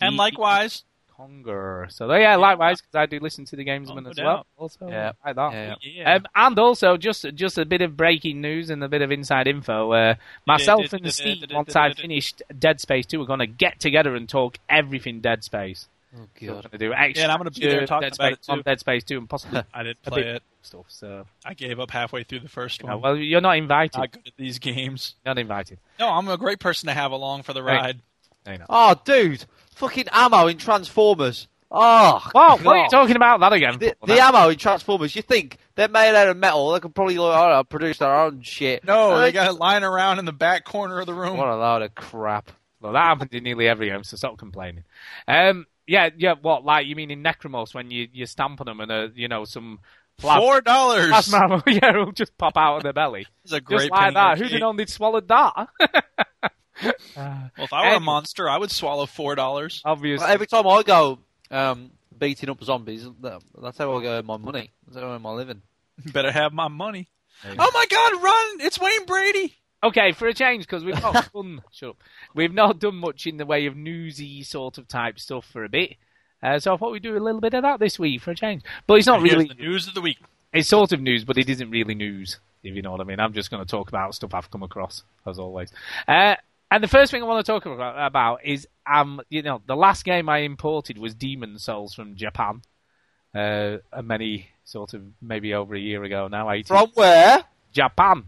S3: And likewise,
S2: Conger. So, there, yeah, likewise, because I do listen to the Gamesman
S3: Oh, no
S2: as well.
S3: doubt.
S2: Also,
S5: Yeah.
S2: like that.
S5: Yeah.
S3: Yeah.
S2: Um, and also, just just a bit of breaking news and a bit of inside info. Uh, myself and Steve, once I've finished Dead Space 2, we're going to get together and talk everything Dead Space.
S5: Oh,
S2: So we're
S5: God.
S2: going to do extra
S3: Yeah, and I'm gonna be there talking
S2: Dead
S3: about it, too.
S2: on Dead Space 2 and possibly *laughs*
S3: I didn't
S2: a
S3: play
S2: bit
S3: it.
S2: stuff. So,
S3: I gave up halfway through the first
S2: you know,
S3: one.
S2: well, you're not invited.
S3: Not good at these games.
S2: Not invited.
S3: No, I'm a great person to have along for the ride.
S2: I.
S5: Oh, dude. Fucking ammo in Transformers. Oh,
S2: Whoa, what are you talking about that again?
S5: The,
S2: for?
S5: the ammo in Transformers, you think they're made out of metal, they could probably like, I know, produce their own shit.
S3: No,
S5: Uh,
S3: they got it lying around in the back corner of the room.
S5: What a load of crap.
S2: Well, that happens in nearly every game, so stop complaining. Um, yeah, yeah. What, like you mean in Necromorphs when you you stamp on them and uh, you know some plas-
S3: Four dollars.
S2: plasma, *laughs* yeah, it'll just pop out of their belly,
S3: It's a
S2: just like that. Who'd
S3: arcade.
S2: have known they'd swallowed that? *laughs*
S3: Well, if I were a monster, I would swallow four dollars.
S2: Obviously,
S5: Every time I go um, beating up zombies, that's how I earn my money. That's how I earn my living. *laughs*
S3: Better have my money. Oh my God! Run! It's Wayne Brady.
S2: Okay, for a change, because we've not *laughs* done shut up. We've not done much in the way of newsy sort of type stuff for a bit. Uh, so I thought we'd do a little bit of that this week for a change. But it's not
S3: Here's
S2: really
S3: the news of the week.
S2: it's sort of news, but it isn't really news, if you know what I mean. I'm just going to talk about stuff I've come across, as always. Uh, and the first thing I want to talk about, about is, um, you know, the last game I imported was Demon's Souls from Japan. Uh, many sort of maybe over a year ago now. 18.
S5: From where?
S2: Japan.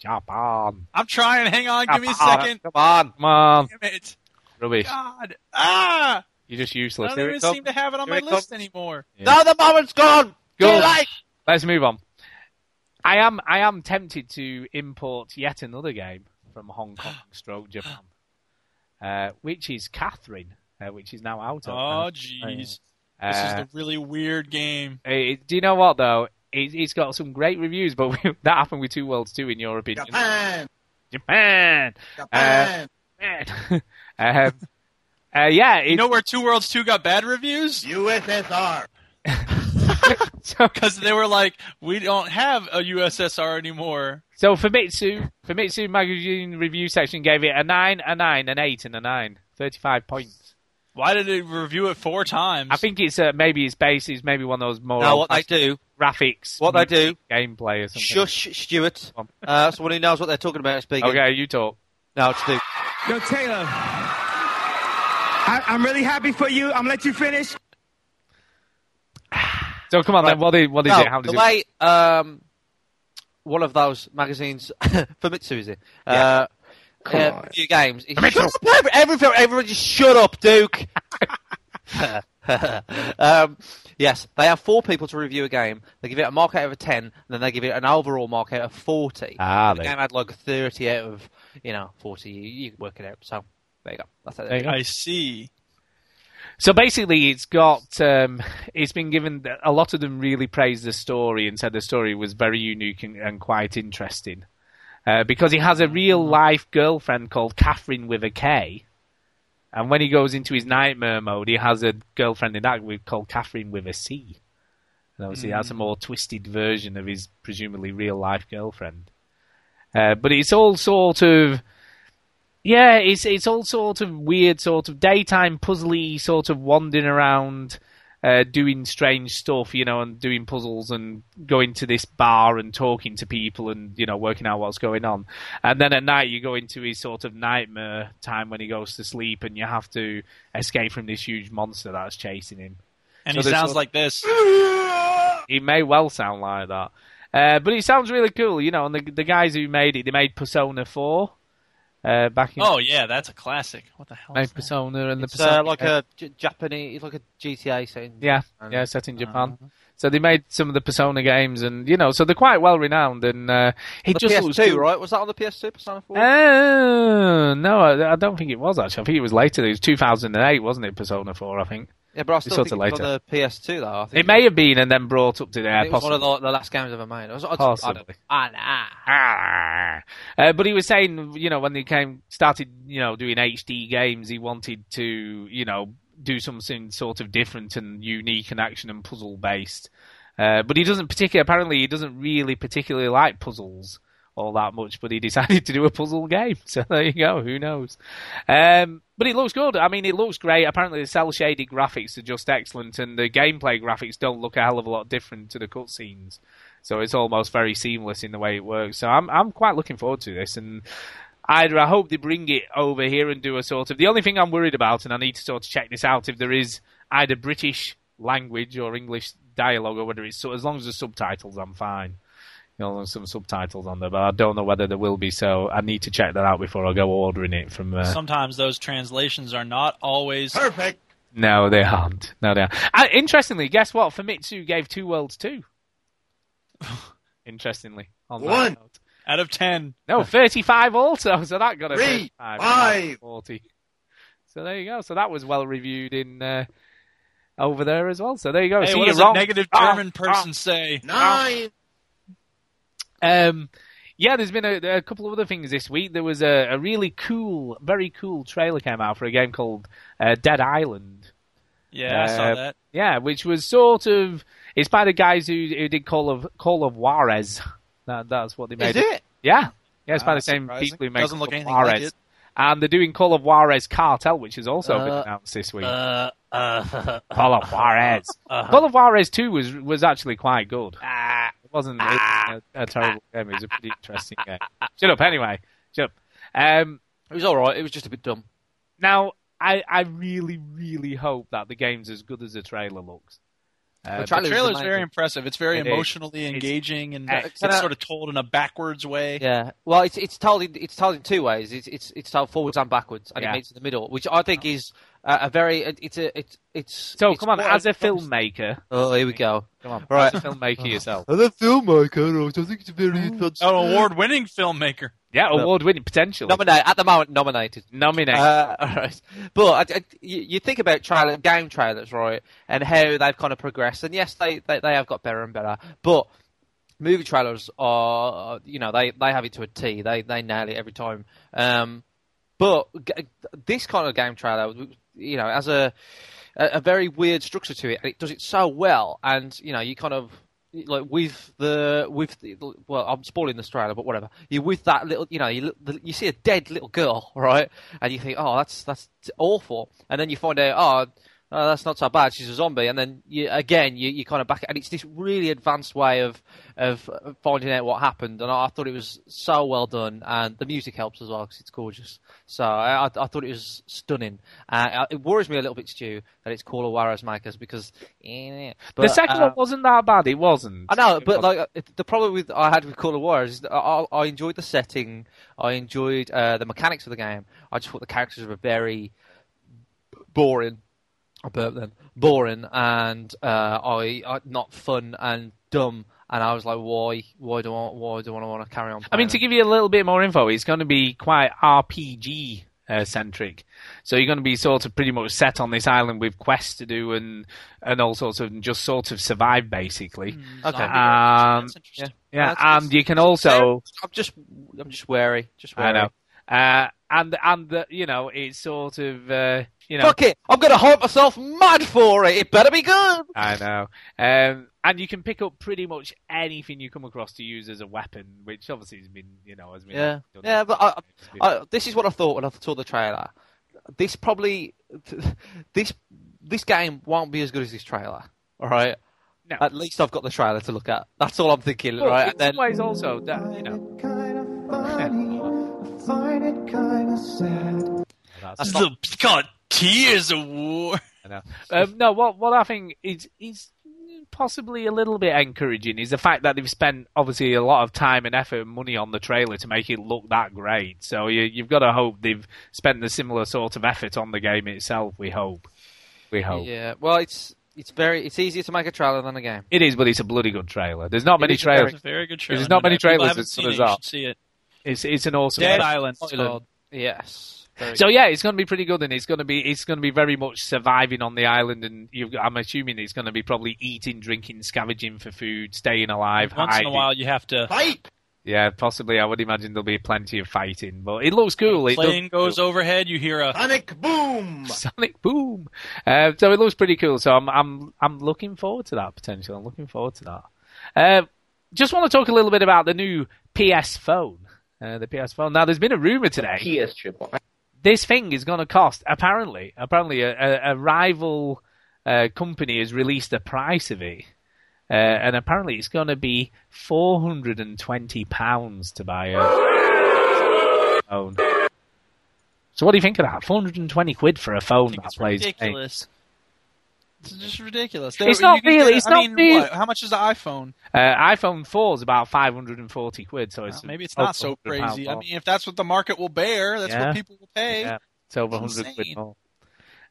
S2: Japan.
S3: I'm trying. Hang on. Give me a second.
S5: Come on.
S2: Come on.
S3: Damn it.
S2: Rubbish.
S3: God. Ah!
S2: You're just
S3: I
S2: useless.
S3: don't
S2: Here
S3: even seem to have it on
S2: Here
S3: my
S2: it
S3: list
S2: comes.
S3: anymore.
S2: Yeah.
S5: No, the moment's gone.
S2: Go.
S5: Late.
S2: Let's move on. I am I am tempted to import yet another game from Hong Kong stroke Japan, uh, which is Catherine, uh, which is now out. of-
S3: Oh, jeez. This is
S2: Uh,
S3: the really weird game.
S2: eh, do you know what though? It, it's got some great reviews, but *laughs* that happened with Two Worlds too, in your opinion.
S4: Japan!
S2: Japan.
S4: Japan!
S2: Uh, *laughs* um, uh, yeah,
S3: You know where Two Worlds 2 got bad reviews?
S4: USSR! *laughs*
S2: so, *laughs*
S3: Because they were like, we don't have a USSR anymore.
S2: so Famitsu, Famitsu magazine review section gave it a nine, a nine, an eight, and a nine. Thirty-five points.
S3: Why did they review it four times?
S2: I think it's uh, maybe it's based is maybe one of those more
S5: No, what they do.
S2: graphics,
S5: What they do.
S2: gameplay or something.
S5: Shush, Stuart. Uh, someone who knows what they're talking about is speaking.
S2: Okay, you talk.
S5: No, it's Stu.
S12: Yo, Taylor. I, I'm really happy for you. I'm gonna let you finish.
S2: So come on then. What is, what is
S5: No,
S2: it? How does
S5: the
S2: it?
S5: way um, one of those magazines *laughs* Famitsu is it? Uh, uh, few games. Shut up, every, every, everyone just shut up, Duke. *laughs* um, yes, they have four people to review a game. They give it a mark out of a ten, and then they give it an overall mark out of forty.
S2: Ah,
S5: the
S2: there-
S5: game had like thirty out of you know forty. You, you work it out. So there you go. That's it.
S2: There you go.
S3: I see.
S2: So basically, it's got um, it's been given a lot of them really praised the story and said the story was very unique and, and quite interesting uh, because he has a real life girlfriend called Catherine with a K, and when he goes into his nightmare mode, he has a girlfriend in that with called Catherine with a C. And obviously, that's a more twisted version of his presumably real life girlfriend. Uh, but it's all sort of yeah, it's it's all sort of weird, sort of daytime puzzly, sort of wandering around, uh, doing strange stuff, you know, and doing puzzles and going to this bar and talking to people and you know working out what's going on. And then at night you go into his sort of nightmare time when he goes to sleep, and you have to escape from this huge monster that's chasing him.
S3: And
S2: So
S3: he sounds
S2: sort of-
S3: like this. *laughs*
S2: He may well sound like that. Uh, but it sounds really cool, you know. And the the guys who made it, they made Persona Four uh, back in
S3: Oh, yeah, that's a classic. What the hell?
S2: made
S3: is that?
S2: Persona and the
S5: It's
S2: Persona
S5: uh, like a J- Japanese, it's like a GTA setting.
S2: Yeah, yeah, set in Japan. So they made some of the Persona games, and you know, so they're quite well renowned. And uh, it
S5: The
S2: just
S5: PS2,
S2: looks
S5: right? Was that on the PS2, Persona 4?
S2: Uh, no, I, I don't think it was actually. I think it was later. It was 2008, wasn't it? Persona 4, I think.
S5: Yeah, but I still think it's on the PS2 though. I think
S2: It may have been and then brought up to there.
S5: it was one of the, the last games ever made. I was, I,
S2: Possibly.
S5: I, I,
S2: Ah. Uh, but he was saying, you know, when they came started, you know, doing HD games, he wanted to, you know, do something sort of different and unique and action and puzzle based. Uh, but he doesn't particularly. Apparently, he doesn't really particularly like puzzles all that much. But he *laughs* decided to do a puzzle game. So there you go. Who knows? Um, but it looks good. I mean, it looks great. Apparently, the cell shaded graphics are just excellent, and the gameplay graphics don't look a hell of a lot different to the cutscenes. So it's almost very seamless in the way it works. So I'm I'm quite looking forward to this, and either I hope they bring it over here and do a sort of. The only thing I'm worried about, and I need to sort of check this out, if there is either British language or English dialogue, or whether it's so. As long as the subtitles, I'm fine. You know, there's some subtitles on there, but I don't know whether there will be. So I need to check that out before I go ordering it from. Uh,
S3: Sometimes those translations are not always perfect.
S2: No, they aren't. No, they aren't. Uh, interestingly, guess what? Famitsu gave Two Worlds two. *laughs* interestingly, on that
S3: One.
S2: note.
S3: out of ten.
S2: No, 35 also, so that got a
S3: Three,
S2: 35,
S3: five.
S2: 40. So there you go. So that was well reviewed in uh, over there as well. So there you go.
S3: Hey,
S2: See,
S3: what
S2: you're
S3: does
S2: wrong.
S3: a negative
S2: Ah,
S3: German person say?
S2: Nine. Um, yeah, there's been a, a couple of other things this week. There was a, a really cool, very cool trailer came out for a game called uh, Dead Island.
S3: Yeah, I saw
S2: Uh,
S3: that.
S2: Yeah, which was sort of it's by the guys who who did Call of Call of Juarez. That, that's what they made.
S3: Is it?
S2: Yeah, yeah, it's
S3: Ah,
S2: by the same
S3: surprising.
S2: people who made
S3: Doesn't
S2: Call
S3: look
S2: of
S3: anything like
S2: Juarez.
S3: it.
S2: And they're doing Call of Juarez Cartel, which has also been
S3: Uh,
S2: announced this week.
S3: uh, uh, *laughs*
S2: Call of Juarez.
S3: uh-huh.
S2: Call of Juarez 2 was was actually quite good. it wasn't it a, a terrible game. It was a pretty interesting game. Shut up, anyway. Shut up. Um,
S5: it was all right. It was just a bit dumb.
S2: Now, I, I really, really hope that the game's as good as the trailer looks. Uh,
S3: the is very impressive. It's very
S2: It is.
S3: emotionally
S2: It's
S3: engaging, and
S2: excellent.
S3: it's sort of told in a backwards way.
S5: Yeah. Well, it's it's told in it's told in two ways. It's it's it's told forwards and backwards, and
S2: Yeah.
S5: it meets in the middle, which I think is uh, a very it's a it's it's.
S2: So
S5: it's
S2: come on, as a filmmaker,
S5: Oh, here we go.
S2: Come on,
S5: right.
S2: as a filmmaker yourself.
S5: As a filmmaker, I think it's a very advanced.
S3: An award-winning filmmaker.
S2: Yeah, award-winning potentially.
S5: Nominate at the moment, nominated.
S2: Nominated.
S5: Uh, *laughs* all right. But I, I, you, you think about trailer, game trailers, right, and how they've kind of progressed. And yes, they, they they have got better and better. But movie trailers are, you know, they, they have it to a T. They they nail it every time. Um, but this kind of game trailer, you know, has a a very weird structure to it, and it does it so well. And you know, you kind of like with the with the, well, I'm spoiling the trailer, but whatever. You with that little, you know, you you see a dead little girl, *laughs* right? And you think, oh, that's that's awful. And then you find out, oh. Oh, that's not so bad. She's a zombie, and then you, again, you, you kind of back, and it's this really advanced way of of finding out what happened. And I, I thought it was so well done, and the music helps as well because it's gorgeous. So I, I, I thought it was stunning. Uh, it worries me a little bit, Stu, that it's Call of Juarez makers because eh,
S2: the second
S5: uh,
S2: one wasn't that bad. It wasn't.
S5: I know, but like uh, the problem with I had with Call of Juarez is that I, I enjoyed the setting, I enjoyed uh, the mechanics of the game. I just thought the characters were very boring. I burped then. Boring and uh, I, I not fun and dumb. And I was like, why? Why do I? Why do I want to carry on?
S2: I mean, to give you a little bit more info, it's going to be quite RPG uh, centric. So you're going to be sort of pretty much set on this island with quests to do and and all sorts of and just sort of survive basically.
S5: Okay.
S2: Um,
S5: yeah,
S2: yeah,
S5: That's-
S2: and you can also.
S5: I'm just, I'm just wary. Just wary.
S2: I know. Uh, and and the, you know it's sort of uh, you know
S5: Fuck it! I'm gonna hype myself mad for it. It better be good.
S2: I know. Um, and you can pick up pretty much anything you come across to use as a weapon, which obviously has been, you know, has been.
S5: Yeah,
S2: done
S5: yeah, but I,
S2: been-
S5: I, this is what I thought when I saw the trailer. This probably, this this game won't be as good as this trailer. All right.
S2: No.
S5: At least I've got the trailer to look at. That's all I'm thinking.
S2: Well,
S5: right.
S2: in some ways also that you know.
S14: Find it kind of sad.
S2: That's
S3: That's the God Gears of War.
S2: I know. Um, no, what what I think is is possibly a little bit encouraging is the fact that they've spent obviously a lot of time and effort and money on the trailer to make it look that great. So you, you've got to hope they've spent the similar sort of effort on the game itself. We hope. We hope.
S5: Yeah. Well, it's it's very it's easier to make a trailer than a game.
S2: It is, but it's a bloody good trailer. There's not
S5: It
S2: many
S5: is a very-
S2: trailers.
S3: It's a very good trailer.
S2: There's not many trailers
S3: haven't
S2: as
S3: seen
S2: as that.
S3: see it.
S2: It's it's an awesome.
S3: Dead
S2: trailer.
S3: Island.
S5: Yes. Very
S2: So yeah, it's going to be pretty good, and it's going to be it's going to be very much surviving on the island, and you've, I'm assuming it's going to be probably eating, drinking, scavenging for food, staying alive.
S3: Once in a while, you have to
S13: Fight!
S2: Yeah, possibly. I would imagine there'll be plenty of fighting, but it looks cool. It does-
S3: plane goes overhead. You hear a
S13: Sonic boom!
S2: Sonic Boom. Uh, so it looks pretty cool. So I'm I'm I'm looking forward to that potential. I'm looking forward to that. Uh, just want to talk a little bit about the new PS phone. Uh, the PS phone. Now, there's been a rumor today.
S7: PS triple.
S2: This thing is going to cost apparently apparently a, a, a rival uh, company has released the price of it. Uh, and apparently it's going to be four hundred and twenty pounds to buy a phone. So what do you think of that? Four hundred and twenty quid for a phone that plays games.
S3: ridiculous. It's just ridiculous.
S2: It's not
S3: you
S2: really,
S3: get-
S2: it's
S3: I
S2: not
S3: mean,
S2: really.
S3: what? How much is the iPhone?
S2: Uh, iPhone 4 is about 540 quid, so it's
S3: Maybe it's not so crazy. I mean, if that's what the market will bear, that's
S2: Yeah.
S3: what people will pay.
S2: Yeah, it's over 100 quid more.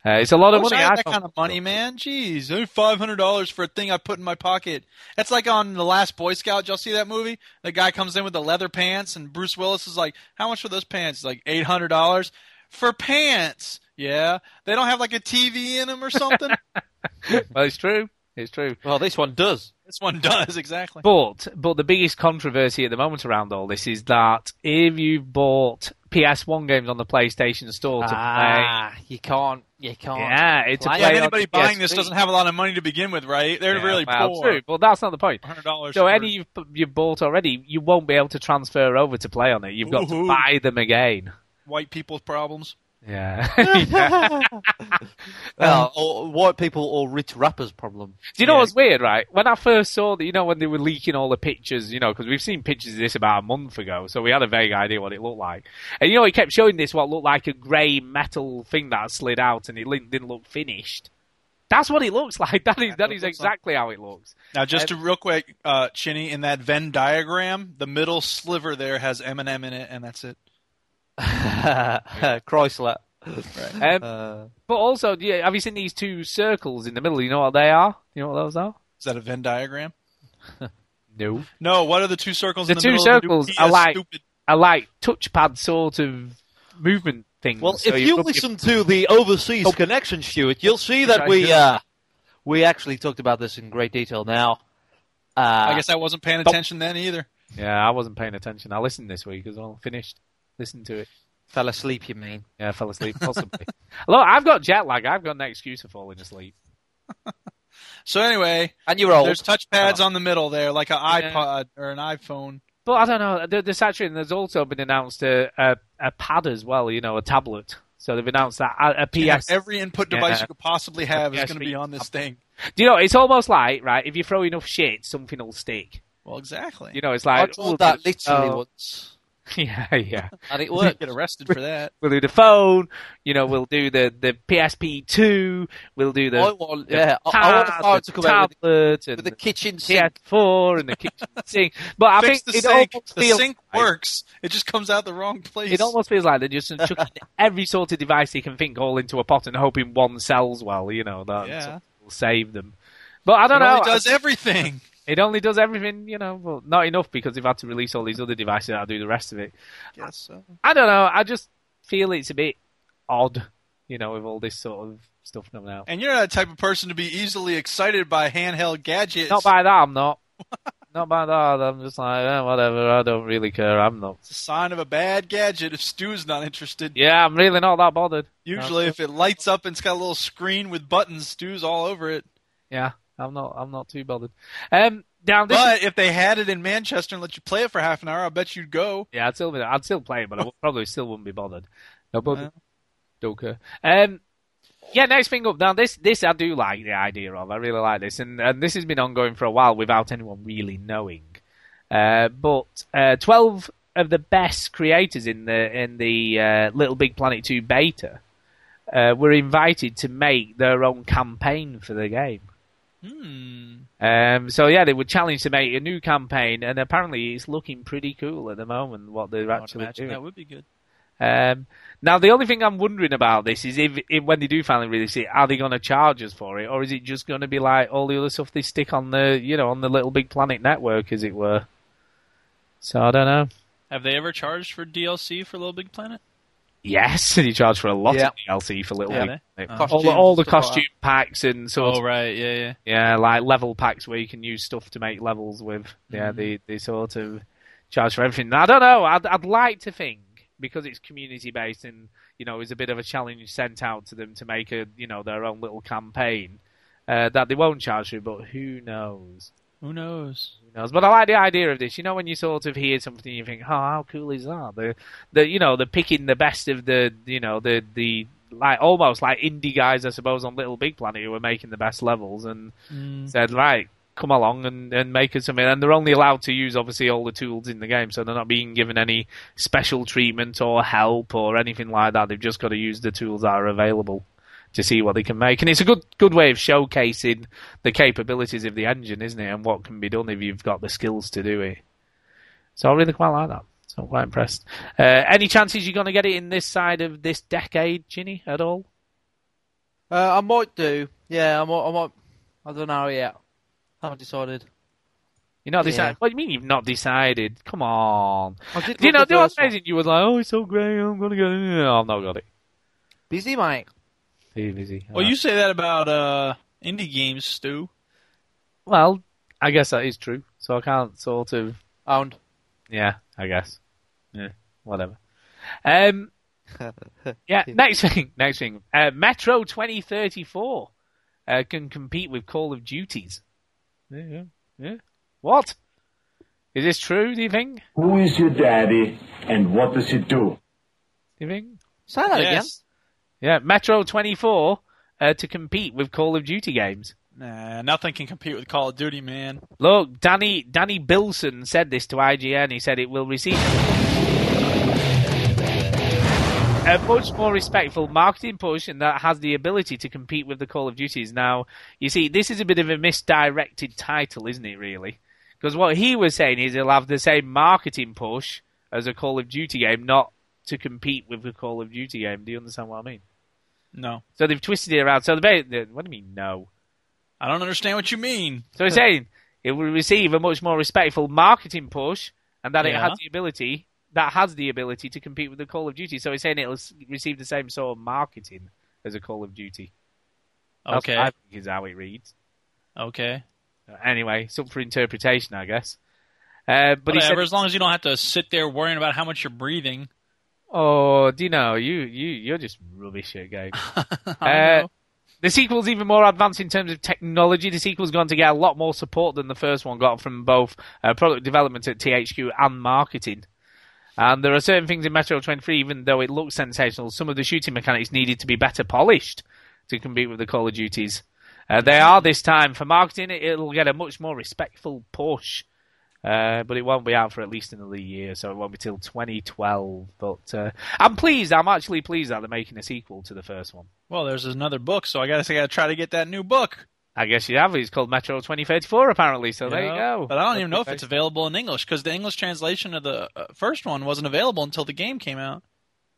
S2: Uh, it's a lot of money.
S3: I had that kind of money, man. Jeez, five hundred dollars for a thing I put in my pocket. That's like on the Last Boy Scout. Y'all see that movie? The guy comes in with the leather pants, and Bruce Willis is like, "How much for those pants?" He's like eight hundred dollars for pants. Yeah, they don't have like a TV in them or something. *laughs*
S2: well, it's true. It's true.
S5: Well, this one does.
S3: this one does exactly.
S2: But but the biggest controversy at the moment around all this is that if you've bought PS1 games on the PlayStation Store to
S5: Ah, you can't. You can't.
S2: yeah, it's to
S5: play
S3: yeah,
S2: play on
S3: anybody buying this doesn't have a lot of money to begin with, right? They're
S2: Yeah,
S3: really
S2: well,
S3: poor.
S2: True, but that's not the point.
S3: Hundred dollars.
S2: So any you've, you've bought already, you won't be able to transfer over to play on it. You've got to buy them again.
S3: white people's problems.
S2: Yeah. *laughs* Yeah. *laughs*
S5: Well, or white people or rich rappers' problem.
S2: Do you know
S3: Yeah.
S2: what's weird, right? When I first saw that, you know, when they were leaking all the pictures, you know, because we've seen pictures of this about a month ago, so we had a vague idea what it looked like. And you know, he kept showing this what looked like a grey metal thing that slid out, and it didn't look finished. That's what it looks *laughs* like. That is that is exactly how it looks.
S3: Now, just to real quick, uh, Chinny, in that Venn diagram, the middle sliver there has Eminem in it, and that's it. *laughs*
S5: Chrysler.
S2: Um,
S5: Uh,
S2: but also, yeah, have you seen these two circles in the middle? You know what they are? You know what those are?
S3: Is that a Venn diagram? *laughs*
S2: No.
S3: No. What are the two circles?
S2: The
S3: in the
S2: two
S3: middle of the
S2: circles are like
S3: stupid?
S2: are like touchpad sort of movement things.
S5: well,
S2: So
S5: if you
S2: rub your-
S5: listen to the Overseas Connection, Stuart, you'll see that we uh, we actually talked about this in great detail. Now, uh,
S3: I guess I wasn't paying
S2: Nope.
S3: attention then either.
S2: Yeah, I wasn't paying attention. I listened this week as well. Finished. Listened to it.
S5: fell asleep. You mean?
S2: Yeah, I fell asleep, possibly. *laughs* Look, I've got jet lag. I've got no excuse for falling asleep. *laughs*
S3: So anyway,
S5: And you're old.
S3: there's touchpads oh. on the middle there, like an
S2: Yeah.
S3: iPod or an iPhone.
S2: But I don't know. There- There's actually there's also been announced a, a a pad as well. You know, a tablet. So they've announced that a, a
S3: You have
S2: PS.
S3: every input device
S2: Yeah.
S3: you could possibly have is going to be on this thing.
S2: Do you know? It's almost like right. If you throw enough shit, something will stick.
S3: Well, exactly.
S2: You know, it's like
S5: I
S2: like
S5: tried that oh. literally
S2: oh,
S5: once, *laughs*
S2: yeah, yeah.
S5: and it
S3: We'll
S5: worked.
S3: get arrested for that. *laughs*
S2: We'll do the phone. You know, we'll do the the PSP two. We'll do the
S5: I want,
S2: the
S5: yeah, I, I want
S2: pad,
S5: phone
S2: the
S5: to come out with,
S2: tablet
S5: with the kitchen sink.
S2: PS4 and the kitchen *laughs* sink. But I
S3: Fix
S2: think
S3: the
S2: it
S3: sink. The sink
S2: like-
S3: works. It just comes out the wrong place.
S2: It almost feels like they're just chucking every sort of device they can think all into a pot and hoping one sells well. You know that
S3: Yeah.
S2: will save them. But I don't
S3: it
S2: know.
S3: only does everything.
S2: It only does everything, you know, but not enough because they've had to release all these other devices that do the rest of it.
S3: Guess so.
S2: I don't know. I just feel it's a bit odd, you know, with all this sort of stuff coming out.
S3: And you're not the type of person to be easily excited by handheld gadgets.
S2: Not by that, I'm not. *laughs* not by that. I'm just like, eh, whatever. I don't really care. I'm not.
S3: It's a sign of a bad gadget if Stu's not interested.
S2: Yeah, I'm really not that bothered.
S3: Usually,
S2: No.
S3: if it lights up and it's got a little screen with buttons, Stu's all over it.
S2: yeah, I'm not. I'm not too bothered. Um, down this.
S3: But if they had it in Manchester and let you play it for half an hour, I bet you'd go.
S2: Yeah, I'd still be, I'd still play it, but I probably still wouldn't be bothered. No bother.
S3: Yeah.
S2: Don't care. Um, yeah, next thing up. Now this this I do like the idea of. I really like this, and and this has been ongoing for a while without anyone really knowing. Uh, but uh, twelve of the best creators in the in the uh, Little Big Planet two beta uh, were invited to make their own campaign for the game.
S3: Hmm.
S2: Um, so yeah, they were challenged to make a new campaign, and apparently it's looking pretty cool at the moment. What they're
S3: I would
S2: actually doing.
S3: that would be good.
S2: Um, now, the only thing I'm wondering about this is if, if when they do finally release it, are they going to charge us for it, or is it just going to be like all the other stuff they stick on the, you know, on the Little Big Planet network, as it were? So I don't know.
S3: Have they ever charged for DLC for Little Big Planet?
S2: Yes, and you charge for a lot
S5: Yeah.
S2: of DLC for little
S5: Yeah. Uh,
S2: all, the, all the
S5: stuff like
S2: costume packs and sort
S3: Oh
S2: of
S3: right, yeah, yeah.
S2: Yeah, like level packs where you can use stuff to make levels with. Yeah,
S3: Mhm.
S2: they they sort of charge for everything. I don't know. I'd I'd like to think because it's community based and you know it's a bit of a challenge sent out to them to make a you know their own little campaign uh, that they won't charge you, But who knows?
S3: Who knows?
S2: Who knows? But I like the idea of this. You know, when you sort of hear something, you think, "Oh, how cool is that?" The, the you know, the picking the best of the, you know, the the like almost like indie guys, I suppose, on Little Big Planet who were making the best levels and
S3: Mm.
S2: said, "Right, come along and and make us something." And they're only allowed to use obviously all the tools in the game, so they're not being given any special treatment or help or anything like that. They've just got to use the tools that are available to see what they can make. And it's a good good way of showcasing the capabilities of the engine, isn't it? And what can be done if you've got the skills to do it. So I really quite like that. So I'm quite impressed. Uh, any chances you're going to get it in this side of this decade, Chinny, at all?
S5: Uh, I might do. Yeah, I might. I might. I don't know yet. I haven't decided.
S2: You're not
S5: Yeah.
S2: decided. What do you mean you've not decided? Come on. You know,
S5: the
S2: do you know what's
S5: one.
S2: amazing? You were like, oh, it's so great, I'm going to get it. No, I've not got it.
S5: Busy, mate.
S2: Too busy.
S3: Well, you say that about uh, indie games, Stu.
S2: Well, I guess that is true. So I can't sort of.
S5: Owned.
S2: Yeah, I guess. Yeah, *laughs* whatever. Um, *laughs* yeah, next thing. Next thing. Uh, Metro 2034 uh, can compete with Call of Duties. Yeah, yeah, yeah. What? Is this true, do you think?
S8: Who is your daddy and what does he do?
S2: Do you think?
S5: Say that
S3: Yes.
S2: Yeah, Metro 24 uh, to compete with Call of Duty games.
S3: Nah, nothing can compete with Call of Duty, man.
S2: Look, Danny Danny Bilson said this to IGN. He said it will receive a much more respectful marketing push and that has the ability to compete with the Call of Duties. Now, you see, this is a bit of a misdirected title, isn't it, really? Because what he was saying is he'll have the same marketing push as a Call of Duty game, not to compete with the Call of Duty game. Do you understand what I mean?
S3: No.
S2: So they've twisted it around. So the what do you mean, no?
S3: I don't understand what you mean.
S2: So he's saying it will receive a much more respectful marketing push, and that it has the ability that has the ability to compete with the Call of Duty. So he's saying it'll receive the same sort of marketing as a Call of Duty. That's
S3: Okay.
S2: I think is how it reads.
S3: Okay.
S2: Anyway, it's up for interpretation, I guess. Uh, but
S3: Whatever,
S2: said,
S3: as long as you don't have to sit there worrying about how much you're breathing.
S2: "Oh, do you know you you you're just rubbish at games." *laughs* Uh, the sequel's even more advanced in terms of technology. The sequel's going to get a lot more support than the first one got from both uh, product development at THQ and marketing. And there are certain things in Metro 23, even though it looks sensational, some of the shooting mechanics needed to be better polished to compete with the Call of Duties. Uh, they are this time. For marketing, it- it'll get a much more respectful push. Uh, but it won't be out for at least another year, so it won't be till 2012. But uh, I'm pleased. I'm actually pleased that they're making a sequel to the first one.
S3: Well, there's another book, so I guess I got to try to get that new book.
S2: I guess you have. It's called Metro 2034, apparently. So there you go.
S3: But I don't even know if it's available in English because the English translation of the uh, first one wasn't available until the game came out.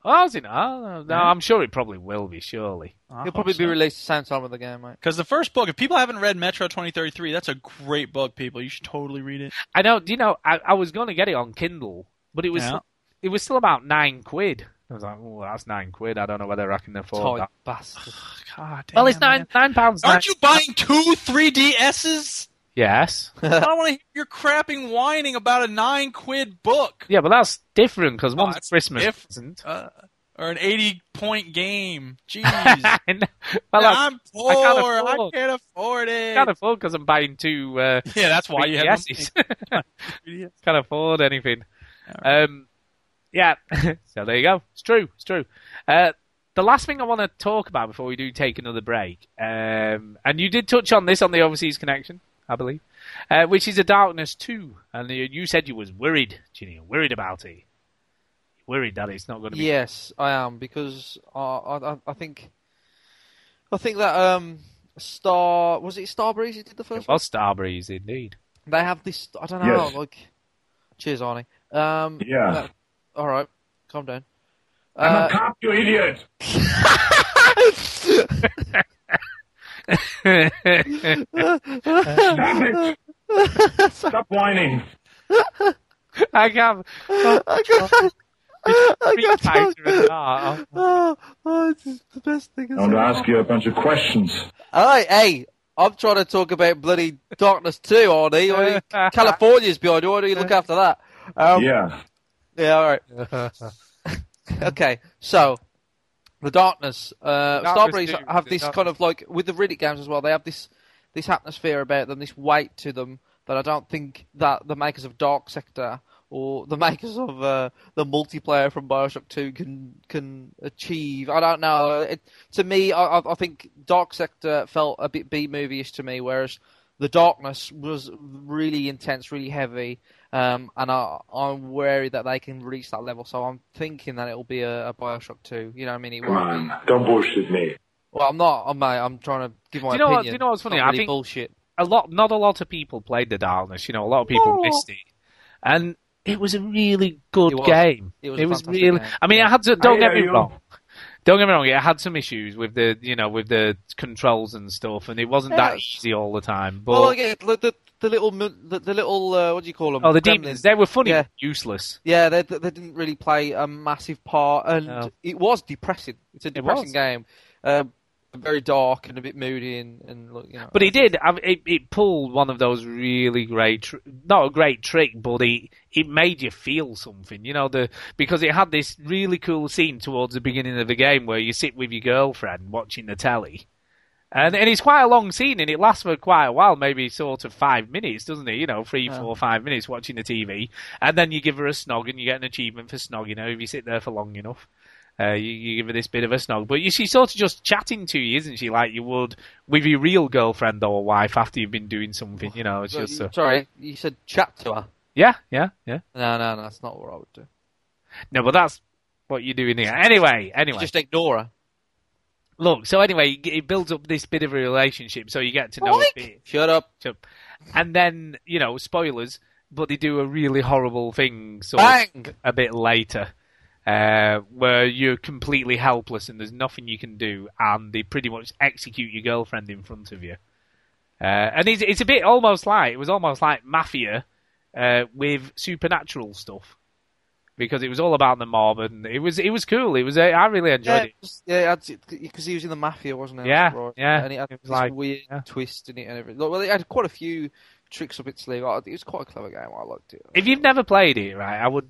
S2: Oh, is it? Oh, no, I'm sure it probably will be. Surely.
S5: He'll probably be released the same time with the game, mate.
S3: Because the first book, if people haven't read Metro 2033, that's a great book, people. You should totally read it.
S2: I know. Do you know? I, I was going to get it on Kindle, but it was
S3: Yeah.
S2: it was still about nine quid. I was like, oh, that's nine quid. I don't know whether I can afford
S5: Tight
S2: that.
S5: bastard. *sighs*
S3: God damn,
S2: Well, it's nine
S3: man.
S2: nine pounds.
S3: Aren't you buying two 3DSs?
S2: Yes. *laughs*
S3: I don't want to hear your crapping whining about a nine quid book.
S2: yeah, but that's different because
S3: Oh,
S2: one's Christmas
S3: diff-
S2: present.
S3: Uh, or an 80 point game. *laughs* Jeez.
S2: well,
S3: I'm
S2: I
S3: poor.
S2: can't
S3: I, can't afford it.
S2: can't afford because I'm buying two. Uh, *laughs*
S3: yeah, that's why you have
S2: 3DSs.
S3: no money.
S2: can't afford anything. Um, yeah. so there you go. It's true. It's true. Uh, the last thing I want to talk about before we do take another break, um, and you did touch on this on the Overseas Connection, I believe, uh, which is a Darkness too. And you- you said you was worried, Chinny, worried about it. Worried that it's not going to be.
S5: Yes, I am because I, I, I think, I think that um, Star was it Starbreeze who did the first
S2: It was Starbreeze, indeed.
S5: They have this. I don't know.
S8: Yes.
S5: Like, cheers, Arnie. Um,
S8: Yeah.
S5: that- all right, calm down.
S8: I'm
S5: Uh,
S8: a cop, you idiot! *laughs* Stop it! Stop whining!
S2: I can't.
S5: I can't,
S2: Street Fighter and.
S5: Oh, oh, it's just the best thing.
S15: I want to ask you a bunch of questions.
S5: Hey, hey, I'm trying to talk about bloody Darkness 2, Arnie. I mean, *laughs* California's behind you. Why don't you look after that? Um,
S15: yeah.
S5: Yeah, all right. *laughs* okay, so the Darkness. Uh, Starbreeze
S2: 2,
S5: have this kind of like with the Riddick games as well. They have this this atmosphere about them, this weight to them that I don't think that the makers of Dark Sector or the *laughs* makers of uh, the multiplayer from Bioshock Two can can achieve. I don't know. It, to me, I, I I think Dark Sector felt a bit B movie-ish to me, whereas the Darkness was really intense, really heavy. Um, and I, I'm wary that they can reach that level, so I'm thinking that it'll be a, a Bioshock 2. You know what I mean? It
S15: Come on,
S5: be-
S15: don't bullshit me.
S5: Well, I'm not. I'm, mate, I'm trying to give my
S2: Do you know what?
S5: opinion.
S2: Do you know what's funny?
S5: not
S2: I think
S5: bullshit.
S2: a lot, not a lot of people played the Darkness. You know, a lot of people
S5: Oh.
S2: missed it, and it was a really good
S5: It
S2: game.
S5: It was a fantastic
S2: really.
S5: game.
S2: I mean,
S5: Yeah.
S2: I had to. Don't
S15: I
S2: get me
S15: you.
S2: wrong. Don't get me wrong. It had some issues with the, you know, with the controls and stuff, and it wasn't that
S5: Yes.
S2: easy all the time. But
S5: Well, yeah, the, the, little, the, the little, uh, what do you call them?
S2: oh, the demons, they were funny,
S5: Yeah.
S2: useless.
S5: Yeah, they, they didn't really play a massive part, and
S2: No.
S5: it was depressing. It's a depressing
S2: was.
S5: game, um, very dark and a bit moody, and, and you know.
S2: But he did. I- It, it pulled one of those really great, tr- not a great trick, but it it made you feel something. You know, the because it had this really cool scene towards the beginning of the game where you sit with your girlfriend watching the telly. And, and it's quite a long scene, and it lasts for quite a while, maybe sort of five minutes, doesn't it? You know, three,
S5: Yeah.
S2: four, five minutes watching the TV, and then you give her a snog, and you get an achievement for snogging her if you sit there for long enough. Uh, you, you give her this bit of a snog, but you, she's sort of just chatting to you, isn't she? Like you would with your real girlfriend or wife after you've been doing something. You know, it's
S5: So,
S2: just uh,
S5: Sorry, you said chat to her.
S2: yeah, yeah, yeah.
S5: No, no, no, that's not what I would do.
S2: No, but that's what you're doing here. Anyway, anyway.
S5: Just ignore her.
S2: Look, so anyway, it builds up this bit of a relationship, so you get to know a
S5: Mike!
S2: bit.
S5: Shut up.
S2: Shut up. And then, you know, spoilers, but they do a really horrible thing sort
S5: Bang!
S2: of a bit later, uh, where you're completely helpless and there's nothing you can do, and they pretty much execute your girlfriend in front of you. Uh, and it's, it's a bit almost like, it was almost like Mafia uh, with supernatural stuff. Because it was all about the mob, and it was it was cool. It was I really enjoyed
S5: Yeah,
S2: it.
S5: yeah, because he was in the mafia, wasn't he?
S2: Yeah,
S5: That's right.
S2: yeah.
S5: and it had
S2: It
S5: this
S2: like-
S5: weird
S2: yeah.
S5: twist in it and everything. Well, it had quite a few tricks up its sleeve. It was quite a clever game. I liked it.
S2: If you've never played it, right, I would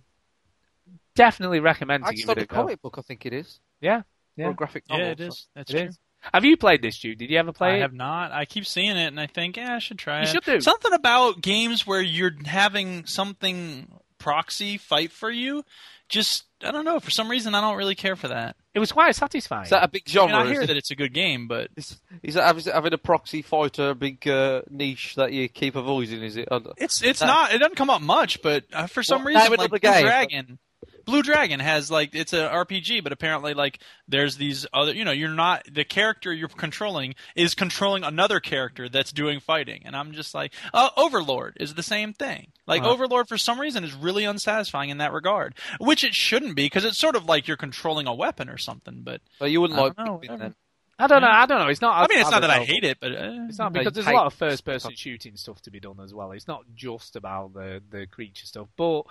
S2: definitely recommend to
S5: It's
S2: give
S5: not
S2: it
S5: a
S2: a go.
S5: comic book, I think it is.
S2: Yeah,
S5: Or
S2: yeah.
S5: a graphic novel.
S3: it
S5: so-
S3: is. That's
S2: It
S3: true.
S2: is. Have you played this, Jude? Did you ever play
S3: I
S2: it?
S3: have not. I keep seeing it, and I think, yeah, I should try
S2: You
S3: it.
S2: should do.
S3: Something about games where you're having something proxy fight for you. Just, I don't know. For some reason, I don't really care for that.
S2: It was quite satisfying.
S5: Is that a big
S3: I,
S5: genre?
S3: mean, I hear that it's a good game, but
S5: Is, is that having, having a proxy fighter a big uh, niche that you keep avoiding? Is it?
S3: It's it's
S5: That-
S3: not. It doesn't come up much, but uh, for some
S5: Well,
S3: reason, like
S5: another game.
S3: Dragon. Blue Dragon has like it's an RPG, but apparently like there's these other you know you're not the character you're controlling is controlling another character that's doing fighting, and I'm just like uh, Overlord is the same thing. Like
S2: Huh.
S3: Overlord for some reason is really unsatisfying in that regard, which it shouldn't be because it's sort of like you're controlling a weapon or something. But
S5: but you wouldn't
S3: I
S5: like
S3: don't know,
S5: Pikmin
S2: I don't know. I don't know. It's not.
S3: I mean, it's not
S2: don't
S3: that I hate it, but uh,
S2: It's not because there's a lot of first-person shooting stuff to be done as well. It's not just about the the creature stuff, but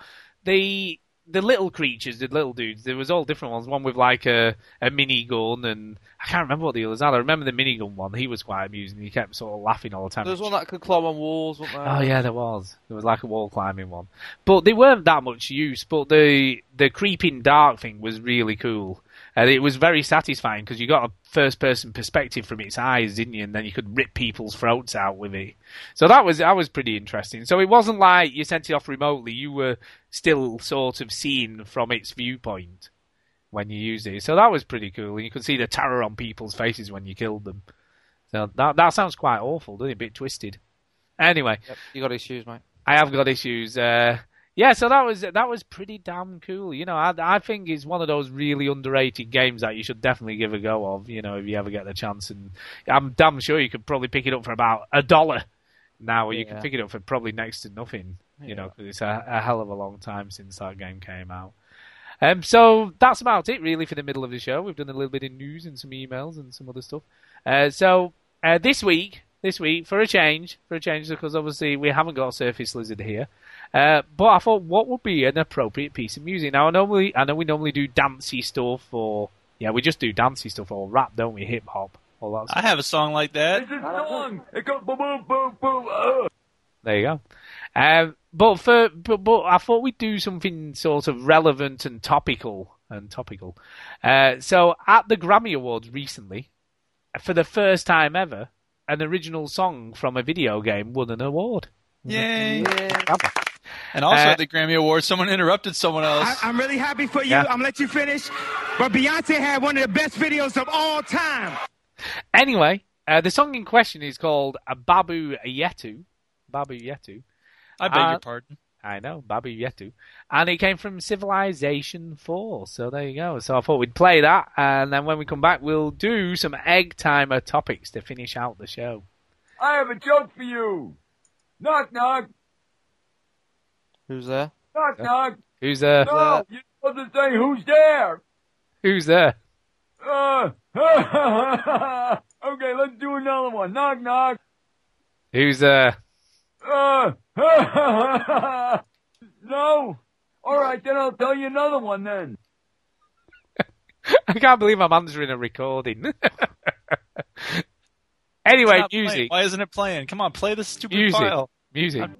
S2: the the little creatures, the little dudes, there was all different ones. One with like a a minigun, and I can't remember what the others are. I remember the minigun one. He was quite amusing. He kept sort of laughing all the time.
S5: There was one that could climb on walls, wasn't there?
S2: Oh yeah, there was. There was like a wall climbing one, but they weren't that much use. But the the creeping dark thing was really cool, and it was very satisfying because you got a first person perspective from its eyes, didn't you? And then you could rip people's throats out with it. So that was that was pretty interesting. So it wasn't like you sent it off remotely; you were still sort of seen from its viewpoint when you used it. So that was pretty cool, and you could see the terror on people's faces when you killed them. So that that sounds quite awful, doesn't it? A bit twisted. Anyway.
S5: Yep, you got issues, mate.
S2: I have got issues. Uh, yeah, so that was that was pretty damn cool. You know, I, I think it's one of those really underrated games that you should definitely give a go of. You know, if you ever get the chance, and I'm damn sure you could probably pick it up for about a dollar now. or You can pick it up for probably next to nothing. You know, 'cause it's a, a hell of a long time since that game came out. Um, so that's about it, really, for the middle of the show. We've done a little bit of news and some emails and some other stuff. Uh, so uh, this week, this week, for a change, for a change, because obviously we haven't got Surface Lizard here, Uh, but I thought, what would be an appropriate piece of music? Now, I normally, I know we normally do dancey stuff, or yeah, we just do dancey stuff or rap, don't we? Hip hop, all that.
S3: I have a song like that.
S8: It's a song. It goes boom, boom, boom, boom. Uh.
S2: There you go. Um, but for but, but I thought we'd do something sort of relevant and topical and topical. Uh, so at the Grammy Awards recently, for the first time ever, an original song from a video game won an award.
S3: Yay! And also
S2: Uh,
S3: at the Grammy Awards, someone interrupted someone else.
S12: I, I'm really happy for you.
S2: Yeah.
S12: I'm gonna let you finish. But Beyonce had one of the best videos of all time.
S2: Anyway, uh, the song in question is called uh, Baba Yetu. Baba Yetu.
S3: I beg
S2: Uh,
S3: your pardon.
S2: I know, Baba Yetu. And it came from Civilization 4. So there you go. So I thought we'd play that. And then when we come back, we'll do some egg timer topics to finish out the show.
S8: I have a joke for you. Knock, knock.
S5: Who's there?
S8: Knock, knock.
S2: Who's there?
S8: No, you're supposed to say who's there.
S2: Who's there?
S8: Uh, *laughs* okay, let's do another one. Knock, knock.
S2: Who's there?
S8: Uh, *laughs* no. All right, then I'll tell you another one then. *laughs*
S2: I can't believe I'm answering a recording. anyway,
S3: It's not playing.
S2: music.
S3: Why isn't it playing? Come on, play the stupid
S2: Music.
S3: file.
S2: Music.
S8: Bread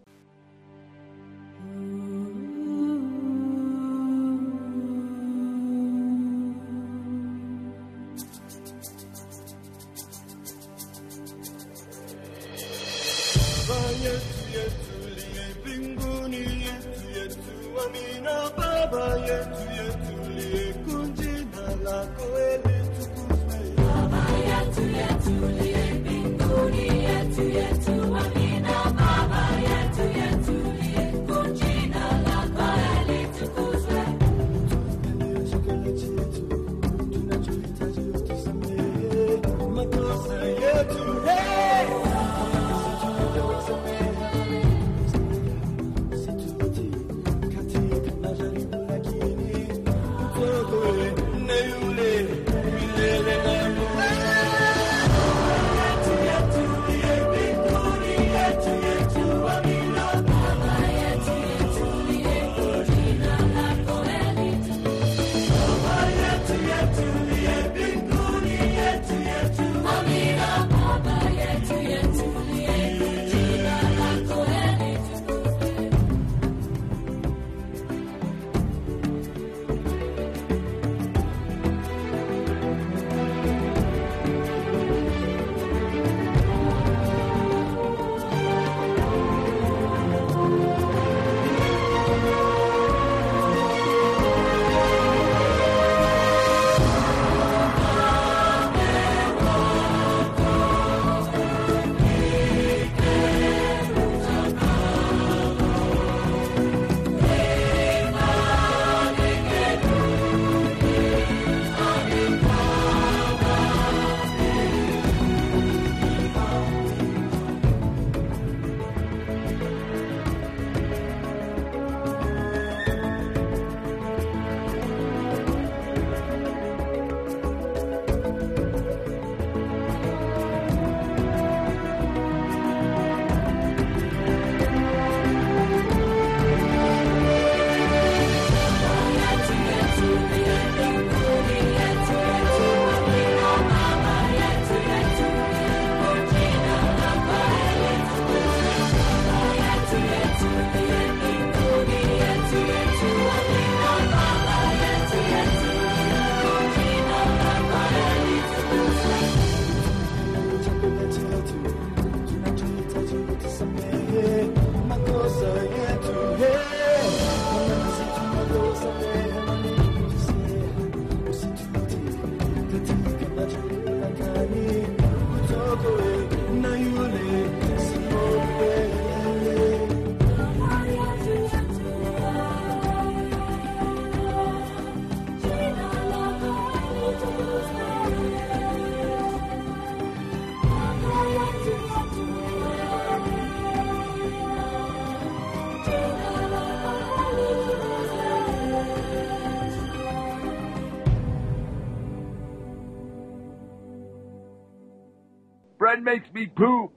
S8: makes me poop.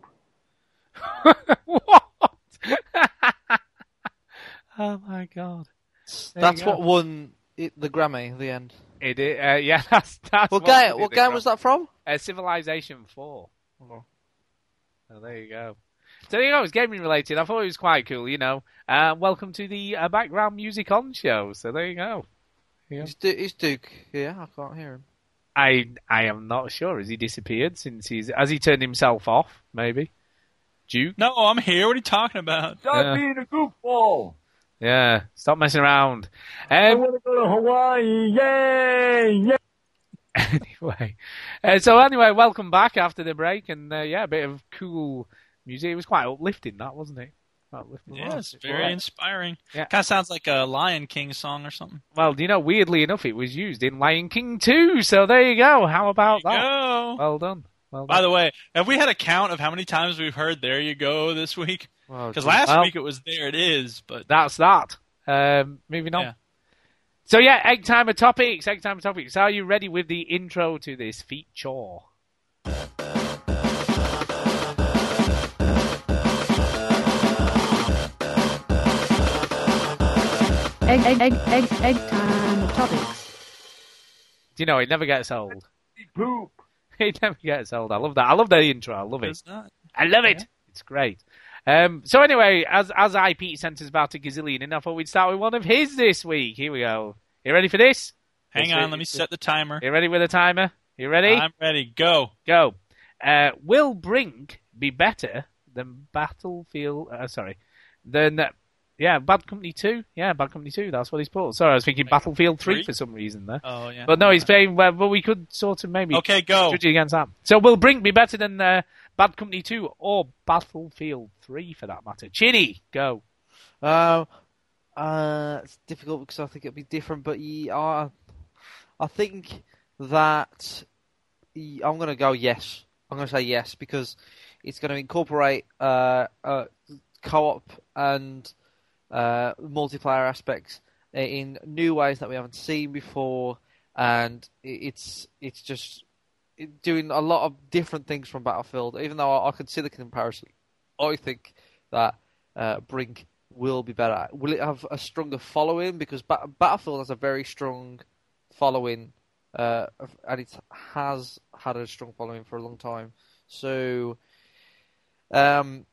S8: *laughs* What? *laughs*
S2: oh my god. There
S5: That's
S2: go.
S5: what won it, the Grammy the end.
S2: It is, uh, *laughs* yeah, that's that's
S5: What
S2: what
S5: game? What game
S2: gra-
S5: was that from?
S2: Uh, Civilization Four. Oh, there you go. So there you go. It's gaming related. I thought it was quite cool. You know, uh, welcome to the uh, background music on show. So there you go. Yeah.
S5: Is, Du- is Duke here? I can't hear him.
S2: I I am not sure. Has he disappeared since he's has he turned himself off? Maybe. Duke.
S3: No, I'm here. What are you talking about?
S2: Stop Yeah.
S8: being a goofball.
S2: Yeah. Stop messing around.
S8: I
S2: Um,
S8: want to go to Hawaii. Yay! Yay!
S2: anyway, uh, so anyway, welcome back after the break, and uh, yeah, a bit of cool music. It was quite uplifting, that wasn't it?
S3: Yeah, it's very inspiring.
S2: Yeah.
S3: Kind of sounds like a Lion King song or something.
S2: Well, you know, weirdly enough, it was used in Lion King 2, so there you go. How about that?
S3: Go.
S2: Well done. Well
S3: By
S2: done.
S3: the way, have we had a count of how many times we've heard "There you go" this week? Because last
S2: Well-
S3: week it was "There it is," but
S2: That's that. Um, moving on.
S3: Yeah.
S2: So yeah, egg timer topics, egg timer topics. Are you ready with the intro to this feature?
S1: Egg, egg, egg, egg, egg time topics.
S2: Do you know, it never gets old.
S8: Poop. *laughs*
S2: It never gets old. I love that. I love the intro. I love it.
S3: it's not.
S2: I love it. It's great. Um, so anyway, as as IP sent us about a gazillion, and I thought we'd start with one of his this week. Here we go. You ready for this?
S3: Hang
S2: Let's
S3: on,
S2: see-
S3: let me set the timer.
S2: You ready with a timer? You ready?
S3: I'm ready. Go.
S2: Go. Uh, will Brink be better than Battlefield? Uh, sorry, than uh, yeah, Bad Company Two. Yeah, Bad Company Two. That's what he's put. Sorry, I was thinking Battlefield Three,
S3: Three?
S2: for some reason there.
S3: Oh yeah.
S2: But no, he's playing, well, but we could sort of maybe
S3: Okay, go.
S2: judge it against that. So will Brink be better than uh, Bad Company Two or Battlefield Three for that matter? Chinny, go.
S5: Um, uh, it's difficult because I think it'll be different, but yeah, I, I think that yeah, I'm going to go yes. I'm going to say yes because it's going to incorporate uh, uh, co-op and uh, multiplayer aspects in new ways that we haven't seen before, and it's it's just doing a lot of different things from Battlefield. Even though I, I see the comparison, I think that uh, Brink will be better. Will it have a stronger following? Because ba- Battlefield has a very strong following, uh, and it has had a strong following for a long time. So, um,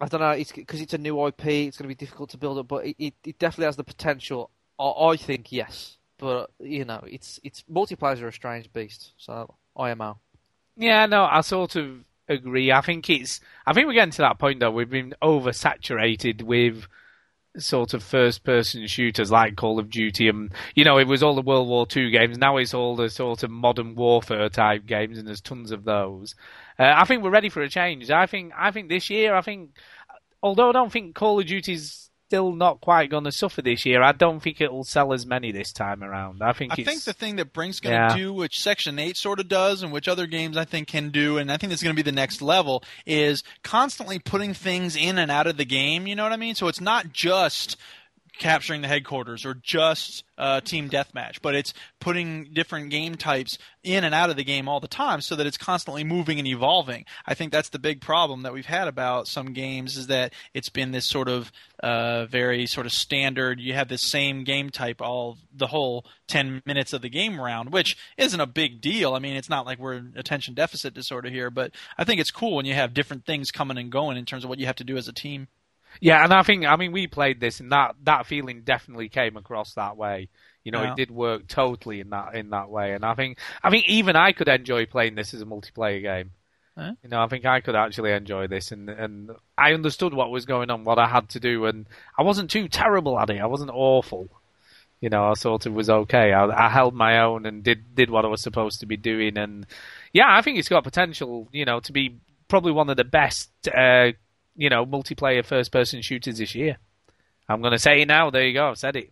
S5: I don't know. It's because it's a new IP. It's going to be difficult to build up, but it, it, it definitely has the potential. I, I think yes, but you know, it's it's multiplayers are a strange beast. So IMO.
S2: Yeah, no, I sort of agree. I think it's. I think we're getting to that point though. We've been oversaturated with sort of first-person shooters like Call of Duty, and you know, it was all the World War Two games. Now it's all the sort of modern warfare type games, and there's tons of those. Uh, I think we're ready for a change. I think. I think this year. I think, although I don't think Call of Duty's still not quite going to suffer this year, I don't think it'll sell as many this time around. I think.
S3: I
S2: it's,
S3: think the thing that Brink's going to
S2: Yeah.
S3: do, which Section 8 sort of does, and which other games I think can do, and I think is going to be the next level, is constantly putting things in and out of the game. You know what I mean? So it's not just capturing the headquarters or just uh, team deathmatch, but it's putting different game types in and out of the game all the time so that it's constantly moving and evolving. I think that's the big problem that we've had about some games is that it's been this sort of uh, very sort of standard. You have this same game type all the whole 10 minutes of the game round, which isn't a big deal. I mean, it's not like we're in attention deficit disorder here, but I think it's cool when you have different things coming and going in terms of what you have to do as a team.
S2: Yeah, and I think I mean we played this, and that that feeling definitely came across that way. You know,
S3: Yeah.
S2: it did work totally in that in that way, and I think I think even I could enjoy playing this as a multiplayer game.
S3: Huh?
S2: You know, I think I could actually enjoy this, and and I understood what was going on, what I had to do, and I wasn't too terrible at it. I wasn't awful. You know, I sort of was okay. I, I held my own and did did what I was supposed to be doing, and yeah, I think it's got potential. You know, to be probably one of the best. Uh, you know, multiplayer first person shooters this year. I'm going to say it now. There you go. I've said it.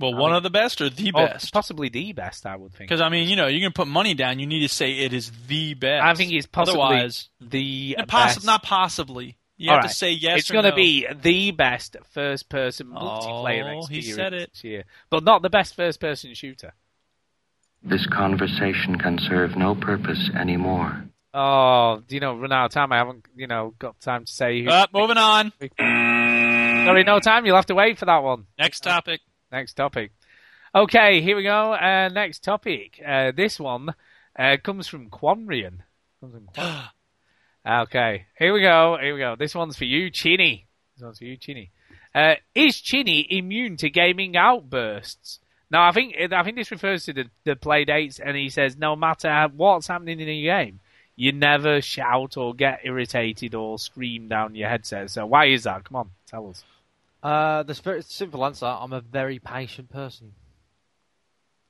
S3: Well,
S2: I
S3: one
S2: mean-
S3: of the best or the
S2: Oh,
S3: best?
S2: possibly the best, I would think.
S3: Because I mean, you know, you can put money down. You need to say it is the best.
S2: I think it's possibly
S3: Otherwise,
S2: the
S3: Yeah, possi-
S2: best.
S3: not possibly. You
S2: All
S3: have
S2: right.
S3: to say yes.
S2: It's gonna
S3: no.
S2: be the best first person oh, multiplayer
S3: Oh, he
S2: experience
S3: said it.
S2: this year, but not the best first person shooter.
S16: This conversation can serve no purpose anymore.
S2: Oh, do you know, run out of time. I haven't, you know, got time to say. who-
S3: Uh, moving on.
S2: Sorry, no time. You'll have to wait for that one.
S3: Next topic.
S2: Next topic. Okay, here we go. Uh, next topic. Uh, this one uh, comes from Quanrian. Comes from *gasps* okay, here we go. Here we go. This one's for you, Chinny. This one's for you, Chinny. Uh, is Chinny immune to gaming outbursts? Now, I think I think this refers to the, the play dates, and he says no matter what's happening in a game, you never shout or get irritated or scream down your headset. So why is that? Come on, tell us.
S5: Uh, the very simple answer: I'm a very patient person.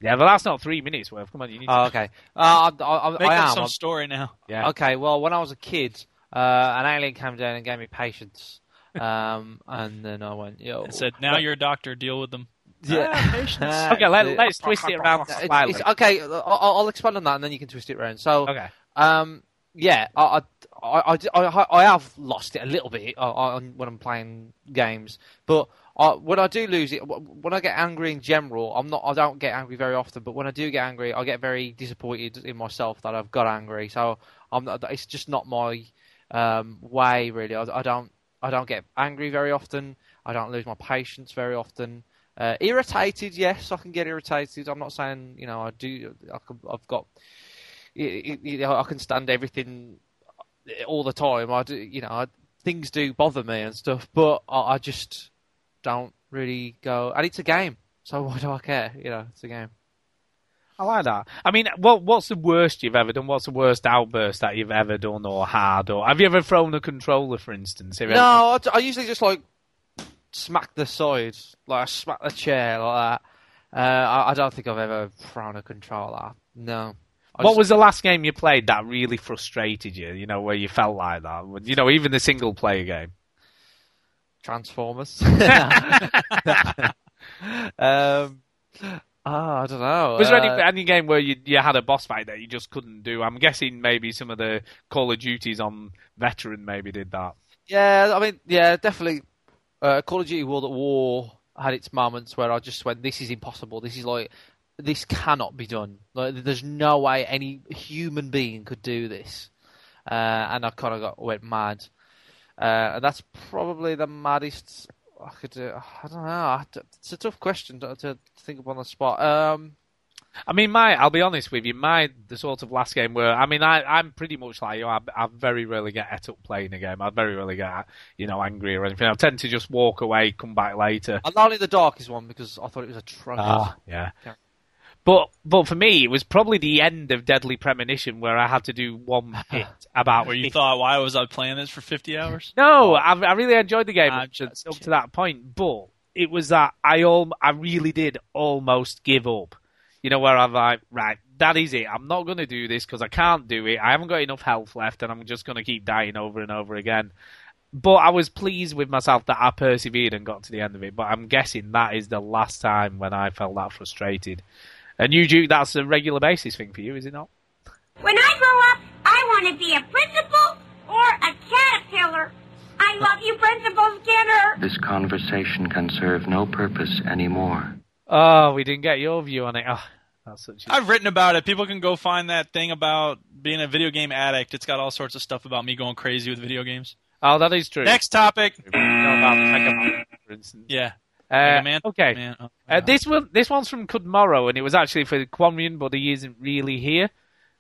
S2: Yeah, but that's not three minutes worth. Come on, you need.
S5: Oh,
S2: to...
S5: okay. Uh, I, I, I,
S3: Make
S5: I
S3: up
S5: am.
S3: some
S5: I'm-
S3: story now.
S2: Yeah.
S5: Okay. Well, when I was a kid, uh, an alien came down and gave me patience, um, and then I went, "Yo."
S3: It said, "Now you're a doctor. Deal with them."
S5: Yeah.
S3: Ah, patience. *laughs*
S2: Okay, let, let's twist it around
S5: It's- it's- okay, I'll, I'll expand on that, and then you can twist it around. So,
S2: Okay.
S5: Um, yeah, I, I, I, I, have lost it a little bit uh, when I'm playing games, but I, when I do lose it, when I get angry in general, I'm not. I don't get angry very often, but when I do get angry, I get very disappointed in myself that I've got angry. So I'm. Not, it's just not my um, way, really. I, I don't. I don't get angry very often. I don't lose my patience very often. Uh, irritated, yes, I can get irritated. I'm not saying you know I do. I've got, you you know, I can stand everything all the time. I do, you know, I, things do bother me and stuff, but I, I just don't really go. And it's a game, so *laughs* why do I care? You know, it's a game.
S2: I like that. I mean, what what's the worst you've ever done? What's the worst outburst that you've ever done or had? Or have you ever thrown a controller, for instance? Have
S5: No, I, I usually just like smack the side, like I smack the chair like that. Uh, I, I don't think I've ever thrown a controller. No. I
S2: What
S5: just-
S2: was the last game you played that really frustrated you? You know, where you felt like that? You know, even the single player game.
S5: Transformers? *laughs* *laughs* um, ah, I don't know.
S2: Was there any,
S5: Uh,
S2: any game where you you had a boss fight that you just couldn't do? I'm guessing maybe some of the Call of Duties on Veteran maybe did that.
S5: Yeah, I mean, yeah, definitely. Uh, Call of Duty World at War had its moments where I just went, "This is impossible. This is like, this cannot be done. Like, there's no way any human being could do this." Uh, and I kind of got went mad. Uh, and that's probably the maddest I could do. I don't know. It's a tough question to, to think up on the spot. Um,
S2: I mean, my I'll be honest with you, my the sort of last game where I mean, I I'm pretty much like you. I, I very rarely get et up playing a game. I very rarely get you know angry or anything. I tend to just walk away, come back later.
S5: and only the darkest one because I thought it was atrocious.
S2: Ah, yeah. But but for me, it was probably the end of Deadly Premonition where I had to do one *laughs* bit about
S3: Where you thought, why was I playing this for 50 hours?
S2: No, I, I really enjoyed the game
S3: I'm
S2: up to, to that point, but it was that I all I really did almost give up. You know, where I'm like, right, that is it. I'm not going to do this because I can't do it. I haven't got enough health left, and I'm just going to keep dying over and over again. But I was pleased with myself that I persevered and got to the end of it. But I'm guessing that is the last time when I felt that frustrated. And you, Duke, that's a regular basis thing for you, is it not?
S17: When I grow up, I want to be a principal or a caterpillar. I love you, Principal Skinner.
S16: This conversation can serve no purpose anymore.
S2: Oh, we didn't get your view on it. Oh, that's such a...
S3: I've written about it. People can go find that thing about being a video game addict. It's got all sorts of stuff about me going crazy with video games.
S2: Oh, that is true.
S3: Next topic.
S2: You know about Mega Man, for instance.
S3: Yeah.
S2: Uh,
S3: Man?
S2: okay.
S3: Man, oh,
S2: Uh, this one, this one's from Cudmorrow, and it was actually for Quanrian, but he isn't really here.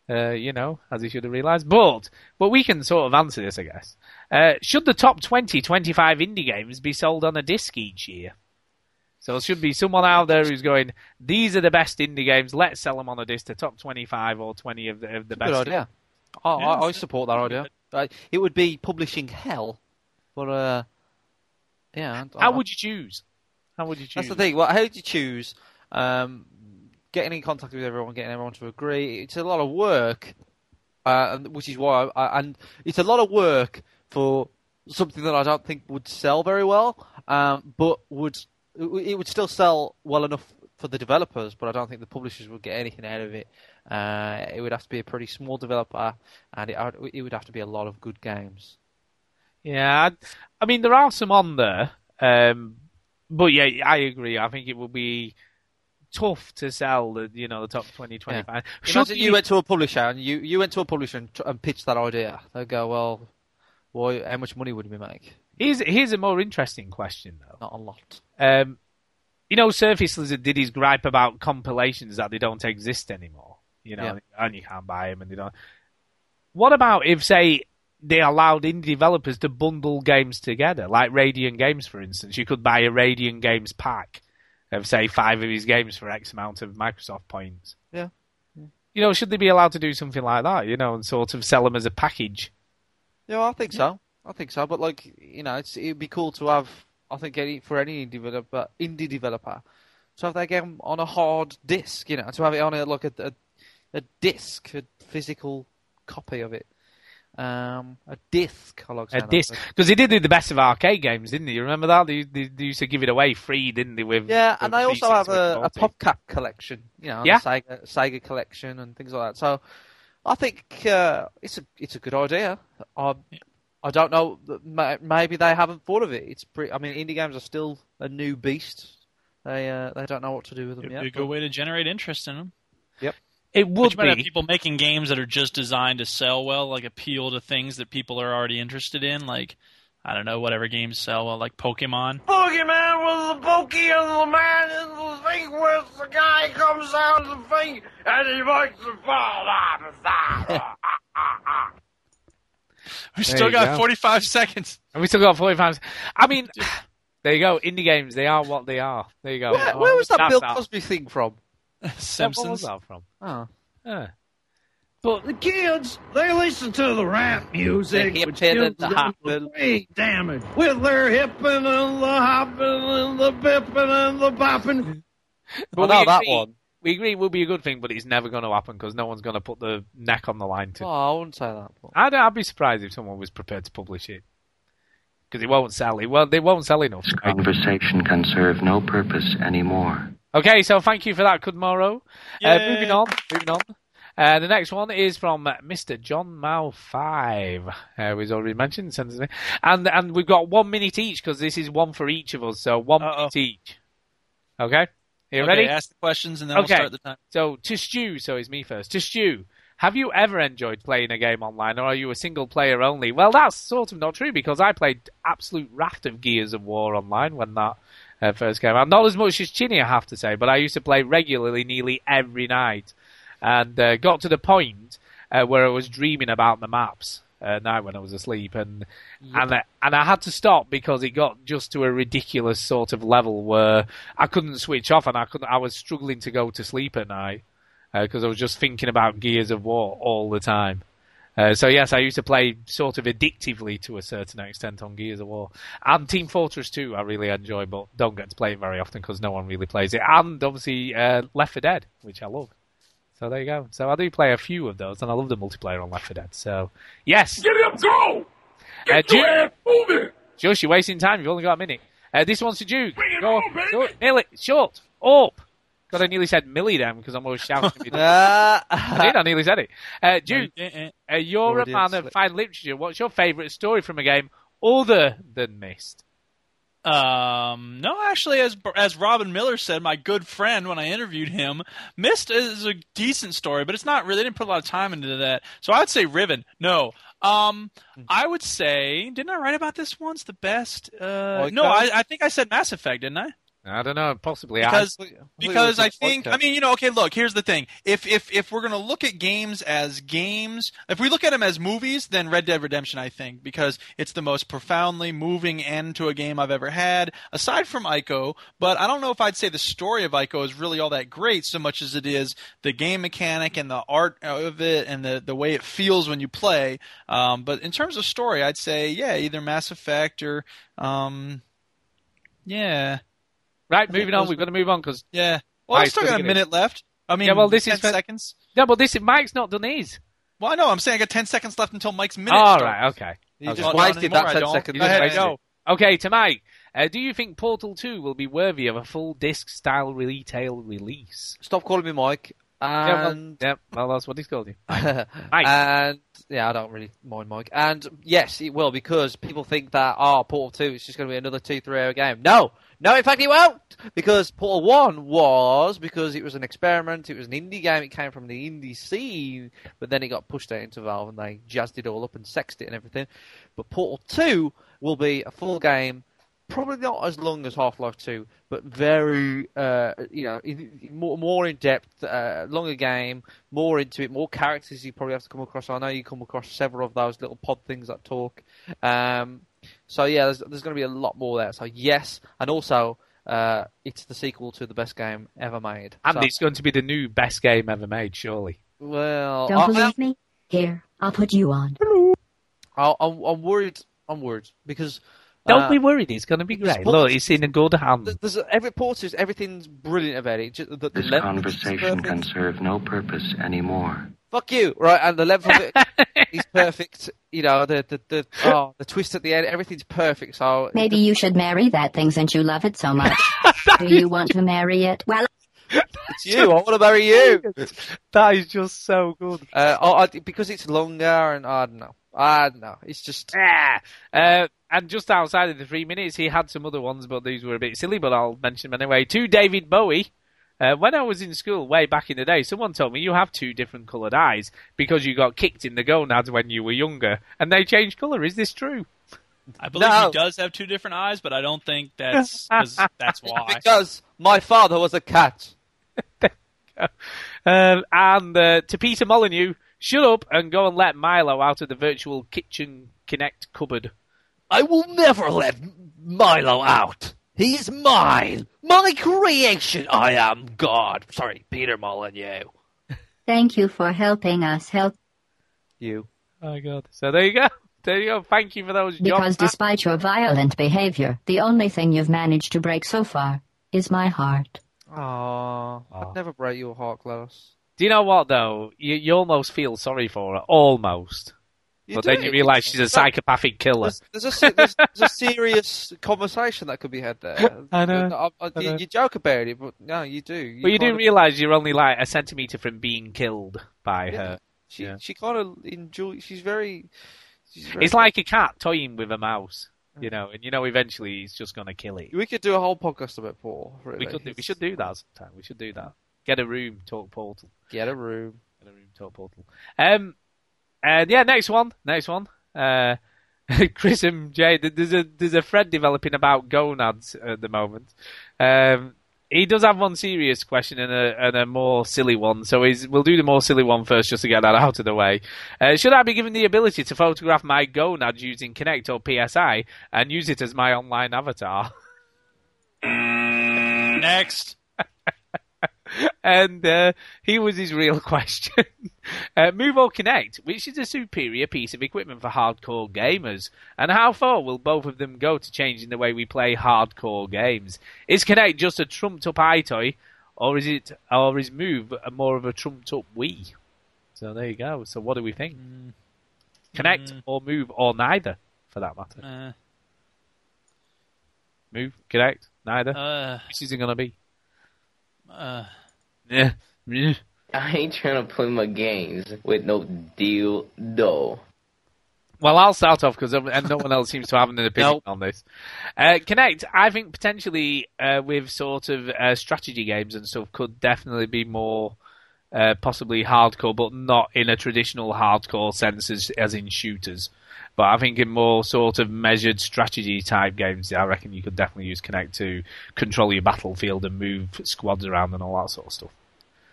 S2: Uh, you know, as he should have realised. But, but we can sort of answer this, I guess. Uh, should the top 20, 25 indie games be sold on a disc each year? So there should be someone out there who's going, these are the best indie games, let's sell them on a disc, the top 25 or 20 of the, of the best.
S5: Good idea. I,
S2: Yeah,
S5: I, I support that idea. It would be publishing hell, but uh, yeah.
S2: How
S5: I-
S2: would you choose? How would you choose?
S5: That's the thing. Well, how do you choose? Um, getting in contact with everyone, getting everyone to agree. It's a lot of work, uh, which is why, I, and it's a lot of work for something that I don't think would sell very well, um, but would it would still sell well enough for the developers, but I don't think the publishers would get anything out of it. Uh, it would have to be a pretty small developer, and it, it would have to be a lot of good games.
S2: Yeah, I, I mean there are some on there, um, but yeah, I agree. I think it will be tough to sell the you know the top 20, 25. Should
S5: Imagine
S2: you-
S5: you went to a publisher and you, you went to a publisher and, and pitched that idea. They'd go, well, why? How much money would we make?
S2: Here's here's a more interesting question though.
S5: Not a lot.
S2: Um, you know, Surface Lizard did his gripe about compilations that they don't exist anymore. You know,
S5: Yeah.
S2: and you can't buy them, and they don't. What about if, say, they allowed indie developers to bundle games together, like Radiangames, for instance? You could buy a Radiangames pack of, say, five of his games for X amount of Microsoft points.
S5: Yeah.
S2: You know, should they be allowed to do something like that? You know, and sort of sell them as a package?
S5: Yeah, I think so. I think so. But like, you know, it's it'd be cool to have. I think any for any indie developer, indie developer, to have their game on a hard disk. You know, to have it on a like a a, a disc, a physical copy of it. Um, a disc. I like
S2: A disc, because he did do the best of arcade games, didn't he? You remember that? They, they, they used to give it away free, didn't they? With
S5: Yeah,
S2: with
S5: and they also have a, a
S2: with
S5: PopCap collection, you know,
S2: Yeah.
S5: the Sega Sega collection and things like that. So, I think uh, it's a it's a good idea. I I don't know. Maybe they haven't thought of it. It's pretty. I mean, indie games are still a new beast. They uh, they don't know what to do with them
S3: It'd
S5: yet.
S3: be a good way to generate interest in them.
S5: Yep.
S2: It
S3: But you might have people making games that are just designed to sell well, like appeal to things that people are already interested in, like I don't know, whatever games sell well, like Pokemon.
S6: Boogeyman was the pokey and the man in the thing where the guy comes out of the thing and he makes the fall out of that. *laughs*
S3: We still got
S2: go.
S3: 45 seconds.
S2: And we still got 45. I mean, *sighs* there you go. Indie games, they are what they are. There you go.
S5: Where, where was that
S2: That's
S5: Bill
S2: that.
S5: Cosby thing from? *laughs*
S2: Where was
S3: Simpsons.
S2: that from?
S5: Oh.
S2: Yeah.
S12: But the kids, they listen to the rap music,
S5: The hip
S12: which
S5: and
S12: gives
S5: the
S12: them
S5: hopping.
S12: damage. With their hipping and the hopping and the bipping and the bopping.
S2: But
S5: I know
S2: we
S5: that one.
S2: We agree it will be a good thing, but it's never going to happen because no one's going to put the neck on the line to.
S5: Oh, I wouldn't say that. But...
S2: I'd, I'd be surprised if someone was prepared to publish it because it won't sell. It well, they won't sell enough.
S16: This conversation can serve no purpose anymore.
S2: Okay, so thank you for that, Kudmoro. Uh, moving on, moving on. Uh, the next one is from Mr. John Mao Five, uh, who's already mentioned, sends us in. and and we've got one minute each because this is one for each of us, so one minute each. Okay, you
S3: okay,
S2: ready?
S3: ask the questions and then we'll
S2: Okay.
S3: start the time.
S2: So to Stu, so it's me first. To Stu, have you ever enjoyed playing a game online, or are you a single player only? Well, that's sort of not true because I played absolute raft of Gears of War online when that uh, first came out. Not as much as Chinny, I have to say, but I used to play regularly, nearly every night, and uh, got to the point uh, where I was dreaming about the maps at night when I was asleep, and and I, and I had to stop because it got just to a ridiculous sort of level where I couldn't switch off, and I couldn't. I was struggling to go to sleep at night because I was just thinking about Gears of War all the time. Uh, so yes, I used to play sort of addictively to a certain extent on Gears of War, and Team Fortress 2 I really enjoy, but don't get to play it very often because no one really plays it. And obviously uh, Left 4 Dead, which I love. So there you go. So I do play a few of those, and I love the multiplayer on Left 4 Dead. So yes,
S8: Get up, go!
S2: uh,
S8: Get your ass moving!
S2: Josh, you're wasting time. You've only got a minute. Uh, this one's to Duke.
S8: Bring it
S2: Go,
S8: on, baby!
S2: go, Millie, short, up. God, I nearly said Millie then because I'm always shouting. at you. *laughs* I did. I nearly said it. Uh, Duke, uh, you're a
S5: Already
S2: man
S5: had
S2: of fine literature. What's your favourite story from a game other than Myst?
S3: Um, no, actually, as as Robin Miller said, my good friend, when I interviewed him, Myst is a decent story, but it's not really. They didn't put a lot of time into that. So I would say Riven. No. Um, I would say, didn't I write about this once? The best. Uh, no, I, I think I said Mass Effect, didn't I?
S2: I don't know. Possibly.
S3: Because
S2: I,
S3: because I think I mean you know okay look here's the thing if if if we're gonna look at games as games if we look at them as movies then Red Dead Redemption I think because it's the most profoundly moving end to a game I've ever had aside from Ico but I don't know if I'd say the story of Ico is really all that great so much as it is the game mechanic and the art of it and the the way it feels when you play um, but in terms of story I'd say yeah either Mass Effect or um, yeah.
S2: Right, moving on. We've got to move on because
S3: Yeah. Well, I still got a minute left. I mean,
S2: yeah, well, this
S3: 10
S2: is for-
S3: seconds.
S2: No, but this is Mike's not done his.
S3: Well, I know. I'm saying I got 10 seconds left until Mike's minute.
S2: All
S3: starts.
S2: right, okay.
S5: You
S2: Okay.
S5: just
S3: Well,
S5: wasted
S3: anymore,
S5: that 10 seconds.
S3: Go ahead,
S2: Wasted.
S3: go.
S2: Okay, to Mike. Uh, do you think Portal 2 will be worthy of a full disc style retail release?
S5: Stop calling me Mike.
S2: Yeah, well,
S5: And
S2: yeah, well, that's what he's called you. *laughs*
S5: and yeah, I don't really mind Mike. And yes, it will because people think that oh, Portal Two is just going to be another two three hour game. No, no, in fact it won't because Portal One was because it was an experiment. It was an indie game. It came from the indie scene, but then it got pushed out into Valve and they jazzed it all up and sexed it and everything. But Portal Two will be a full game, probably not as long as Half Life Two, but very uh, you know more more in depth, uh, longer game, more into it, more characters you probably have to come across. I know you come across several of those little pod things that talk. Um, so yeah, there's, there's going to be a lot more there. So yes, and also uh, it's the sequel to the best game ever made.
S2: And
S5: So-
S2: it's going to be the new best game ever made, surely.
S5: well,
S18: Don't
S5: I-
S18: believe me? Here, I'll put you on.
S5: I, I'm, I'm worried. I'm worried because
S2: Don't
S5: uh,
S2: be worried, it's going to be great. Look, it's in a good hand.
S5: There's every portrait, everything's brilliant about it. Just, the, the
S16: This
S5: level
S16: conversation can serve no purpose anymore.
S5: Fuck you, right? And the level of it *laughs* is perfect. You know, the the the oh, the twist at the end, everything's perfect. So
S18: Maybe you should marry that thing since you love it so *laughs* much. Do you want to marry it? Well,
S5: it's you. I want to marry you. *laughs*
S2: That is just so good.
S5: Uh, I, I, because it's longer, and I don't know. I don't know. It's just
S2: Ah, uh, and just outside of the three minutes, he had some other ones, but these were a bit silly. But I'll mention them anyway. To David Bowie. Uh, when I was in school way back in the day, someone told me you have two different coloured eyes because you got kicked in the gonads when you were younger, and they change colour. Is this true?
S3: I believe
S5: No.
S3: he does have two different eyes, but I don't think that's *laughs* that's why.
S5: because my father was a cat. *laughs*
S2: Um, and uh, to Peter Molyneux, shut up and go and let Milo out of the virtual kitchen Kinect cupboard.
S19: I will never let Milo out. He's mine. My creation. I am God. Sorry, Peter Molyneux.
S18: thank you for helping us help
S5: You.
S2: Oh my god! So there you go. There you go. Thank you for those.
S18: because
S2: jobs.
S18: despite your violent behavior, the only thing you've managed to break so far is my heart.
S5: Oh, I'd never break your heart, GLaDOS.
S2: Do you know what though? You, you almost feel sorry for her, almost.
S5: You
S2: but
S5: do.
S2: then you realise she's a psychopathic killer.
S5: There's, there's a there's, *laughs* there's a serious conversation that could be had there. *laughs*
S2: I know,
S5: I, I,
S2: I
S5: you,
S2: know.
S5: you joke about it, but no, you do.
S2: but you do realise you're only like a centimetre from being killed by
S5: Yeah.
S2: her.
S5: She
S2: Yeah.
S5: she kind of enjoy. She's very. She's very
S2: It's like a cat toying with a mouse, you know, and you know eventually he's just going to kill it.
S5: we could do a whole podcast about Paul. Really.
S2: We could do, we should do that sometime. We should do that. Get a room, talk portal.
S5: Get a room.
S2: Get a room, talk portal. Um, and yeah, next one, next one. Uh, *laughs* Chris and Jay, there's a there's a thread developing about gonads at the moment. Um, he does have one serious question and a and a more silly one. So he's, we'll do the more silly one first, just to get that out of the way. Uh, should I be given the ability to photograph my gonads using Kinect or PS Eye and use it as my online avatar?
S3: Next. *laughs*
S2: and uh, here was his real *laughs* question. *laughs* uh, Move or Kinect, which is a superior piece of equipment for hardcore gamers? And how far will both of them go to changing the way we play hardcore games? Is Kinect just a trumped up EyeToy, or is it, or is Move a more of a trumped up Wii? So there you go. So what do we think? Kinect or Move or neither, for that matter?
S3: Uh,
S2: Move, Kinect, neither.
S3: uh,
S2: Which is it going to be?
S3: uh,
S2: Yeah. *laughs*
S7: I ain't trying to play my games with no deal though.
S2: Well, I'll start off because and no one else seems to have an *laughs* opinion
S5: Nope.
S2: on this. Uh, Kinect, I think potentially uh, with sort of uh, strategy games and stuff could definitely be more uh, possibly hardcore, but not in a traditional hardcore sense as, as in shooters. But I think in more sort of measured strategy type games, I reckon you could definitely use Kinect to control your battlefield and move squads around and all that sort of stuff.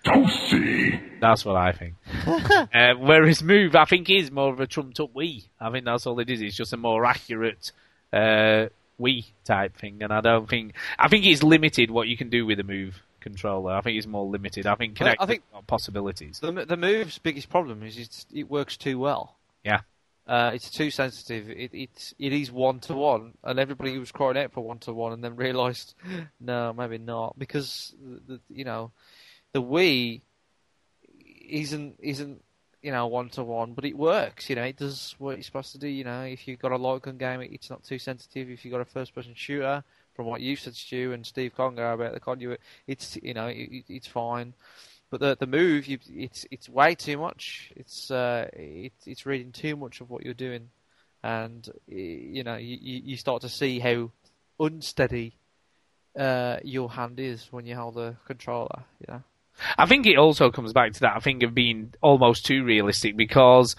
S2: That's what I think. *laughs* uh, whereas Move, I think, is more of a trumped up Wii. I think that's all it is. It's just a more accurate uh, Wii type thing, and I don't think I think it's limited what you can do with a Move controller. I think it's more limited. I think
S5: Well,
S2: Kinect
S5: I think-
S2: has got possibilities.
S5: The the move's biggest problem is it's, it works too well.
S2: Yeah.
S5: Uh, it's too sensitive. It it's it is one to one, and everybody was crying out for one to one, and then realised, *laughs* no, maybe not, because the, the you know, the Wii isn't isn't you know one to one, but it works. You know, it does what it's supposed to do. You know, if you've got a light gun game, it's not too sensitive. If you've got a first person shooter, from what you said, Stu and Steve Conger about the conduit, it's you know it, it- it's fine. But the the move, you, it's it's way too much. It's uh, it's it's reading too much of what you're doing, and you know you you start to see how unsteady uh, your hand is when you hold the controller. You know.
S2: I think it also comes back to that. I think of being almost too realistic because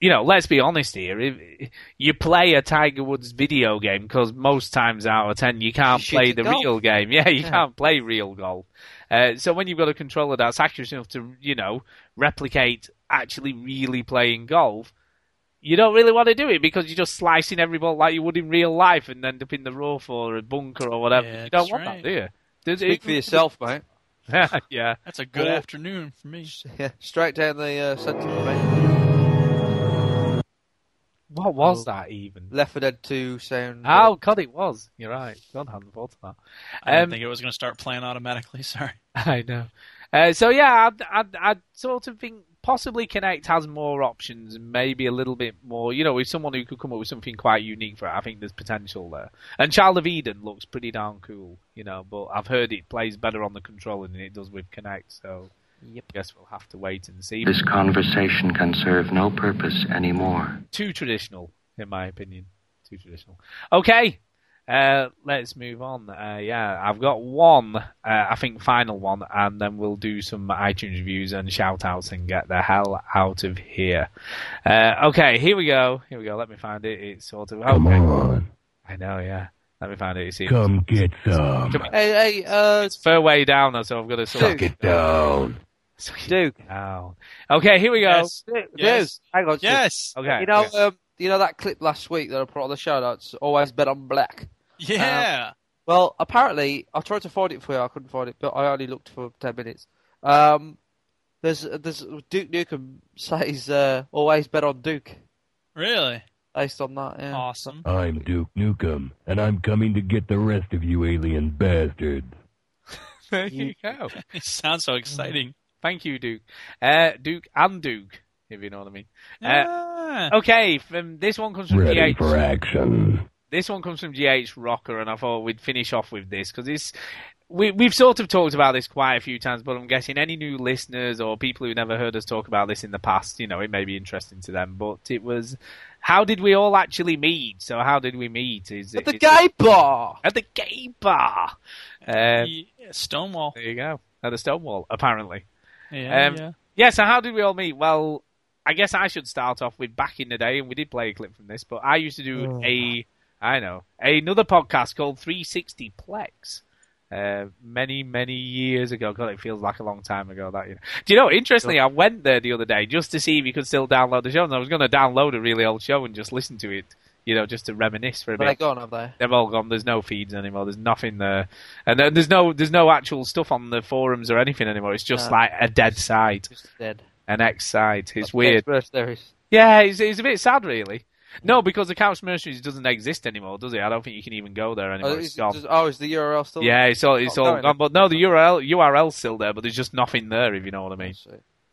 S2: you know, let's be honest here. If you play a Tiger Woods video game because most times out of ten you can't
S5: Shit
S2: play the
S5: golf.
S2: real game. *laughs* Yeah, you
S5: Yeah.
S2: can't play real golf. Uh, so when you've got a controller that's accurate enough to, you know, replicate actually really playing golf, you don't really want to do it because you're just slicing every ball like you would in real life and end up in the rough or a bunker or whatever.
S3: Yeah,
S2: you don't
S3: that's
S2: want
S3: right.
S2: that, do you? Does
S5: Speak
S2: it-
S5: for yourself, mate. *laughs*
S2: yeah.
S3: That's a good
S5: Well-
S3: afternoon for me. *laughs*
S5: Yeah, straight down the uh, centre for me.
S2: What was that even?
S5: Left 4 Dead 2 sound.
S2: Oh, God, it was. You're right. God, I hadn't thought of that.
S3: I didn't
S2: Um,
S3: think it was going to start playing automatically. *laughs* Sorry.
S2: I know. Uh, so yeah, I'd, I'd, I'd sort of think possibly Kinect has more options, and maybe a little bit more. You know, with someone who could come up with something quite unique for it, I think there's potential there. And Child of Eden looks pretty darn cool, you know. But I've heard it plays better on the controller than it does with Kinect, so yep. I guess we'll have to wait and see.
S16: This conversation can serve no purpose anymore.
S2: Too traditional, in my opinion. Too traditional. Okay, uh, let's move on. Uh, yeah, I've got one, uh, I think, final one, and then we'll do some iTunes reviews and shout outs and get the hell out of here. Uh, okay, here we go. Here we go. Let me find it. It's sort of.
S10: Come
S2: okay.
S10: on.
S2: I know, yeah. Let me find it. You see.
S10: Come get some.
S2: Come.
S5: Hey, hey, uh,
S2: It's fair way down, though, so I've got to sort
S10: Suck it down.
S5: Duke.
S2: down. Okay, here we go.
S3: Yes.
S5: Duke,
S3: Yes.
S5: hang on. Duke.
S3: Yes.
S2: Okay.
S5: You know,
S2: okay.
S5: um, you know that clip last week that I put on the show notes. Always bet on black.
S3: Yeah.
S5: Well, apparently, I tried to find it for you. I couldn't find it, but I only looked for ten minutes. Um, there's there's Duke Nukem *laughs* says uh, always bet on Duke
S3: really?
S5: based on that. Yeah.
S3: Awesome.
S10: I'm Duke Nukem, and I'm coming to get the rest of you alien bastards. *laughs*
S2: there you go.
S3: It sounds so exciting.
S2: Thank you, Duke. Uh, Duke and Duke, if you know what I mean. Uh,
S3: Yeah.
S2: okay, from this one comes from
S10: Ready
S2: GH.
S10: for action.
S2: This one comes from GH Rocker, and I thought we'd finish off with this because this. We, we've sort of talked about this quite a few times, but I'm guessing any new listeners or people who never heard us talk about this in the past, you know, it may be interesting to them. But it was, how did we all actually meet? So how did we meet? Is
S5: At
S2: it,
S5: the
S2: is
S5: gay bar.
S2: At the gay bar. Uh,
S3: Yeah, Stonewall.
S2: there you go. At the Stonewall, apparently.
S3: Yeah.
S2: Um,
S3: yeah.
S2: Yeah, so how did we all meet? Well, I guess I should start off with back in the day, and we did play a clip from this, but I used to do a, I know, another podcast called 360 Plex. Uh, many, many years ago. God, it feels like a long time ago. That you know. Do you know? Interestingly, I went there the other day just to see if you could still download the show. And I was going to download a really old show and just listen to it. You know, just to reminisce for a
S5: But
S2: bit.
S5: They're gone, have they?
S2: They've all gone. There's no feeds anymore. There's nothing there, and then there's no there's no actual stuff on the forums or anything anymore. It's just
S5: No.
S2: like a dead site,
S5: Just dead.
S2: an X site. It's
S5: That's
S2: weird. Yeah, it's, it's a bit sad, really. No, because the Couch Mercenaries doesn't exist anymore, does it? I don't think you can even go there anymore.
S5: Oh,
S2: it's
S5: is,
S2: gone.
S5: does- oh, is the URL still?
S2: yeah, it's all it's
S5: not
S2: all
S5: going?
S2: gone. But no, the URL URL's still there, but there's just nothing there. If you know what I mean.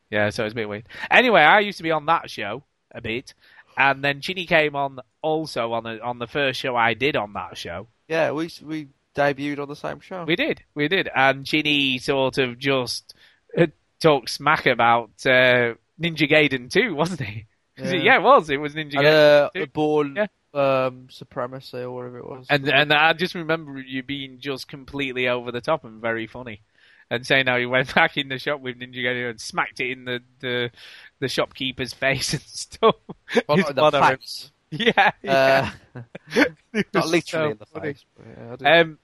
S2: Yeah, so it's a bit weird. Anyway, I used to be on that show a bit, and then Chinny came on also on the on the first show I did on that show.
S5: Yeah, we we debuted on the same show.
S2: We did, we did, and Chinny sort of just uh, talked smack about uh, Ninja Gaiden 2, *laughs* wasn't he? 'Cause it-
S5: Yeah.
S2: yeah, it was. It was Ninja
S5: and,
S2: Gaiden.
S5: uh,
S2: 2.
S5: born
S2: Yeah.
S5: um, supremacy or whatever it was.
S2: And and I just remember you being just completely over the top and very funny, and saying how he went *laughs* back in the shop with Ninja Gaiden and smacked it in the the, the shopkeeper's *laughs* face and stuff.
S5: Well, not the face. *laughs*
S2: Yeah, yeah.
S5: Uh, not literally
S2: so
S5: in the
S2: funny.
S5: face. Yeah.
S2: Um,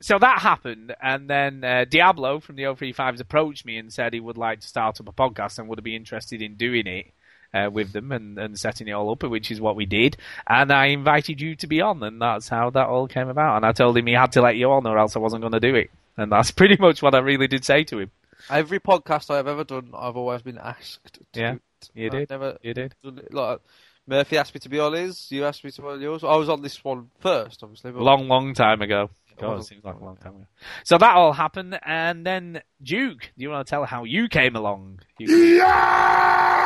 S2: so that happened, and then uh, Diablo from the 035s approached me and said he would like to start up a podcast and would be interested in doing it uh, with them and, and setting it all up, which is what we did. And I invited you to be on, and that's how that all came about. And I told him he had to let you on, or else I wasn't going to do it. And that's *laughs* pretty much what I really did say to him.
S5: Every podcast I've ever done, I've always been asked. To
S2: Yeah,
S5: do
S2: you
S5: I've
S2: did.
S5: Never
S2: You did.
S5: it. Like Murphy asked me to be on his. You asked me to be on yours. I was on this one first, obviously. But
S2: Long, long time ago. God, it seems like a long time ago. So that all happened, and then Duke, do you want to tell how you came along? You-
S10: Yeah!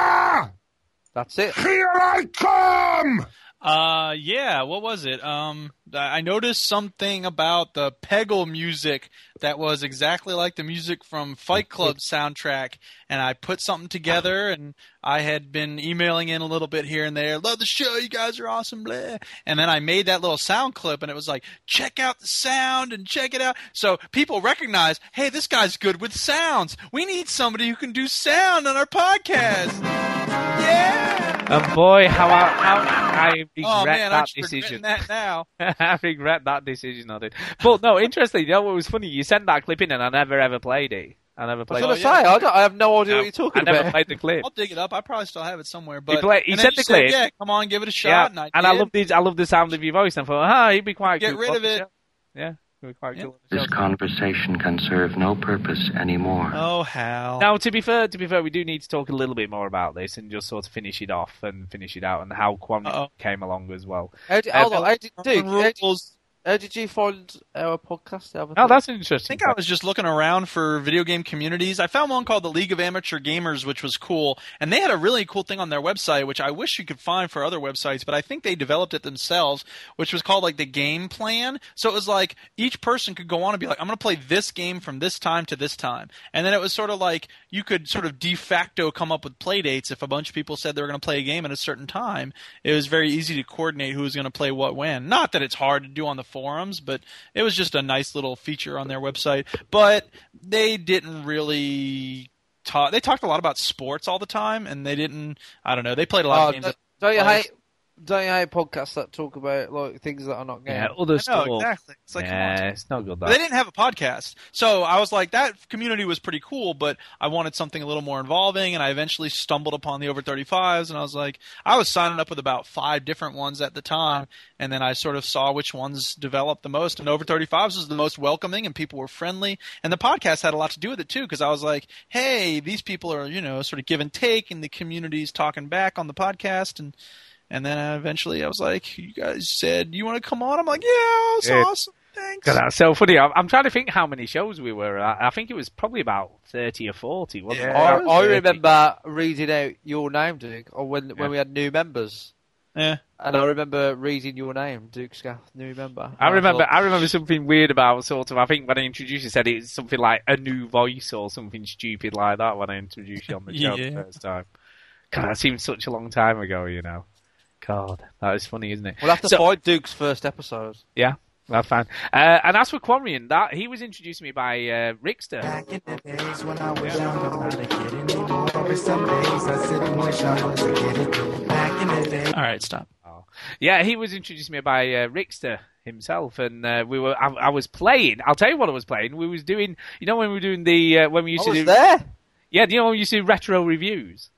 S5: That's it.
S10: Here I come!
S3: Uh, yeah. What was it? Um, I I noticed something about the Peggle music that was exactly like the music from Fight Club soundtrack, and I put something together. And I had been emailing in a little bit here and there. Love the show. You guys are awesome. Blah. And then I made that little sound clip, and it was like, check out the sound and check it out. So people recognize, hey, this guy's good with sounds. We need somebody who can do sound on our podcast. Yeah.
S2: And boy, how I, how I *laughs* regret
S3: Oh man,
S2: that
S3: I'm
S2: decision.
S3: that now. *laughs*
S2: I regret that decision I did. But no, interestingly, you know what was funny? You sent that clip in and I never ever played it. I never played.
S5: I was
S2: played
S5: going
S2: it.
S5: say, I, don't, I have no idea
S2: No,
S5: what you're talking about.
S2: I never
S5: about.
S2: played the clip. *laughs*
S3: I'll dig it up. I probably still have it somewhere. But
S2: play- he said
S3: then you
S2: the
S3: said,
S2: clip.
S3: Yeah, come on, give it a shot.
S2: Yeah,
S3: and I,
S2: and I love these. I love the sound of your voice. And I thought, ah, he'd be quite
S3: Get rid of it.
S2: Yeah, he'd be quite cool.
S16: This conversation can serve no purpose anymore.
S3: Oh, Hal.
S2: Now, to be fair, to be fair, we do need to talk a little bit more about this and just sort of finish it off and finish it out and how Kwame
S3: Uh-oh.
S2: came along as well.
S5: How did,
S2: Uh,
S5: hold on, how did, Duke, how did,
S3: rules.
S5: How did you find our podcast? Our
S2: Oh, that's
S3: I
S2: interesting.
S3: think I was just looking around for video game communities. I found one called the League of Amateur Gamers, which was cool, and they had a really cool thing on their website, which I wish you could find for other websites, but I think they developed it themselves, which was called like the game plan. So it was like each person could go on and be like, "I'm going to play this game from this time to this time," and then it was sort of like you could sort of de facto come up with play dates if a bunch of people said they were going to play a game at a certain time. It was very easy to coordinate who was going to play what when. Not that it's hard to do on the forums, but it was just a nice little feature on their website. But they didn't really talk. They talked a lot about sports all the time, and they didn't. I don't know. They played a lot
S5: Oh,
S3: of uh, games.
S5: don't,
S3: that-
S5: don't you hate? Don't you hate podcasts that talk about like things that are not games?
S2: Yeah, other
S3: I know,
S2: stuff.
S3: exactly. It's like, come
S2: yeah, it's not good. That.
S3: they didn't have a podcast. So I was like, that community was pretty cool, but I wanted something a little more involving, and I eventually stumbled upon the over 35s, and I was like, I was signing up with about five different ones at the time, and then I sort of saw which ones developed the most, and over 35s was the most welcoming, and people were friendly, and the podcast had a lot to do with it too, because I was like, hey, these people are, you know, sort of give and take, and the community's talking back on the podcast, and and then uh, eventually I was like, you guys said, you want to come on? I'm like, yeah, it's
S2: Yeah.
S3: awesome. Thanks.
S2: God, that's so funny. I'm, I'm trying to think how many shows we were at. I think it was probably about 30 or 40, wasn't it?
S5: I,
S2: About
S5: I remember reading out your name, Duke, or when when we had new members.
S3: Yeah.
S5: And I remember reading your name, Dukeskath, new member.
S2: I
S5: And
S2: remember.
S5: thought,
S2: I remember something weird about sort of. I think when I introduced you, said it's something like a new voice or something stupid like that when I introduced you on the *laughs* show
S3: Yeah.
S2: the first time. God, that seems such a long time ago. You know. God, that is funny, isn't it?
S5: We'll have to
S2: So-
S5: find Duke's first episode.
S2: Yeah, that's fine. Uh, and as for Quanrian, that he was introduced to me by uh, Rickster.
S14: days when I was young, I'm not a kid anymore. Some days I sit and wish I was a kid. Back in the day.
S3: All right, stop.
S2: Yeah, he was introduced to me by uh, Rickster himself, and uh, we were. I, I was playing. I'll tell you what I was playing. We was doing. You know when we were doing the uh, when we used
S5: I
S2: to
S5: was
S2: do.
S5: there.
S2: Yeah, do you know when we used to do retro reviews?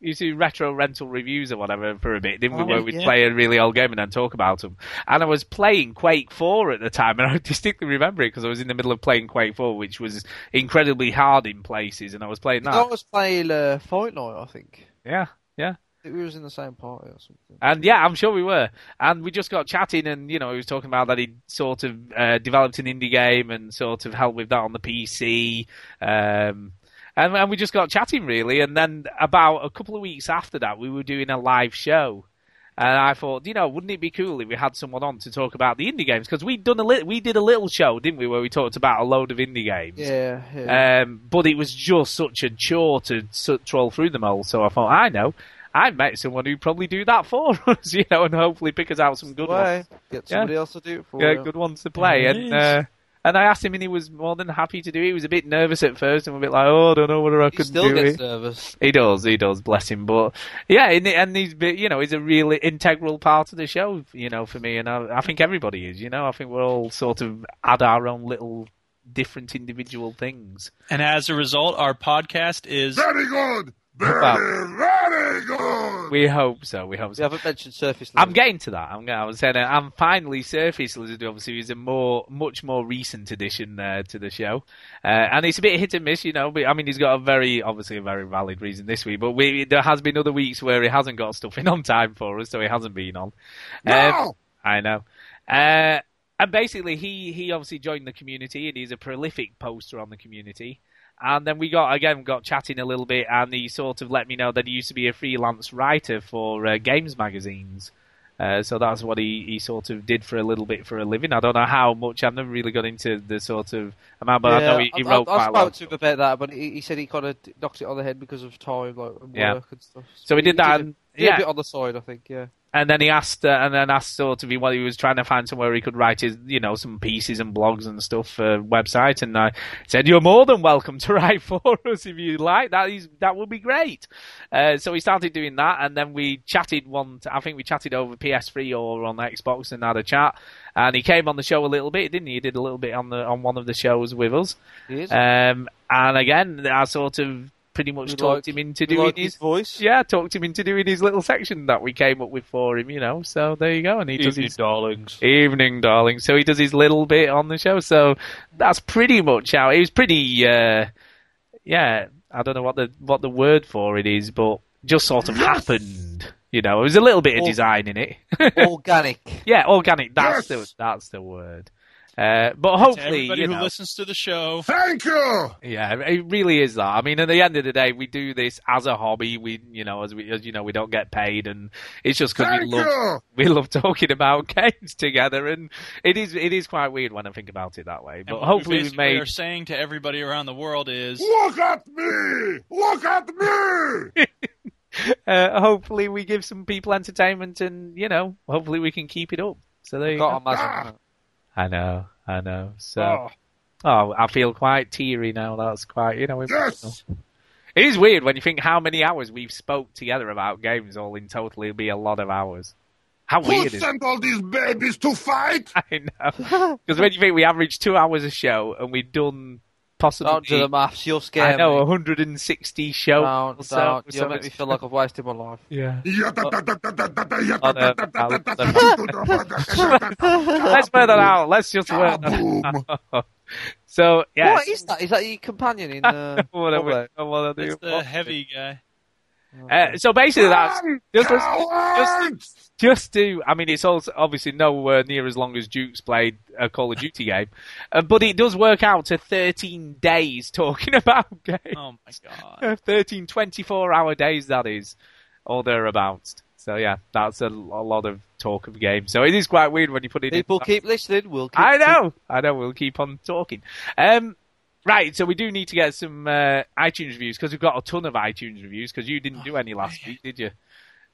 S2: To do retro rental reviews or whatever for a bit, didn't we?
S3: Oh,
S2: Where we'd
S3: yeah.
S2: play a really old game and then talk about them. And I was playing Quake 4 at the time, and I *laughs* distinctly remember it because I was in the middle of playing Quake 4, which was incredibly hard in places, and I was playing that.
S5: I was playing uh, Fortnite, I think.
S2: Yeah, yeah.
S5: We was in the same party or something.
S2: And yeah, I'm sure we were. And we just got chatting, and you know, he was talking about that he sort of uh, developed an indie game and sort of helped with that on the PC. Um, and, and we just got chatting really. And then about a couple of weeks after that, we were doing a live show. And I thought, you know, wouldn't it be cool if we had someone on to talk about the indie games? Because we'd done a li- we did a little show, didn't we, where we talked about a load of indie games.
S5: Yeah, yeah.
S2: Um, but it was just such a chore to s- troll through them all. So I thought, I know, I met someone who'd probably do that for *laughs* us, you know, and hopefully pick us out some good
S5: Way.
S2: ones.
S5: Get somebody else to do it for
S2: Yeah,
S5: you.
S2: good ones to play.
S3: There it
S2: and uh, and I asked him, and he was more than happy to do it. He was a bit nervous at first, and a bit like, oh, I don't know whether I could do."
S5: He still gets
S2: it.
S5: nervous.
S2: He does, he does, bless him. But yeah, and, and he's you know he's a really integral part of the show, you know, for me, and I, I think everybody is. You know, I think we're all sort of add our own little different individual things.
S3: And as a result, our podcast is
S15: Very good.
S2: Well,
S15: Very good.
S2: we hope so. We hope
S5: We
S2: so.
S5: haven't mentioned Surface
S2: I'm getting to that. I'm, going. I was saying uh, I'm finally Surface Lizard. Obviously, is a more, much more recent addition uh, to the show, uh, and it's a bit hit and miss. You know, but, I mean, he's got a very, obviously, a very valid reason this week. But we, there has been other weeks where he hasn't got stuff in on time for us, so he hasn't been on. Um, I know. Uh, and basically, he he obviously joined the community, and he's a prolific poster on the community. And then we got again got chatting a little bit, and he sort of let me know that he used to be a freelance writer for uh, games magazines. Uh, so that's what he, he sort of did for a little bit for a living. I don't know how much. I've never really got into the sort of amount, but I know he, he
S5: I-
S2: wrote
S5: I,
S2: quite
S5: I
S2: a lot.
S5: spoke to him about that, but he, he said he kind of knocked it on the head because of time, like and
S2: Yeah.
S5: work and stuff.
S2: So he did that,
S5: Did, a,
S2: yeah.
S5: a bit on the side, I think. Yeah.
S2: And then he asked, uh, and then asked sort of what he was trying to find somewhere he could write his, you know, some pieces and blogs and stuff for website. And I said, "You're more than welcome to *laughs* write for us if you like. That is, that would be great." Uh, so we started doing that, and then we chatted one. I think we chatted over PS3 or on Xbox and had a chat. And he came on the show a little bit, didn't he? He did a little bit on the on one of the shows with us.
S5: He.
S2: Um, and again, I sort of pretty much
S5: We
S2: talked
S5: like-
S2: him into doing
S5: like
S2: his
S5: his voice.
S2: Yeah, talked him into doing his little section that we came up with for him. You know, so there you go. And he does his
S3: darlings.
S2: evening, darling. So he does his little bit on the show. So that's pretty much how it was. Pretty, uh, yeah. I don't know what the what the word for it is, but just sort of happened. You know, it was a little bit of design in it. *laughs*
S5: Organic.
S2: yeah, organic. That's the that's the word. Uh, but
S3: To
S2: hopefully,
S3: everybody
S2: you
S3: who listens to the show.
S15: Thank you.
S2: yeah, it really is that. I mean, at the end of the day, we do this as a hobby. We, you know, as we, as you know, we don't get paid, and it's just because we love
S15: you.
S2: we love talking about *laughs* games together, and it is it is quite weird when I think about it that way. But
S3: what
S2: hopefully,
S3: we
S2: we
S3: basically
S2: made
S3: are saying to everybody around the world is
S15: Look at me. Look at me. *laughs*
S2: uh, hopefully we give some people entertainment, and you know, hopefully we can keep it up. So there you
S5: Can't
S2: go. I know, I know. So,
S3: Oh.
S2: oh, I feel quite teary now. That's quite, you know, emotional.
S15: Yes.
S2: It is weird when you think how many hours we've spoke together about games. All in total, it'll be a lot of hours. How
S15: Who
S2: weird is it?
S15: sent all these babies to fight? *laughs*
S2: I know. Because when you think we average two hours a show and we've done possibly,
S5: Don't do the maths. You'll
S2: I know,
S5: me.
S2: 160 shows.
S5: Don't,
S2: so,
S5: don't.
S2: so
S5: You'll make me feel like I've wasted my life. *laughs*
S2: Yeah. *laughs* *laughs*
S15: Let's
S2: Let's wear that out. Let's just wear that out. So, yeah.
S5: What is that? Is that your companion in uh,
S2: what I,
S5: Roblox?
S2: what I do.
S3: The heavy guy.
S2: Uh, so basically, that's just, just, just to. I mean, it's also obviously nowhere near as long as Duke's played a Call of Duty game, uh, but it does work out to 13 days talking *laughs* about games.
S3: Oh my god. *laughs*
S2: 13, 24 hour days that is, or thereabouts. So yeah, that's a, a lot of talk of games. So it is quite weird when you put it. in
S5: People
S2: that-
S5: keep listening. We'll keep
S2: I know, I know. We'll keep on talking. Um, right, so we do need to get some uh, iTunes reviews because we've got a ton of iTunes reviews because you didn't do any last week, did you?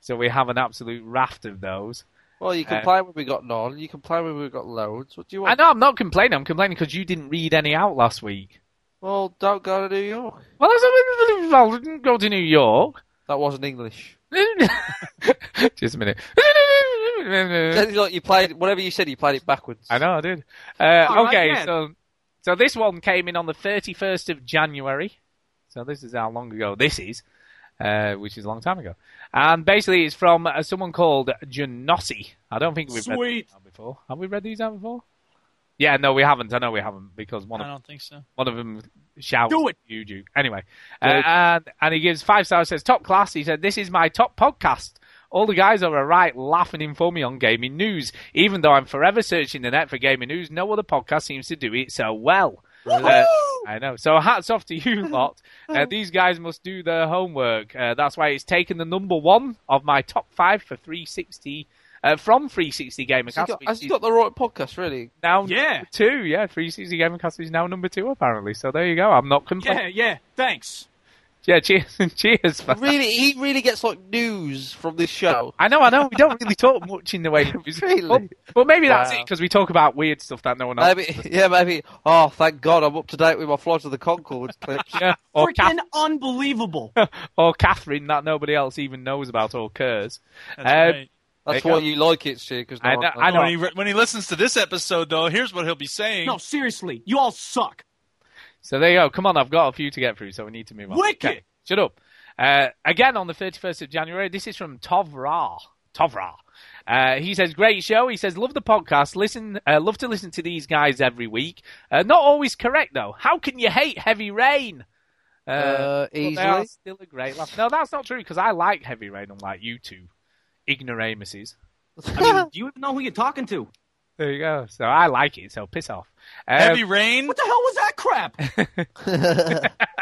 S2: So we have an absolute raft of those.
S5: Well, you
S2: Uh,
S5: complain when we got none. You complain when we got loads. What do you want?
S2: I know I'm not complaining. I'm complaining because you didn't read any out last week.
S5: Well, don't go to New York.
S2: Well, I was- well, I didn't go to New York.
S5: That wasn't English. *laughs*
S2: Just a minute.
S5: Like you played whatever you said. You played it backwards.
S2: I know I did. Uh,
S5: All right,
S2: okay,
S5: then.
S2: so so this one came in on the 31st of January. So this is how long ago this is, uh, which is a long time ago. And basically, it's from uh, someone called Janossi. I don't think we've read
S3: Sweet.
S2: these out before. Have we read these out before? Yeah, no, we haven't. I know we haven't because one
S3: I
S2: of
S3: don't think so.
S2: one of them shouts
S3: Do it.
S2: you, Duke. Anyway, uh, and and he gives five stars. Says top class. He said this is my top podcast. All the guys are right laughing in for me on gaming news. Even though I'm forever searching the net for gaming news, no other podcast seems to do it so well. Uh, I know. So hats off to you *laughs* lot. Uh, these guys must do their homework. Uh, that's why it's taken the number one of my top five for 360 uh, from 360 Gamer
S5: Has he got, has he got the right podcast, really?
S2: now
S3: Yeah.
S2: two. Yeah, 360 Gaming is now number two apparently. So there you go. I'm not complaining.
S3: Yeah, yeah. Thanks.
S2: Yeah, cheers, cheers. For that.
S5: Really, he really gets like news from this show.
S2: I know, I know. We don't really talk much in the way. of news. *laughs*
S5: Really?
S2: But, but maybe that's
S5: Wow.
S2: it because we talk about weird stuff that no one else.
S5: Maybe, yeah, maybe. Oh, thank God, I'm up to date with my Flight of the Conchords clips. *laughs*
S2: Yeah, or,
S20: Freaking
S2: Kath-
S20: unbelievable. *laughs*
S2: or Catherine that nobody else even knows about or cares.
S3: That's
S2: Um,
S3: right.
S5: That's
S2: There you
S5: why you like it, Stu, because no
S2: I know- I know.
S3: When he, re- when he listens to this episode, though, here's what he'll be saying.
S20: No, seriously, you all suck.
S2: So there you go. Come on, I've got a few to get through, so we need to move on.
S20: Wicked.
S2: Okay, shut up. Uh, again on the 31st of January, this is from Tovra. Tovra. Uh, he says, great show. He says, love the podcast. Listen, uh, love to listen to these guys every week. Uh, not always correct though. How can you hate Heavy Rain?
S5: Uh,
S2: but They are
S5: easily.
S2: still a great laugh. No, that's not true because I like Heavy Rain, unlike you two ignoramuses. *laughs*
S20: I mean, do you even know who you're talking to?
S2: There you go. So I like it. So piss off. Um,
S3: Heavy rain.
S20: What the hell was that crap? *laughs*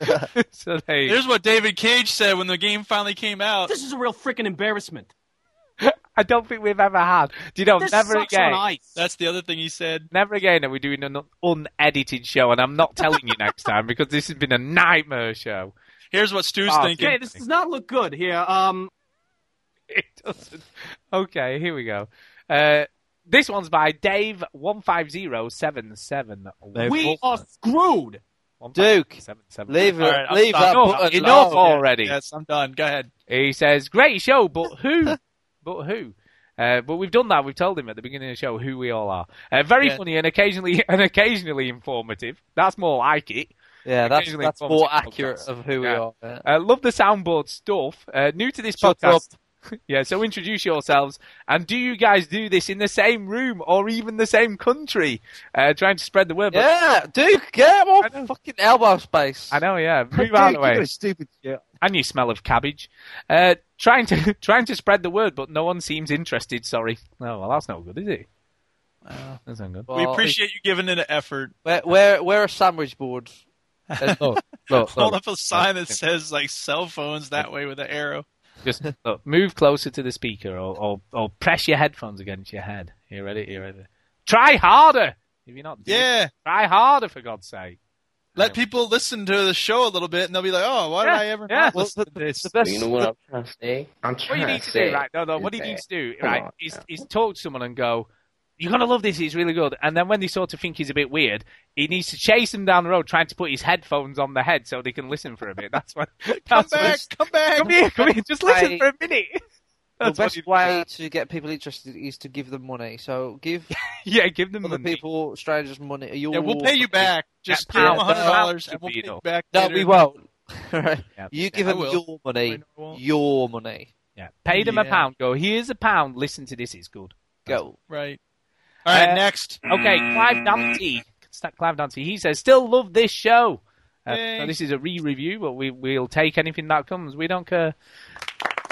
S20: *laughs*
S2: so there
S3: Here's what David Cage said when the game finally came out.
S20: This is a real freaking embarrassment. *laughs*
S2: I don't think we've ever had. Do you know?
S20: This
S2: never
S20: sucks
S2: again.
S20: on ice.
S3: That's the other thing he said.
S2: Never again are we doing an unedited show, and I'm not telling you next time because this has been a nightmare show.
S3: Here's what Stu's
S2: Oh,
S3: thinking.
S20: Okay, this does not look good here. Um,
S2: it doesn't. Okay, here we go. Uh, this one's by Dave one five zero seven seven.
S20: We are screwed.
S5: Duke, leave, it,
S3: All right, I'm
S5: leave that
S2: Enough,
S5: button
S2: enough
S5: alone.
S2: already.
S3: Yes, I'm done. Go ahead.
S2: He says, "Great show, but who? *laughs* but who?" Uh, but we've done that. We've told him at the beginning of the show who we all are. Uh, very
S3: Yeah.
S2: funny and occasionally *laughs* and occasionally informative. That's more like it.
S5: Yeah, that's that's more accurate
S2: podcast.
S5: of who we are. yeah.
S2: Uh, love the soundboard stuff. Uh, new to this
S5: Shut
S2: podcast. *laughs* yeah, so introduce yourselves. And do you guys do this in the same room or even the same country? Uh, trying to spread the word. But
S5: Yeah, Duke, get more fucking elbow space.
S2: I know, yeah. *laughs* Move out of the way.
S5: a stupid shit.
S2: And you smell of cabbage. Uh, trying to *laughs* trying to spread the word, but no one seems interested. Sorry. No, well, that's not good, is it? that's not good.
S3: we appreciate you giving it an effort.
S5: Where where where are sandwich boards?
S2: Look, look,
S3: Hold up a sign that says like cell phones that way with an arrow.
S2: Just look, move closer to the speaker, or, or or press your headphones against your head. You ready? You ready? Try harder. If you're not,
S3: Yeah.
S2: try harder for God's sake.
S3: Let people listen to the show a little bit, and they'll be like, "Oh, why
S2: Yeah,
S3: did I ever
S2: yeah.
S3: not listen to this?"
S5: the best-
S7: You know what I'm trying to say? I'm trying
S2: What
S7: trying
S2: you need
S7: to
S2: to
S7: say
S2: do, right? No, no. What he
S7: that-
S2: needs to do, right,
S7: on,
S2: is, is talk to someone and go, "You're gonna love this. He's really good." And then when they sort of think he's a bit weird, he needs to chase them down the road, trying to put his headphones on the head so they can listen for a bit. That's what. *laughs*
S3: Come
S2: That's
S3: back,
S2: what,
S3: come back.
S2: come here, come here. Just listen
S5: Hey.
S2: for a minute.
S5: The
S2: That's what
S5: best
S2: he-
S5: way to get people interested is to give them money. So give *laughs*
S2: Yeah, give them
S5: other
S2: money.
S5: people, strangers, money. Your
S3: Yeah, we'll pay you back. Just
S2: Yeah,
S3: give them hundred dollars, and we'll pay you back.
S5: No,
S3: later.
S5: we won't. *laughs* right?
S2: Yeah.
S5: You give
S3: I
S5: them your money.
S3: I know I won't.
S5: Your money.
S2: Yeah, pay them a pound. Go. Here's a pound. Listen to this. It's good.
S5: Go.
S3: Right. All right,
S2: Uh,
S3: next.
S2: Okay, Clive Dante. Clive Dante. He says, still love this show. Uh, so this is a re-review, but we, we'll take anything that comes. We don't care.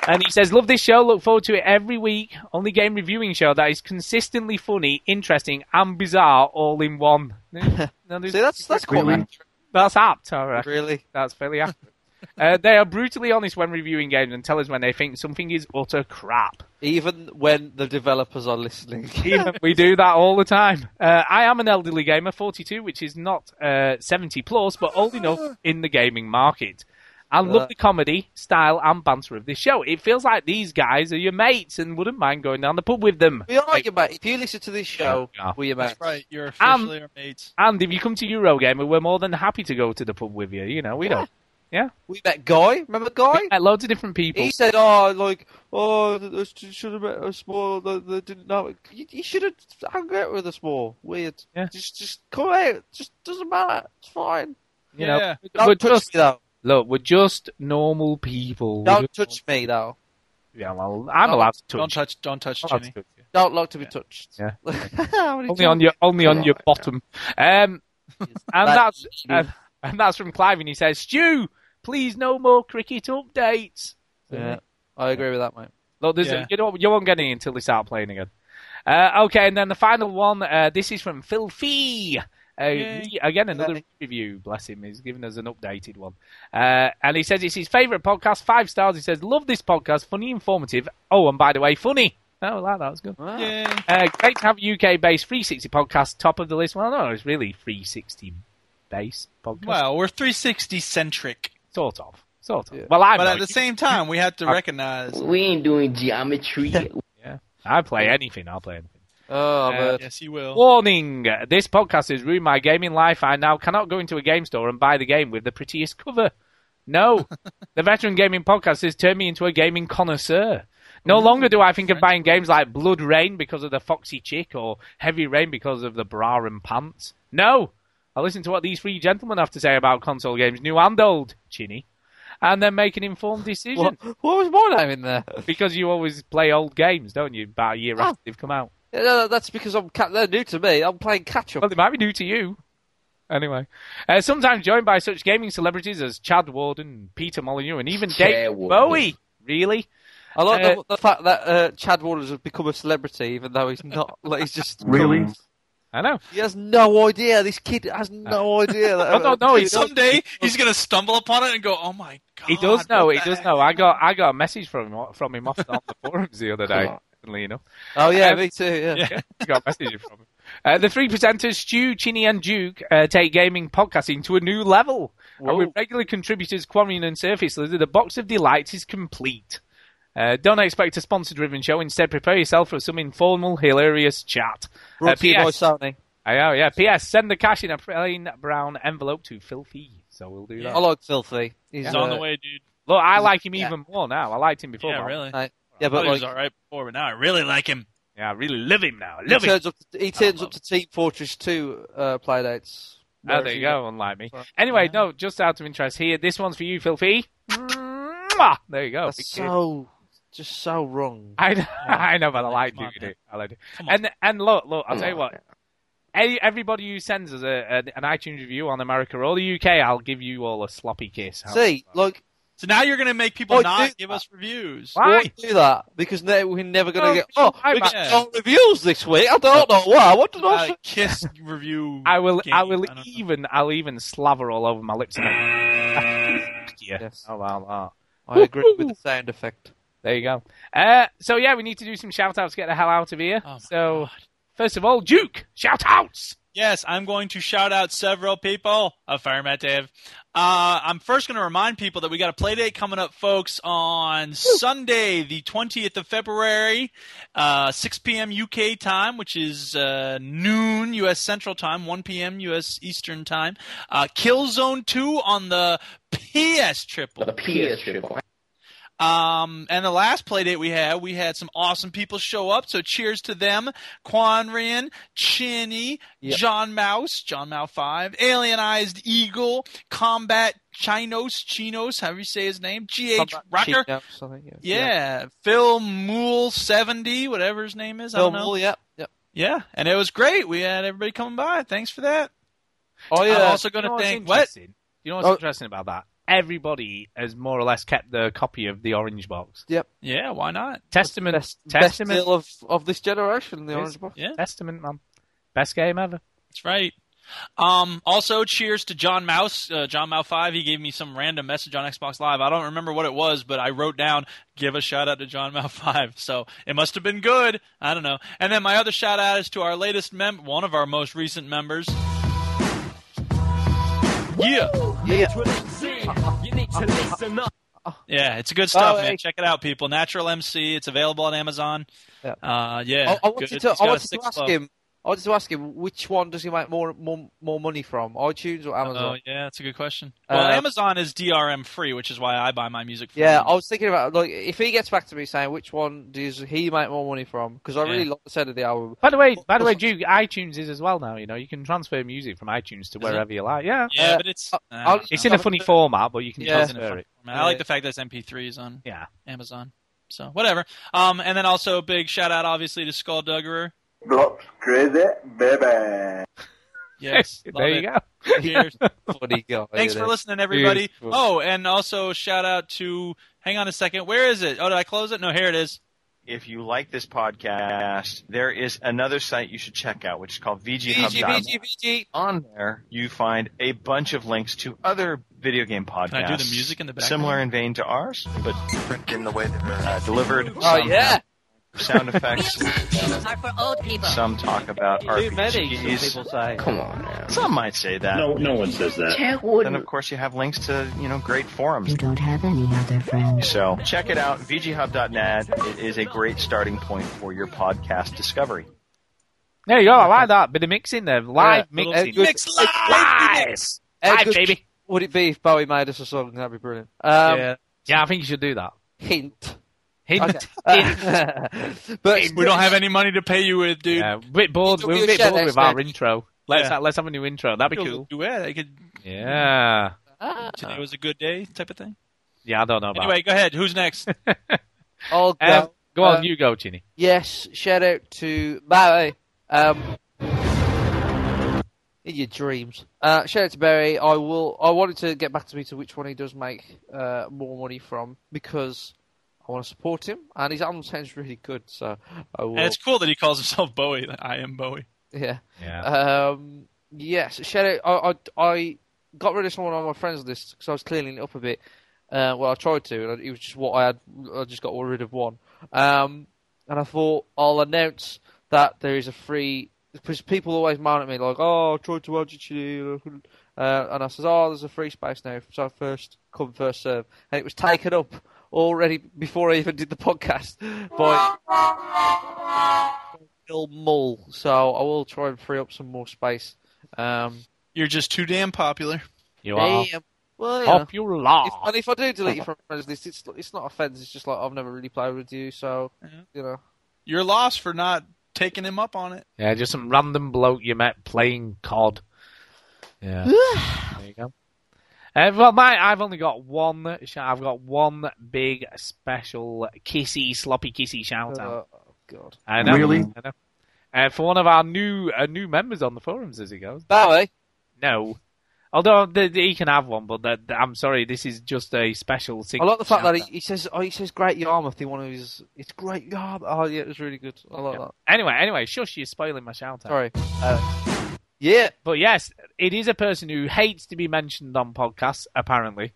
S2: And he says, love this show. Look forward to it every week. Only game reviewing show that is consistently funny, interesting, and bizarre all in one. No, *laughs*
S5: See, that's that's quite
S2: That's apt, all right.
S5: Really?
S2: That's fairly accurate. Uh, they are brutally honest when reviewing games and tell us when they think something is utter crap.
S5: Even when the developers are listening. *laughs*
S2: We do that all the time. Uh, I am an elderly gamer, 42, which is not uh, 70 plus, but old enough in the gaming market. I love
S5: Uh.
S2: the comedy, style, and banter of this show. It feels like these guys are your mates and wouldn't mind going down the pub with them.
S5: We are your mate. If you listen to this show,
S2: Yeah.
S5: we're your mates.
S3: That's right. You're officially our mates.
S2: And if you come to Eurogamer, we're more than happy to go to the pub with you. You know, we don't. Yeah.
S5: We met Guy. Remember Guy?
S2: We met loads of different people.
S5: He said, "Oh, like, oh, they should have met us more. They, they didn't know. You, you should have hung out with us more. Weird.
S2: Yeah.
S5: Just, just come out. Just doesn't matter. It's fine.
S2: You
S3: Yeah.
S2: know,
S5: Don't
S2: we're
S5: touch
S2: just
S5: me though.
S2: look, we're just normal people.
S5: Don't
S2: just-
S5: touch me though.
S2: Yeah, well, I'm
S5: Don't-
S2: allowed to touch.
S3: Don't touch. Don't touch
S2: I'm
S3: Jimmy.
S2: to touch.
S5: Don't like to be touched.
S2: Yeah. *laughs*
S5: How many
S2: only on your only on your bottom. Um, *laughs* and
S5: That's-
S2: that's and, and that's from Clive, and he says, "Stu, please no more cricket updates."
S5: Yeah, I agree with that, mate.
S2: Look, there's
S3: Yeah.
S2: you know you won't get any until they start playing again. Uh, okay, and then the final one. Uh, this is from Phil Fee. Uh,
S3: Yay.
S2: again, another review. Bless him. He's given us an updated one. Uh, and he says it's his favourite podcast. Five stars. He says, "Love this podcast. Funny, informative. Oh, and by the way, funny." Oh, like that was good.
S3: Yay.
S2: Uh, great to have a UK-based 360 podcast top of the list. Well, no, it's really 360 based podcast.
S3: Well, we're 360 centric,
S2: sort of, sort of. Well, I'm
S3: but
S2: not.
S3: at the same time, we have to
S2: I-
S3: recognize.
S7: We ain't doing geometry.
S2: yeah, I play anything. I'll play anything.
S5: Oh,
S2: Uh,
S5: man.
S3: Yes, you will.
S2: Warning! This podcast has ruined my gaming life. I now cannot go into a game store and buy the game with the prettiest cover. No, *laughs* the Veteran Gaming Podcast has turned me into a gaming connoisseur. No longer do I think of buying games like Blood Rain because of the foxy chick or Heavy Rain because of the bra and pants. No, I listen to what these three gentlemen have to say about console games, new and old, Chinny, and then make an informed *laughs* decision.
S5: What, what was my name in there?
S2: Because you always play old games, don't you? About a year
S5: Oh.
S2: after they've come out.
S5: Yeah, no, that's because I'm ca- they're new to me. I'm playing catch up.
S2: Well, they might be new to you. Anyway, uh, sometimes joined by such gaming celebrities as Chad Warden, Peter Molyneux, and even
S7: Chad
S2: Dave
S7: Warden.
S2: Bowie. Really?
S5: I like
S2: Uh,
S5: the, the fact that uh, Chad Warden has become a celebrity, even though he's not. *laughs* Like he's just
S4: Really?
S2: I know.
S5: He has no idea. This kid has no idea. That, *laughs*
S2: Oh, no, no, he's- *laughs*
S3: Someday he's gonna stumble upon it and go, "Oh my god!"
S2: He does know. He does
S3: heck?"
S2: know. I got I got a message from him from him off on the *laughs* forums the other day. Funnily enough.
S5: Oh yeah,
S2: Um,
S5: me too. Yeah.
S2: Yeah, I got a message from him. Uh, the three presenters, Stu, Chinny, and Duke, uh, take gaming podcasting to a new level. And with regular contributors Quanrian and Surface Lizard, the box of delights is complete. Uh, don't expect a sponsor-driven show. Instead, prepare yourself for some informal, hilarious chat.
S5: Brought to you by
S2: PS,
S5: Sony.
S2: I know, yeah. P.S. Send the cash in a plain brown envelope to Filthy. So we'll do that.
S5: I like Filthy. He's
S3: He's on the
S5: uh,
S3: way, dude.
S2: Look, I like him
S5: yeah.
S2: even more now. I liked him before.
S3: Yeah,
S2: but-
S3: really. I
S5: Yeah,
S3: thought
S5: but
S3: he was
S5: like
S3: all right before, but now I really like him.
S2: Yeah, I really love him now. I
S5: he
S2: him.
S5: turns up. To, he turns up to Team Fortress 2 uh, playdates.
S2: Oh, there you go, unlike me. Anyway, no, just out of interest here, this one's for you, Filthy. Mwah! There you go.
S5: That's
S2: Big kid.
S5: so just so wrong.
S2: I know, *laughs* *laughs* I know, but I like
S3: Come on,
S2: it. I like it. And and look, look, I'll
S7: Come
S2: tell you
S7: on,
S2: what.
S7: man.
S2: Any, everybody who sends us a, a, an iTunes review on America or the UK, I'll give you all a sloppy kiss. How
S5: See, look.
S3: So now you're going to make people
S5: Oh,
S3: not
S5: dude.
S3: give us reviews.
S2: Why?
S5: why do that? Because now we're never going to
S2: No,
S5: get. Oh,
S2: I-
S5: we got
S3: yeah.
S5: no reviews this week. I don't know why. What did I
S3: Uh,
S5: say?
S3: kiss review. *laughs*
S2: I will.
S3: game.
S2: I will
S3: don't know.
S2: even. I'll even slaver all over my lips. And yeah.
S5: Yes.
S2: Oh, wow, wow.
S5: I agree with the sound effect.
S2: There you go. Uh, so yeah, we need to do some shout outs to get the hell out of here.
S3: Oh,
S2: so
S3: God.
S2: first of all, Duke, shout outs.
S3: Yes, I'm going to shout out several people. Affirmative. Uh, I'm first going to remind people that we got a play date coming up, folks, on Sunday, the 20th of February, uh, 6 p.m. UK time, which is uh, noon U.S. Central Time, 1 p.m. U.S. Eastern Time. Uh, Killzone 2 on the PS Triple.
S7: The PS triple.
S3: Um, and the last play date we had, we had some awesome people show up. So cheers to them. Quanrian, Chinny,
S5: Yep.
S3: John Mouse, John Mouse 5, Alienized Eagle, Combat Chinos, Chinos, however you say his name, GH Rocker.
S5: Cheap notes, yeah.
S3: Yeah. Phil Moole 70, whatever his name is. I
S5: Phil
S3: don't know.
S5: Moore, yeah. Yep.
S3: Yeah. And it was great. We had everybody coming by. Thanks for that.
S5: Oh, yeah.
S3: I'm
S5: yeah.
S3: also going
S2: You know
S3: to
S2: what's
S3: thank, what?
S2: You know what's
S5: Oh.
S2: interesting about that? Everybody has more or less kept the copy of the orange box.
S5: Yep.
S3: Yeah, why not?
S2: Testament,
S5: Best, best
S2: testament,
S5: deal of, of this generation, the
S2: Yes.
S5: Orange Box.
S3: Yeah.
S2: testament, man. Best game ever.
S3: That's right. Um, also, cheers to John Mouse, uh, John Mouse Five. He gave me some random message on Xbox Live. I don't remember what it was, but I wrote down "Give a shout out to John Mouse *laughs* Five. So it must have been good. I don't know. And then my other shout out is to our latest mem, one of our most recent members. Yeah,
S5: Yeah.
S3: Yeah, it's good stuff,
S5: Oh,
S3: man.
S5: hey.
S3: Check it out, people. Natural MC. It's available on Amazon.
S5: Yeah.
S3: Uh, yeah.
S5: I, I wanted to,
S3: got
S5: I
S3: a
S5: wanted to ask
S3: club.
S5: him. I wanted to ask him which one does he make more more, more money from, iTunes or
S3: Oh,
S5: Amazon?
S3: yeah, that's a good question. Well,
S5: Uh,
S3: Amazon is DRM free, which is why I buy my music. From
S5: Yeah,
S3: them.
S5: I was thinking about like if he gets back to me saying which one does he make more money from because I really
S3: Yeah.
S5: like the sound of the album.
S2: By the way, by the way, Duke, iTunes is as well now. You know, you can transfer music from iTunes to
S3: it?
S2: wherever you like. Yeah,
S3: Yeah,
S5: Uh,
S3: but it's
S5: I-
S3: I
S5: I'll-
S3: don't
S2: it's in a funny format, but you can
S5: Yeah.
S3: It's in a
S2: transfer it.
S3: format. I like the fact that it's MP3s on
S2: Yeah.
S3: Amazon. So whatever. Um, and then also a big shout out, obviously, to Skullduggerer.
S4: Blops crazy, baby.
S3: Yes, *laughs*
S2: there you
S3: it.
S2: go.
S3: Cheers. *laughs*
S5: Funny guy.
S3: Thanks for listening, everybody.
S5: Beautiful.
S3: Oh, and also shout out to. Hang on a second. Where is it? Oh, did I close it? No, here it is.
S21: If you like this podcast, there is another site you should check out, which is called
S5: VG,
S21: VGHub.
S5: VG, VG.
S21: On there, you find a bunch of links to other video game podcasts.
S3: Can I do the music in the background?
S21: Similar in vein to ours, but different in the way that they're uh, delivered.
S5: Oh
S21: Some
S5: yeah.
S21: Have Sound *laughs* effects.
S18: are for old people.
S21: Some talk about
S5: Too many. Some
S21: RPGs.
S5: people say.
S7: Come on now.
S21: Some might say that.
S8: No, no one says that.
S7: Jack
S21: Then
S7: wouldn't.
S21: of course you have links to you know great forums.
S18: You don't have any other friends.
S21: So check it out, VGHub.net. It is a great starting point for your podcast discovery.
S2: There you go. I like that bit of mixing there. Live
S5: Yeah,
S2: mixing.
S5: good-
S3: Mix live.
S2: live,
S5: How
S2: live,
S5: good
S2: baby.
S5: Would it be if Bowie made us a song? That'd be brilliant. Um,
S3: yeah.
S2: Yeah, I think you should do that.
S5: Hint.
S2: Hint.
S5: Okay.
S2: Hint. *laughs*
S5: But
S3: We don't have any money to pay you with, dude.
S2: Yeah, a bit bored. We're a
S5: a
S2: bit bored with our
S5: week.
S2: intro. Let's
S3: Yeah.
S2: let's have a new intro. That'd be cool.
S3: Duet. I could.
S2: Yeah.
S3: Today was a good day, type of thing.
S2: Yeah, I don't know about.
S3: Anyway, go ahead. Who's next? *laughs*
S5: I'll go.
S2: Um, go on,
S5: Uh,
S2: you go, Chinny.
S5: Yes, shout out to Barry. Um, in your dreams. Uh, shout out to Barry. I will. I wanted to get back to me to which one he does make uh, more money from because I want to support him, and his album sounds really good. So I will.
S3: and it's cool that he calls himself Bowie. I am Bowie.
S5: Yeah.
S2: Yeah.
S5: Um, yes, shout out. I, I, I got rid of someone on my friends list because I was cleaning it up a bit. Uh, well, I tried to, and it was just what I had. I just got rid of one. Um, and I thought I'll announce that there is a free. Because people always moan at me like, "Oh, I tried to add you to," uh, and I says, "Oh, there's a free space now." So first come, first serve, and it was taken up already before I even did the podcast by Bill Mull. So I will try and free up some more space. Um,
S3: You're just too damn popular.
S2: You are.
S5: damn. Well, you know.
S2: Popular.
S5: If, and if I do delete you from friends list, it's it's not offence. It's just like I've never really played with you, so you know.
S3: You're lost for not taking him up on it.
S2: Yeah, just some random bloke you met playing COD. Yeah. *sighs* there you go. Uh, well, my, I've only got one. I've got one big special kissy, sloppy kissy shout out.
S5: Oh God!
S2: I know.
S13: Really?
S2: I know. Uh, for one of our new uh, new members on the forums as he goes.
S5: Bowie.
S2: No. Although the, the- he can have one, but the, the- I'm sorry, this is just a special.
S5: I like the fact that he, he says oh, he says Great Yarmouth in one of his. It's Great Yarmouth. Oh yeah, it was really good. I like that.
S2: Anyway, anyway, shush, you're spoiling my shout out.
S5: Sorry. Uh, yeah.
S2: But yes, it is a person who hates to be mentioned on podcasts, apparently.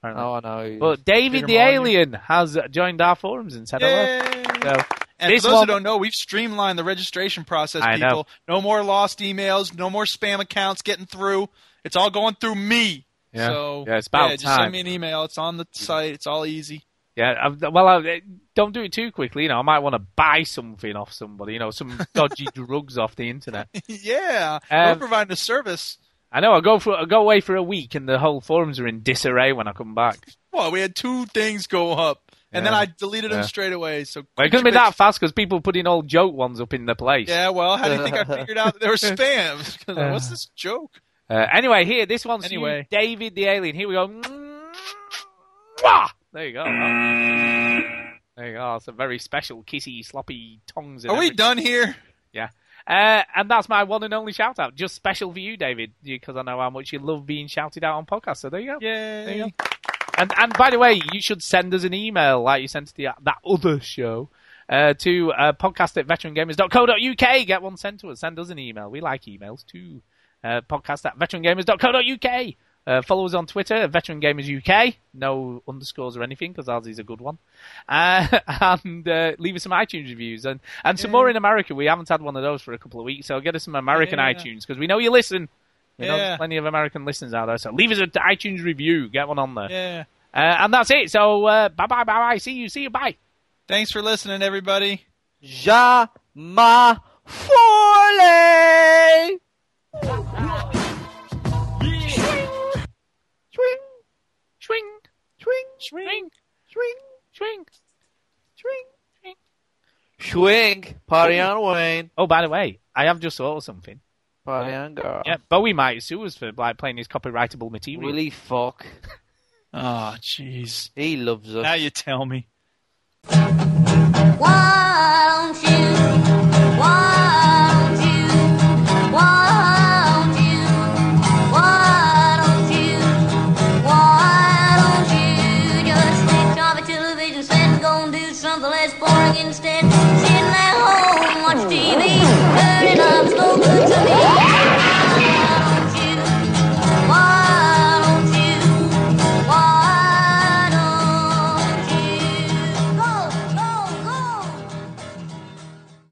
S2: Apparently.
S5: Oh, I know.
S2: But David the
S3: Molyneux.
S2: Alien has joined our forums and said hello. So,
S3: And for those
S2: one-
S3: who don't know, we've streamlined the registration process,
S2: I know.
S3: people. No more lost emails, no more spam accounts getting through. It's all going through me.
S2: Yeah.
S3: So
S2: Yeah, it's about
S3: yeah, just send me an email. It's on the site. It's all easy.
S2: Yeah, i well, I, don't do it too quickly. You know, I might want to buy something off somebody. You know, some *laughs* dodgy drugs off the internet.
S3: yeah,
S2: Um,
S3: we're providing a service.
S2: I know. I go for I go away for a week, and the whole forums are in disarray when I come back.
S3: Well, we had two things go up, and then I deleted them straight away. So
S2: Well, it couldn't be that fast because people put in all joke ones up in the place.
S3: Yeah, well, how do you think I figured out they were *laughs* spams? *laughs* like, What's this joke?
S2: Uh, anyway, here, this one's
S3: anyway.
S2: David the Alien. Here we go. Mwah! There you go. There you go. It's a very special kissy, sloppy tongues.
S3: Are we done here?
S2: Yeah. Uh, and that's my one and only shout out. Just special for you, David, because I know how much you love being shouted out on podcasts. So there you go.
S3: Yeah.
S2: There you go. And and by the way, you should send us an email like you sent to the, that other show uh, to uh, podcast at veterangamers.co.uk. Get one sent to us. Send us an email. We like emails too. Uh, podcast at veterangamers.co.uk. Uh, follow us on Twitter Veteran Gamers UK. No underscores or anything because ours is a good one. Uh, *laughs* and uh, leave us some iTunes reviews and, and some more in America. We haven't had one of those for a couple of weeks, so get us some American
S3: Yeah.
S2: iTunes because we know you listen. We know
S3: Yeah.
S2: there's plenty of American listeners out there, so leave us an iTunes review. Get one on there.
S3: Yeah.
S2: Uh, and that's it. So uh, bye bye bye bye. See you. See you. Bye.
S3: Thanks for listening, everybody.
S5: Ja ma Forley.
S2: Swing, swing, swing, swing, swing, swing, swing, swing.
S5: Swing. Party on Wayne.
S2: Oh, by the way, I have just thought of something.
S5: Party on girl.
S2: Yeah, Bowie might sue us for like playing his copyrightable material.
S5: Will he fuck?
S3: Oh, *laughs* jeez.
S5: He loves us.
S3: Now you tell me.
S17: Won't you?